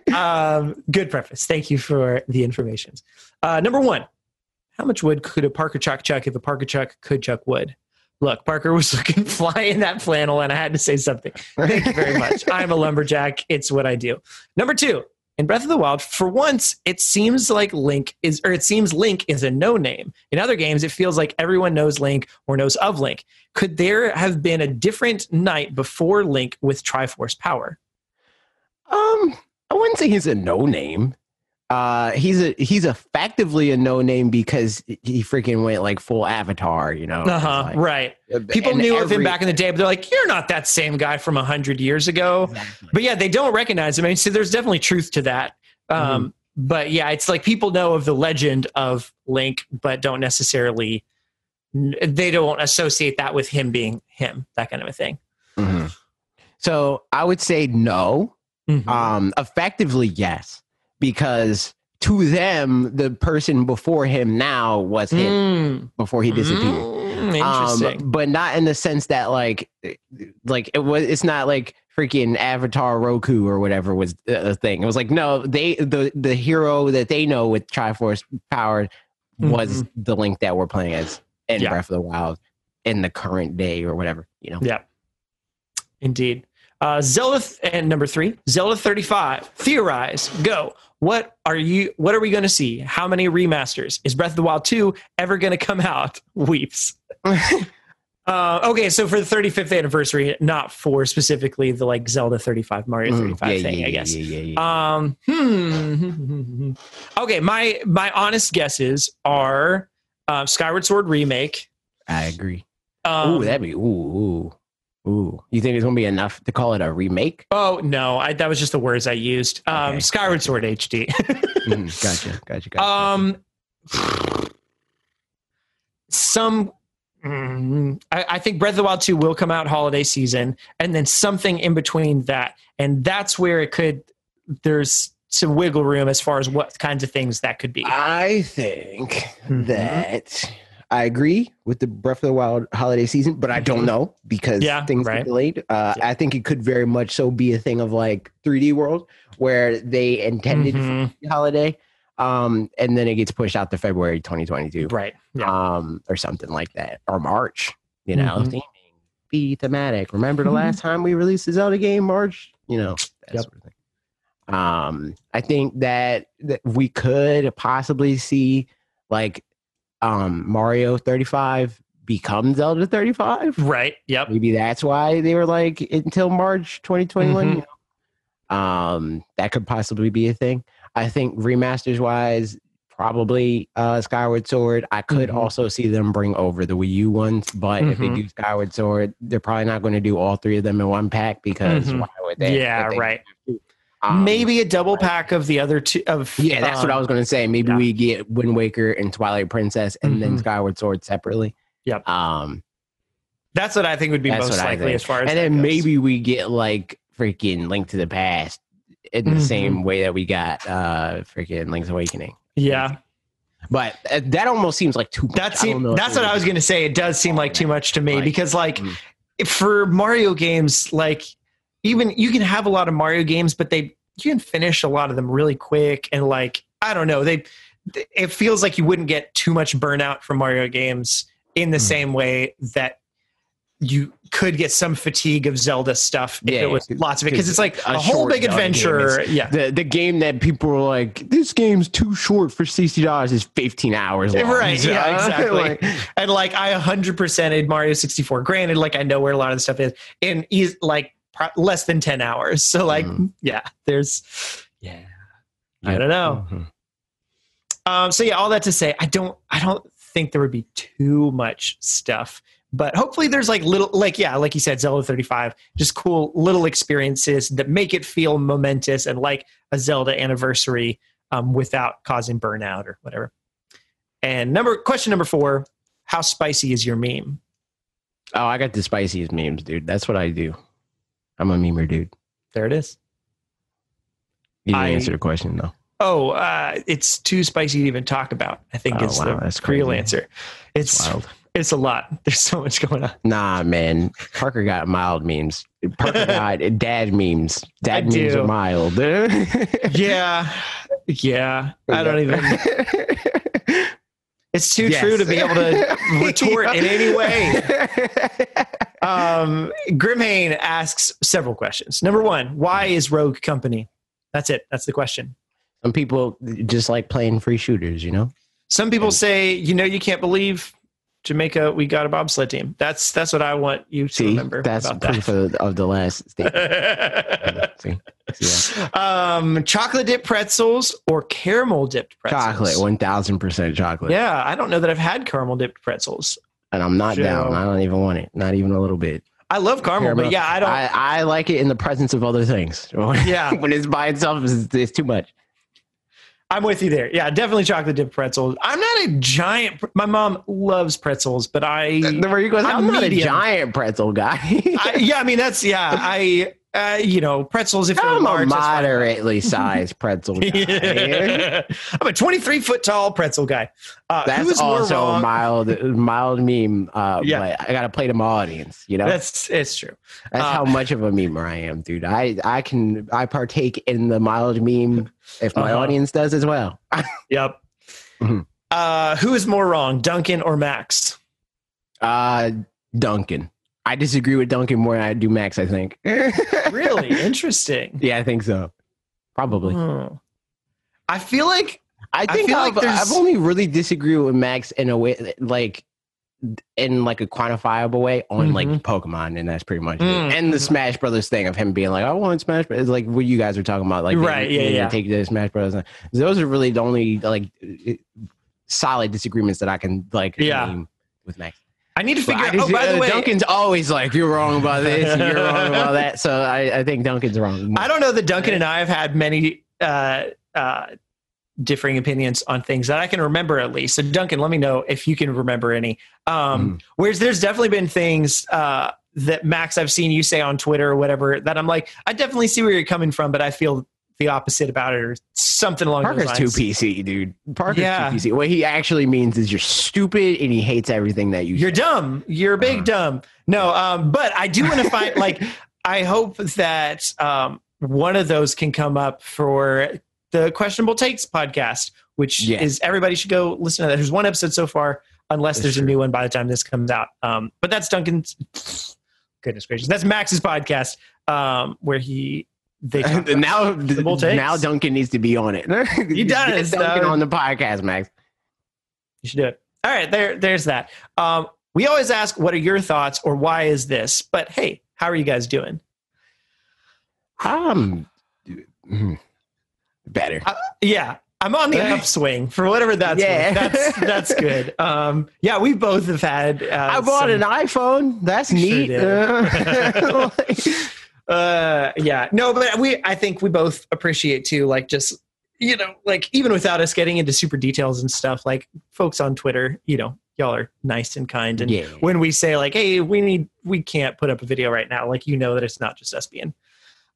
um, good preface. Thank you for the information. Uh, number one, how much wood could a Parker chuck chuck if a Parker chuck could chuck wood? Look, Parker was looking fly in that flannel, and I had to say something. Thank you very much. I'm a lumberjack. It's what I do. Number two, in Breath of the Wild, for once, it seems like Link is, or it seems Link is a no name. In other games, it feels like everyone knows Link or knows of Link. Could there have been a different knight before Link with Triforce power? Um, I wouldn't say he's a no name. Uh, he's a he's effectively a no name because he freaking went like full Avatar. You know, Uh huh. Like- right. People knew of him back in the day, but they're like, "You're not that same guy from a hundred years ago." Exactly. But yeah, they don't recognize him. I mean, so there's definitely truth to that. Um, Mm-hmm. But yeah, it's like people know of the legend of Link, but don't necessarily they don't associate that with him being him. That kind of a thing. Mhm. So I would say no. Mhm. Um, effectively yes, because to them the person before him now was him Mm. before he disappeared. Mm, interesting. Um, but not in the sense that like, like it was. It's not like freaking Avatar Roku or whatever was a thing. It was like no, they the the hero that they know with Triforce power was the Link that we're playing as in Mm-hmm. Yeah. Breath of the Wild in the current day or whatever. You know. Yeah. Indeed. Uh, and number three, Zelda 35. Theorize. Go. What are you? What are we going to see? How many remasters is Breath of the Wild 2 ever going to come out? Weeps. Uh, okay, so for the 35th anniversary, not for specifically the like Zelda 35, Mario Mm, 35 yeah, thing, yeah, I guess. Yeah, yeah, yeah. Um, hmm. Okay, my my honest guesses are uh, Skyward Sword remake. I agree. Um, ooh, that'd be ooh, ooh, ooh. You think it's gonna be enough to call it a remake? Oh no, I, that was just the words I used. Um, Okay. Skyward Sword HD. Mhm, gotcha, gotcha, gotcha. um, some. mm, I, I think Breath of the Wild 2 will come out holiday season, and then something in between that, and that's where it could. There's some wiggle room as far as what kinds of things that could be. I think Mhm. that I agree with the Breath of the Wild holiday season, but I don't know because Mm-hmm. Yeah, things right. get delayed. Uh, Yeah. I think it could very much so be a thing of like 3D World where they intended Mhm. for the holiday, um, and then it gets pushed out to February 2022, Right. Yeah. um, or something like that, or March. You know, Mhm. theming, be thematic. Remember the last time we released a Zelda game, March? You know, that Yep. sort of thing. Um, I think that, that we could possibly see like um Mario 35 become Zelda 35. Right. Yep. Maybe that's why they were like until March 2021. Mhm. you know? Um, that could possibly be a thing. I think remasters wise, probably uh Skyward Sword. I could Mhm. also see them bring over the Wii U ones, but if they Mhm. do Skyward Sword, they're probably not going to do all three of them in one pack because Mhm. why would they? Yeah, they right. Um, Maybe a double pack of the other two. Of Yeah, that's what I um, was going to say. Maybe yeah. we get Wind Waker and Twilight Princess, and then Mhm. Skyward Sword separately. Yep. Um, That's what I think would be most likely as far as and then goes. maybe we get like freaking Link to the Past in the Mhm. same way that we got uh freaking Link's Awakening. Yeah, But uh, that almost seems like too much. that seem, don't know if that's what I was going to say. It does seem like too much to me because, like, Mm. for Mario games, like even you can have a lot of Mario games, but they you can finish a lot of them really quick and like I don't know they. It feels like you wouldn't get too much burnout from Mario games in the Mm. same way that you could get some fatigue of Zelda stuff if Yeah, it was lots of it because it's like a a, whole big adventure. Yeah, The the game that people were like, this game's too short for sixty dollars is fifteen hours long. Right, yeah, exactly. like, and like I 100%ed Mario 64. Granted, like I know where a lot of the stuff is and is like pro- less than 10 hours. So like, Mhm. yeah, there's, yeah, I don't know. Mhm. Um, so yeah, all that to say, I don't, I don't think there would be too much stuff, but hopefully there's like little, like yeah, like you said, Zelda 35, just cool little experiences that make it feel momentous and like a Zelda anniversary um, without causing burnout or whatever. And number question number four: How spicy is your meme? Oh, I got the spiciest memes, dude. That's what I do. I'm a memer, dude. There it is. You didn't I- answer the question though. Oh, uh, it's too spicy to even talk about. I think Oh, is wow, the real answer. It's Wild. it's a lot. There's so much going on. Nah, man. Parker got mild memes. Parker got dad memes. Dad I memes do. are mild. Yeah, yeah. I don't even. It's too Yes. true to be able to retort in any way. Um, Grimhane asks several questions. Number one, why is Rogue Company? That's it. That's the question. Some people just like playing free shooters, you know? Some people say, you know, you can't believe Jamaica. We got a bobsled team. That's that's what I want you to See, remember. that's proof of, of the last statement. See? See that? um, chocolate dipped pretzels or caramel dipped pretzels. Chocolate, 1000% chocolate. Yeah, I don't know that I've had caramel dipped pretzels. And I'm not down. I don't even want it. Not even a little bit. I love caramel, Caramel. but yeah, I don't. I, I like it in the presence of other things. Yeah. when it's by itself, it's, it's too much. I'm with you there. Yeah, definitely chocolate dipped pretzels. I'm not a giant. My mom loves pretzels, but I, you go, I'm I'm not a giant pretzel guy. I yeah, I mean that's yeah. I uh, you know pretzels if I'm a large, that's fine. moderately sized pretzel guy. Yeah. I'm a 23 foot tall pretzel guy. Uh, That's who's also a mild, mild meme. Uh, Yeah. I gotta play to my audience. You know, that's, That's it's true. uh, how much of a memer I am, dude. I I can I partake in the mild meme if my Uh-huh. audience does as well. Yep. Mhm. Uh, who is more wrong, Duncan or Max? Uh, Duncan. I disagree with Duncan more than I do Max. I think. Really interesting. Yeah, I think so. Probably. Hmm. I feel like I I think feel I've, like I've only really disagreed with Max in a way like in like a quantifiable way on like Pokemon, and that's pretty much Mm, it. And the. Smash Brothers thing of him being like, "I want Smash," Brothers. like what you guys are talking about, like Right, they- yeah, they yeah. take the Smash Brothers. Those are really the only like solid disagreements that I can like Yeah. name with Max. I need to figure out. Oh, by the uh, way, Duncan's always like, "You're wrong about this, you're wrong about that." So I, I think Duncan's wrong. I don't know that Duncan and I have had many uh, uh, differing opinions on things that I can remember at least. So Duncan, let me know if you can remember any. Um, Whereas there's definitely been things uh, that Max I've seen you say on Twitter or whatever that I'm like, I definitely see where you're coming from, but I feel the opposite about it or something along Parker's those lines. Parker's too. PC, dude. Parker's Yeah. too PC. What he actually means is you're stupid and he hates everything that you. You're say. dumb. You're big Uh-huh. dumb. No, um, but I do want to find like I hope that um, one of those can come up for the Questionable Takes podcast, which Yeah. is everybody should go listen to that. There's one episode so far, unless That's there's a new one by the time this comes out. Um, but that's Duncan's. Goodness gracious, that's Max's podcast um, where he they now, now Duncan needs to be on it. He does, Get Duncan uh, on the podcast, Max. You should do it. All right, there, there's that. Um, we always ask, "What are your thoughts?" or "Why is this?" But hey, how are you guys doing? Um, mm, better. Yeah, I'm on the upswing for whatever that's Yeah. worth. That's that's good. Um, yeah, we both have had. Uh, I bought some- an iPhone. That's neat. did. Uh, yeah, no, but we. I think we both appreciate too. Like just you know, like even without us getting into super details and stuff, like folks on Twitter, you know, y'all are nice and kind. And yeah. when we say like, hey, we need, we can't put up a video right now, like you know that it's not just us being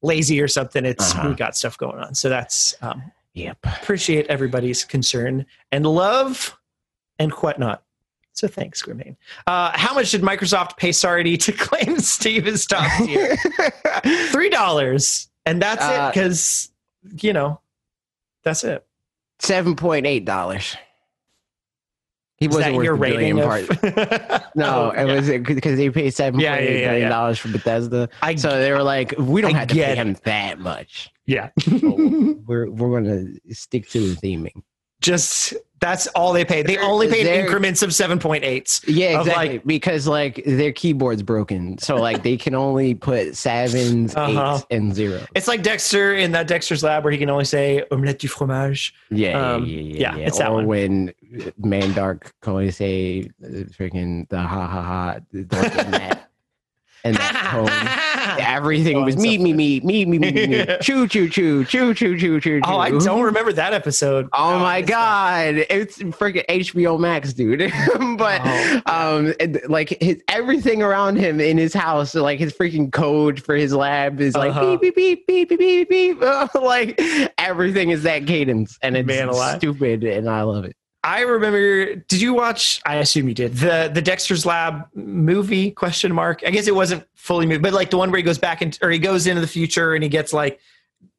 lazy or something. It's Uh-huh. we got stuff going on. So that's um, Yep. appreciate everybody's concern and love and whatnot. So thanks, Grimane. Uh, how much did Microsoft pay Sardi to claim Steve is top tier? Three dollars, and that's it Uh, because you know that's it. Seven point eight dollars. He wasn't worth your rating? part. No, Oh, it yeah. was because they paid seven Yeah, yeah, yeah, yeah. dollars for Bethesda. I So they were like, we don't I have to pay get him that much. yeah. We're we're gonna stick to the theming. Just that's all they pay. They only pay They're- increments of seven point eights. Yeah, exactly. like- because like their keyboard's broken, so like they can only put sevens, Uh-huh. eights, and zeros. It's like Dexter in that Dexter's lab where he can only say omelette du fromage. Yeah, Um, yeah, yeah, yeah, yeah. it's that or one. when Mandark can only say uh, freaking the ha ha ha, don't get mad. in that home. Everything was me, me, me, me, me, me, me, me. Choo, choo, choo, choo, choo, choo, choo. Oh, I don't remember that episode. Oh I my god, it's freaking HBO Max, dude. but Oh, um, it- like his everything around him in his house, like his freaking code for his lab is like Uh-huh. beep beep beep beep beep beep. beep. like everything is that cadence, and it's Man alive. stupid, and I love it. I remember. Did you watch? I assume you did. The the Dexter's Lab movie? Question mark. I guess it wasn't fully moved, but like the one where he goes back into or he goes into the future and he gets like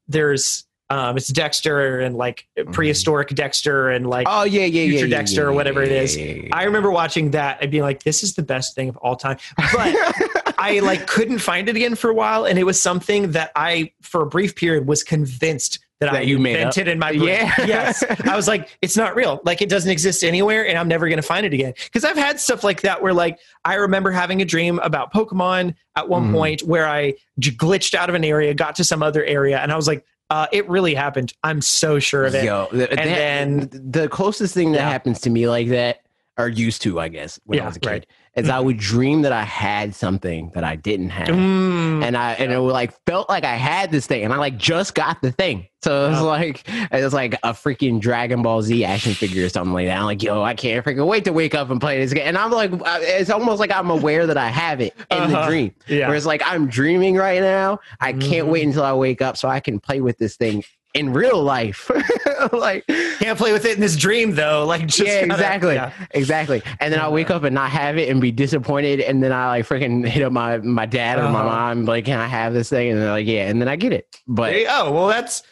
there's um it's Dexter and like prehistoric Dexter and like Oh yeah, yeah, Future yeah, Dexter yeah, or whatever it yeah. I remember watching that and being like, this is the best thing of all time. But I like couldn't find it again for a while, and it was something that I, for a brief period, was convinced that, I you invented in my brain. Yeah. yes, I was like, it's not real. Like it doesn't exist anywhere, and I'm never going to find it again. Because I've had stuff like that where, like, I remember having a dream about Pokemon at one Mhm. point where I j- glitched out of an area, got to some other area, and I was like, uh, it really happened. I'm so sure of it. Yo, th- that- then- the closest thing that Yeah. happens to me like that, are used to, I guess, when I was a kid, right. Is I would dream that I had something that I didn't have. Mm. and I and it like felt like I had this thing, and I like just got the thing. So it was Wow. like it was like a freaking Dragon Ball Z action figure or something like that. I'm like, yo, I can't freaking wait to wake up and play this game. And I'm like, it's almost like I'm aware that I have it in the Uh-huh. dream. yeah. Whereas like I'm dreaming right now, I can't Mhm. wait until I wake up so I can play with this thing in real life. like Can't play with it in this dream though. Like just yeah, kinda- exactly, yeah. exactly. And then I'll wake up and not have it and be disappointed. And then I like freaking hit up my my dad or my Uh-huh. mom, like, can I have this thing? And they're like, yeah. And then I get it. But Hey, oh well, that's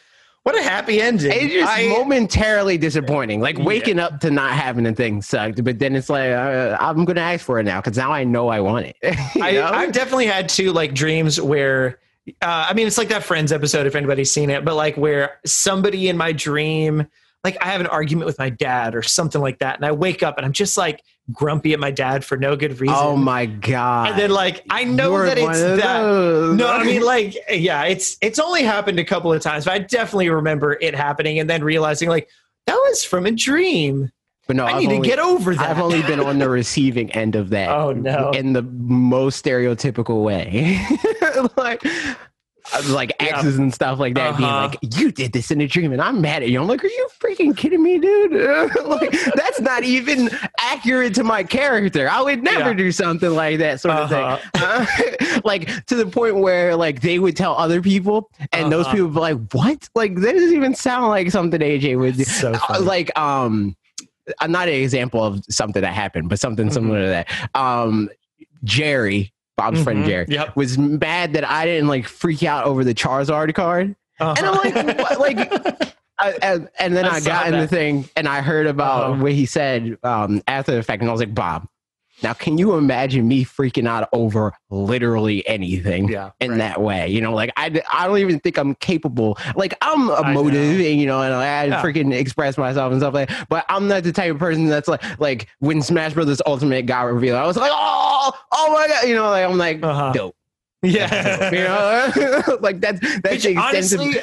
what a happy ending. it's just I- momentarily disappointing. Like Yeah. waking up to not having a thing sucked, but then it's like uh, I'm gonna ask for it now because now I know I want it. I, i've definitely had two like dreams where uh, I mean it's like that Friends episode if anybody's seen it, but like where somebody in my dream, like I have an argument with my dad or something like that, and I wake up and I'm just like grumpy at my dad for no good reason. oh my god! and then like I know You're that it's that. No, I mean like yeah, it's it's only happened a couple of times, but I definitely remember it happening and then realizing like that was from a dream. but no, I I've need only- to get over that. I've only been on the receiving end of that. Oh, no. In the most stereotypical way. like like Yeah. and stuff like that being Uh-huh. like, You did this in a dream and I'm mad at you. I'm like, Are you freaking kidding me, dude? like that's not even accurate to my character. I would never Yeah. do something like that sort of Uh-huh. thing. Uh, like to the point where like they would tell other people and those Uh-huh. people would be like, What? Like that doesn't even sound like something AJ would do. So Uh, like um I'm not an example of something that happened, but something Mhm. similar to that. Um, Jerry, Bob's friend Mhm. Jerry, Yep. was mad that I didn't like freak out over the Charizard card, and I'm like, what? like, I, and, and then I I, got in the thing and I heard about Uh-huh. what he said um, after the fact, and I was like, Bob. Now, can you imagine me freaking out over literally anything yeah. in right. that way? You know, like I, I don't even think I'm capable. Like I'm emotive, and you know, and I Yeah. freaking express myself and stuff like. that. But I'm not the type of person that's like, like when Smash Brothers Ultimate got revealed, I was like, oh, oh my god, you know, like I'm like, Uh-huh. dope, Yeah. you know, like that's that's the extent of- honestly,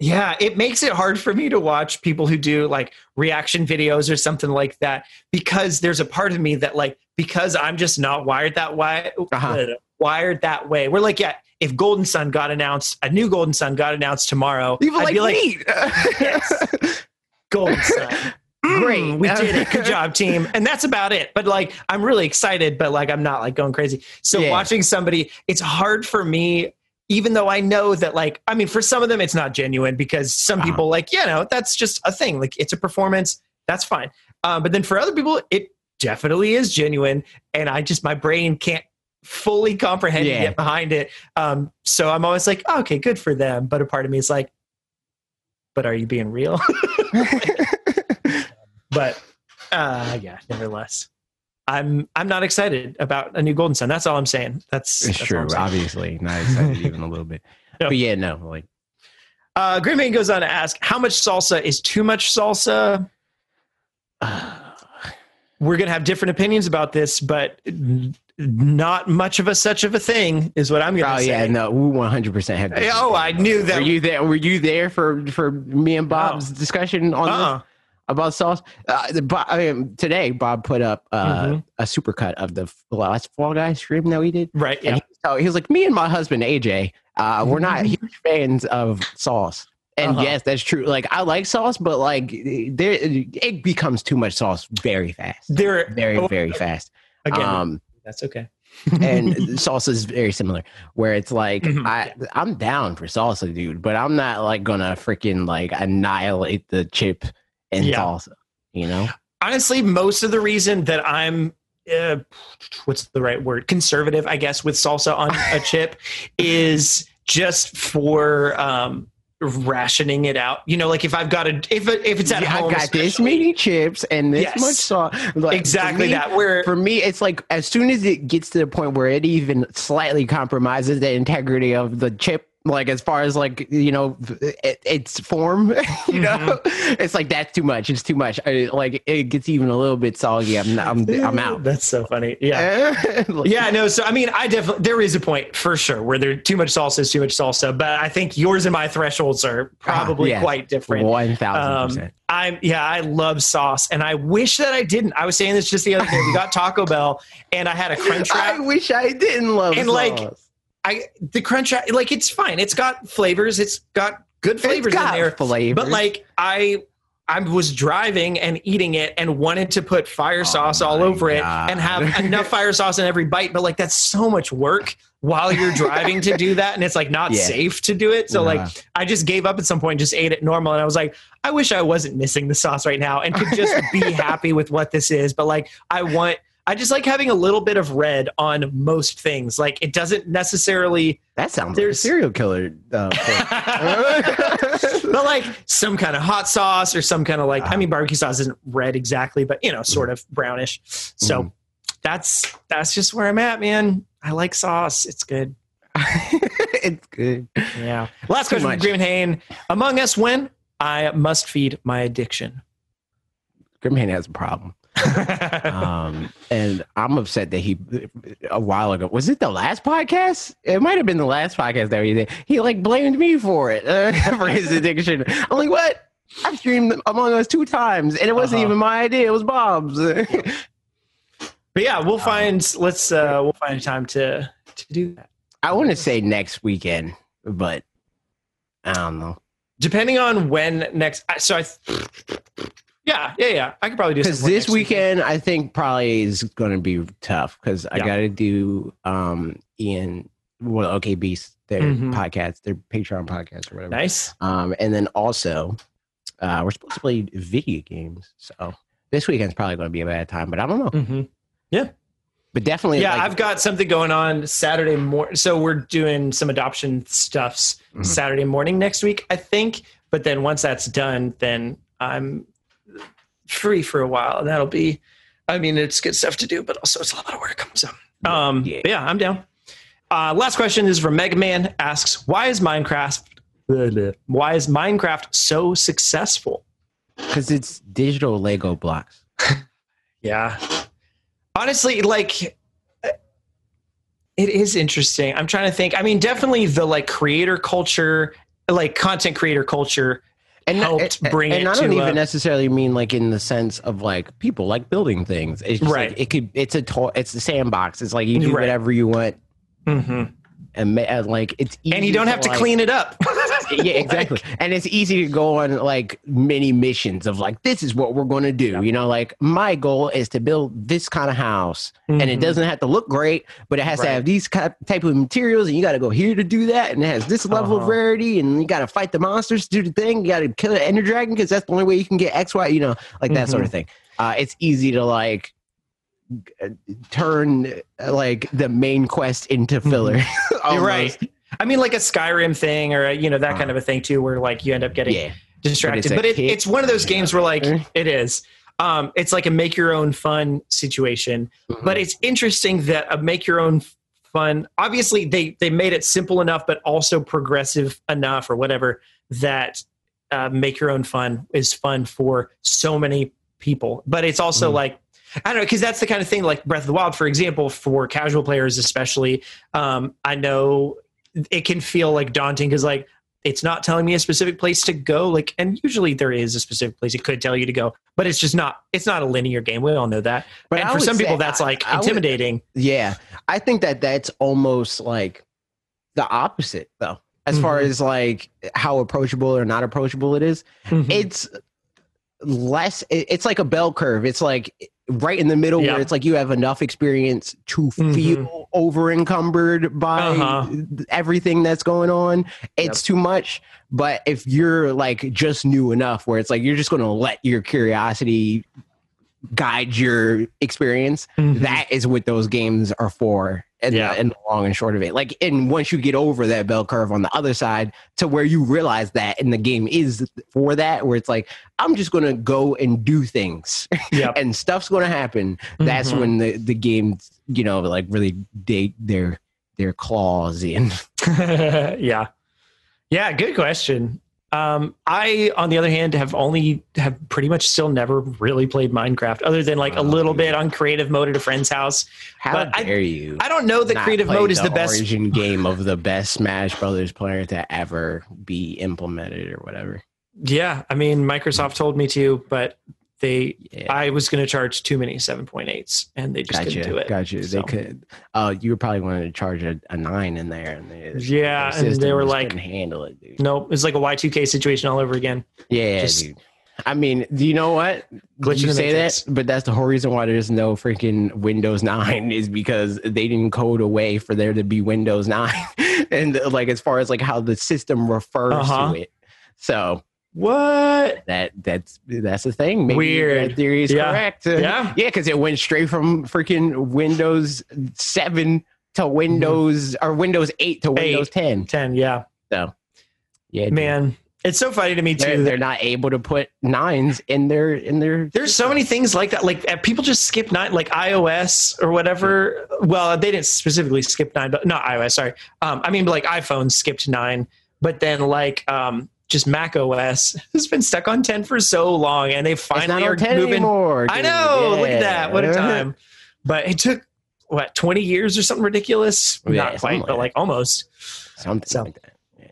yeah, it makes it hard for me to watch people who do like reaction videos or something like that because there's a part of me that like because I'm just not wired that way, Uh-huh. wired that way. We're like, yeah, if Golden Sun got announced, a new Golden Sun got announced tomorrow, People I'd like be like, me. Yes. Golden Sun. Mm, Great. we did it. Good job, team. And that's about it. But like, I'm really excited, but like, I'm not like going crazy. So Yeah. watching somebody, it's hard for me, even though I know that like, I mean, for some of them, it's not genuine because some Uh-huh. people like, you know, that's just a thing. Like, it's a performance. That's fine. Um, but then for other people, it definitely is genuine. And I just, my brain can't fully comprehend Yeah. and get behind it. Um, so I'm always like, oh, okay, good for them. But a part of me is like, but are you being real? but uh yeah nevertheless i'm i'm not excited about a new golden sun that's all i'm saying that's, It's that's true, obviously not excited even a little bit. Yeah. But yeah, no, like uh green Man goes on to ask how much salsa is too much salsa we're gonna have different opinions about this but not much of a such of a thing is what i'm gonna Oh say Oh yeah, no, we one hundred percent had. Hey, oh, I knew that- Were you there? Were you there for for me and Bob's discussion on uh-uh. this? about sauce. Uh, the, I mean, today Bob put up uh, Mhm. a supercut of the last Fall Guy stream that we did, Right. and Yeah. he, so he was like, "Me and my husband AJ, uh, we're not huge fans of sauce." And Uh-huh. yes, that's true. Like I like sauce, but like there, it becomes too much sauce very fast, There. very oh, very fast. Again, Um, that's okay. and salsa is very similar where it's like Mhm, I I'm down for salsa, dude, but I'm not like gonna freaking like annihilate the chip in Yeah. salsa, you know? honestly, most of the reason that I'm uh, what's the right word conservative, I guess, with salsa on a chip is just for um, rationing it out. You know, like if I've got a if if it's at Yeah, home, I got this many chips and this Yes. much sauce. Like, exactly me- that. Where For me, it's like as soon as it gets to the point where it even slightly compromises the integrity of the chip, like as far as like you know it, its form, you know, it's like that's too much. It's too much. I, like it gets even a little bit soggy. I'm I'm I'm out. That's so funny. Yeah. Yeah, no. So I mean, I definitely there is a point for sure where there too much salsa is too much salsa, but I think yours and my thresholds are probably yes. quite different. One thousand Um, percent. I'm yeah, I love sauce, and I wish that I didn't. I was saying this just the other day. We got Taco Bell, and I had a crunch I wish I didn't love And, like, sauce. I the crunch like it's fine. It's got flavors. It's got good flavors got in there. flavors. But like I I was driving and eating it and wanted to put fire Oh sauce all my over it and have enough fire sauce in every bite. But like that's so much work while you're driving to do that. And it's like not Yeah. safe to do it. So Nah. like I just gave up at some point, just ate it normal. And I was like, I wish I wasn't missing the sauce right now and could just be happy with what this is. But like I want I just like having a little bit of red on most things. Like it doesn't necessarily that sounds like a serial killer. Uh, but like some kind of hot sauce or some kind of like I mean barbecue sauce isn't red exactly, but you know, sort of brownish. So Mhm. that's that's just where I'm at, man. I like sauce. It's good. it's good. Yeah. Last Too question from much. Hain. Among us when I must feed my addiction. Grimhand has a problem. um, and I'm upset that he a while ago was it the last podcast? It might have been the last podcast that he did. He like blamed me for it uh, for his addiction. I'm like, what? I streamed Among Us two times, and it wasn't Uh-huh. even my idea. It was Bob's. But yeah, we'll find let's uh we'll find time to to do that. I want to say next weekend, but I don't know Depending on when next so I yeah, yeah, yeah. I could probably do because this weekend. weekend I think probably is going to be tough because I Yeah. got to do um Ian well OK Beast their Mhm. podcast their Patreon podcast or whatever. Nice. Um, and then also, uh, we're supposed to play video games. So this weekend's probably going to be a bad time, but I don't know. hmm But definitely, Yeah, like, I've got something going on Saturday morning. So we're doing some adoption stuffs Mhm. Saturday morning next week, I think. But then once that's done, then I'm free for a while. And that'll be, I mean, it's good stuff to do, but also it's a lot of work. So, um, Yeah. yeah, I'm down. Uh, last question is from Mega Man asks, why is Minecraft, why is Minecraft so successful? because it's digital Lego blocks. Yeah. Honestly, like it is interesting. I'm trying to think. I mean, definitely the like creator culture, like content creator culture And helped and- bring and it I don't even uh, necessarily mean like in the sense of like people like building things. It's just Right. like, it could. It's a to- It's a sandbox. It's like you do Right. whatever you want, Mhm. And, and like it's easy and you don't have to like- clean it up. yeah, exactly. and it's easy to go on like many missions of like, this is what we're going to do. Yeah. You know, like my goal is to build this kind of house, and it Mhm. doesn't have to look great, but it has to have these type of materials, and you got to go here to do that, and it has this level of Uh-huh. rarity, and you got to fight the monsters to do the thing. You got to kill an ender dragon because that's the only way you can get X, Y. You know, like that Mm-hmm. sort of thing. Uh, it's easy to like uh, turn uh, like the main quest into filler. Mm-hmm. You're almost. right. I mean, like a Skyrim thing, or a, you know that kind of a thing too, where like you end up getting Yeah. distracted. But, it, it's one of those games where like it is. Um, it's like a make your own fun situation. but it's interesting that a make your own fun obviously they they made it simple enough but also progressive enough or whatever that uh, make your own fun is fun for so many people but it's also Mhm. like i don't know because that's the kind of thing like breath of the wild for example for casual players especially um, i know it can feel like daunting because like it's not telling me a specific place to go. Like, and usually there is a specific place it could tell you to go, but it's just not. It's not a linear game. We all know that. But and for some people, that's like I- I would- intimidating. Yeah, I think that that's almost like the opposite, though, as far Mhm. as like how approachable or not approachable it is. Mhm. It's less. It's like a bell curve. It's like right in the middle Yeah. where it's like you have enough experience to Mhm. feel over encumbered by Uh-huh. everything that's going on. It's too much. But if you're like just new enough, where it's like you're just going to let your curiosity guide your experience, Mhm. that is what those games are for and Yeah. the, and the long and short of it like and once you get over that bell curve on the other side to where you realize that and the game is for that where it's like i'm just gonna go and do things Yep. and stuff's gonna happen that's Mhm. when the the games you know like really date their their claws in yeah. Yeah, good question. Um, I, on the other hand, have only have pretty much still never really played Minecraft, other than like a Oh, little dude. bit on creative mode at a friend's house. how But I- dare you I don't know that creative mode is the best. origin game of the best smash brothers player to ever be implemented or whatever Yeah, I mean, Microsoft told me to, but they, yeah I was going to charge too many 7.8s, and they just Gotcha. couldn't do it. Gotcha. So- They could. Oh, you were probably wanting to charge a, a nine in there, and they, Yeah, the and they were like- handle it, dude. Nope, it's like a Y2K situation all over again. Yeah, just- dude. I mean, do you know what? Glitch you say that, but that's the whole reason why there's no freaking Windows 9 is because they didn't code a way for there to be Windows 9, and like as far as like how the system refers Uh-huh. to it. So What? that that's that's the thing. Maybe Weird. that theory is Yeah. correct. Yeah. Yeah, because it went straight from freaking Windows 7 to Windows or Windows 8 to Windows 10. 10, yeah. So, yeah, dude. Man, it's so funny to me, they're, too. they're not able to put nines in their in their. There's so many things like that. Like uh, people just skip nine, like iOS or whatever. Well, they didn't specifically skip nine, but not iOS. Sorry. Um, I mean, like iPhone skipped nine, but then like um, just Mac OS has been stuck on ten for so long, and they finally are 10 moving. anymore. I know. Look at that. What a time. But it took what 20 years or something ridiculous. Yeah, not quite, but like like almost. Something So- like that. Yeah.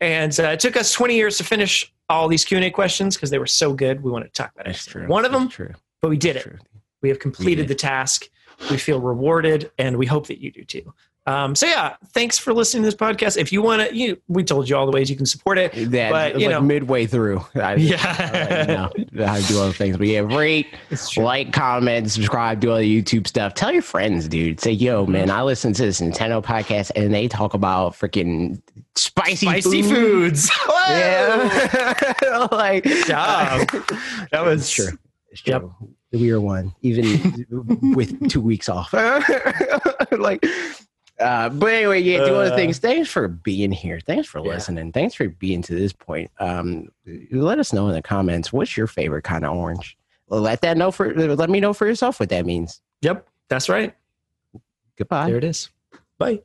And uh, it took us 20 years to finish all these Q&A questions because they were so good. We wanted to talk about That's it. true. One of That's them, True. but we did That's it. true. We have completed did. the task. We feel rewarded, and we hope that you do too. Um, so yeah, thanks for listening to this podcast. If you want to, you we told you all the ways you can support it. That, But, you like know- midway through, I, Yeah. I, you know, I do other things. But yeah, rate, like, comment, subscribe, do all the YouTube stuff. Tell your friends, dude. Say, yo, man, I listen to this Nintendo podcast and they talk about freaking spicy, Spicy food. foods. Yeah. like, job. That was- It's true. It's true. Yep. We are one, even with two weeks off. like, uh, but anyway, yeah, do other Uh, things. Thanks for being here. Thanks for Yeah. listening. Thanks for being to this point. Um, let us know in the comments what's your favorite kind of orange. Let that know for. Let me know for yourself what that means. Yep, that's right. Goodbye. There it is. Bye.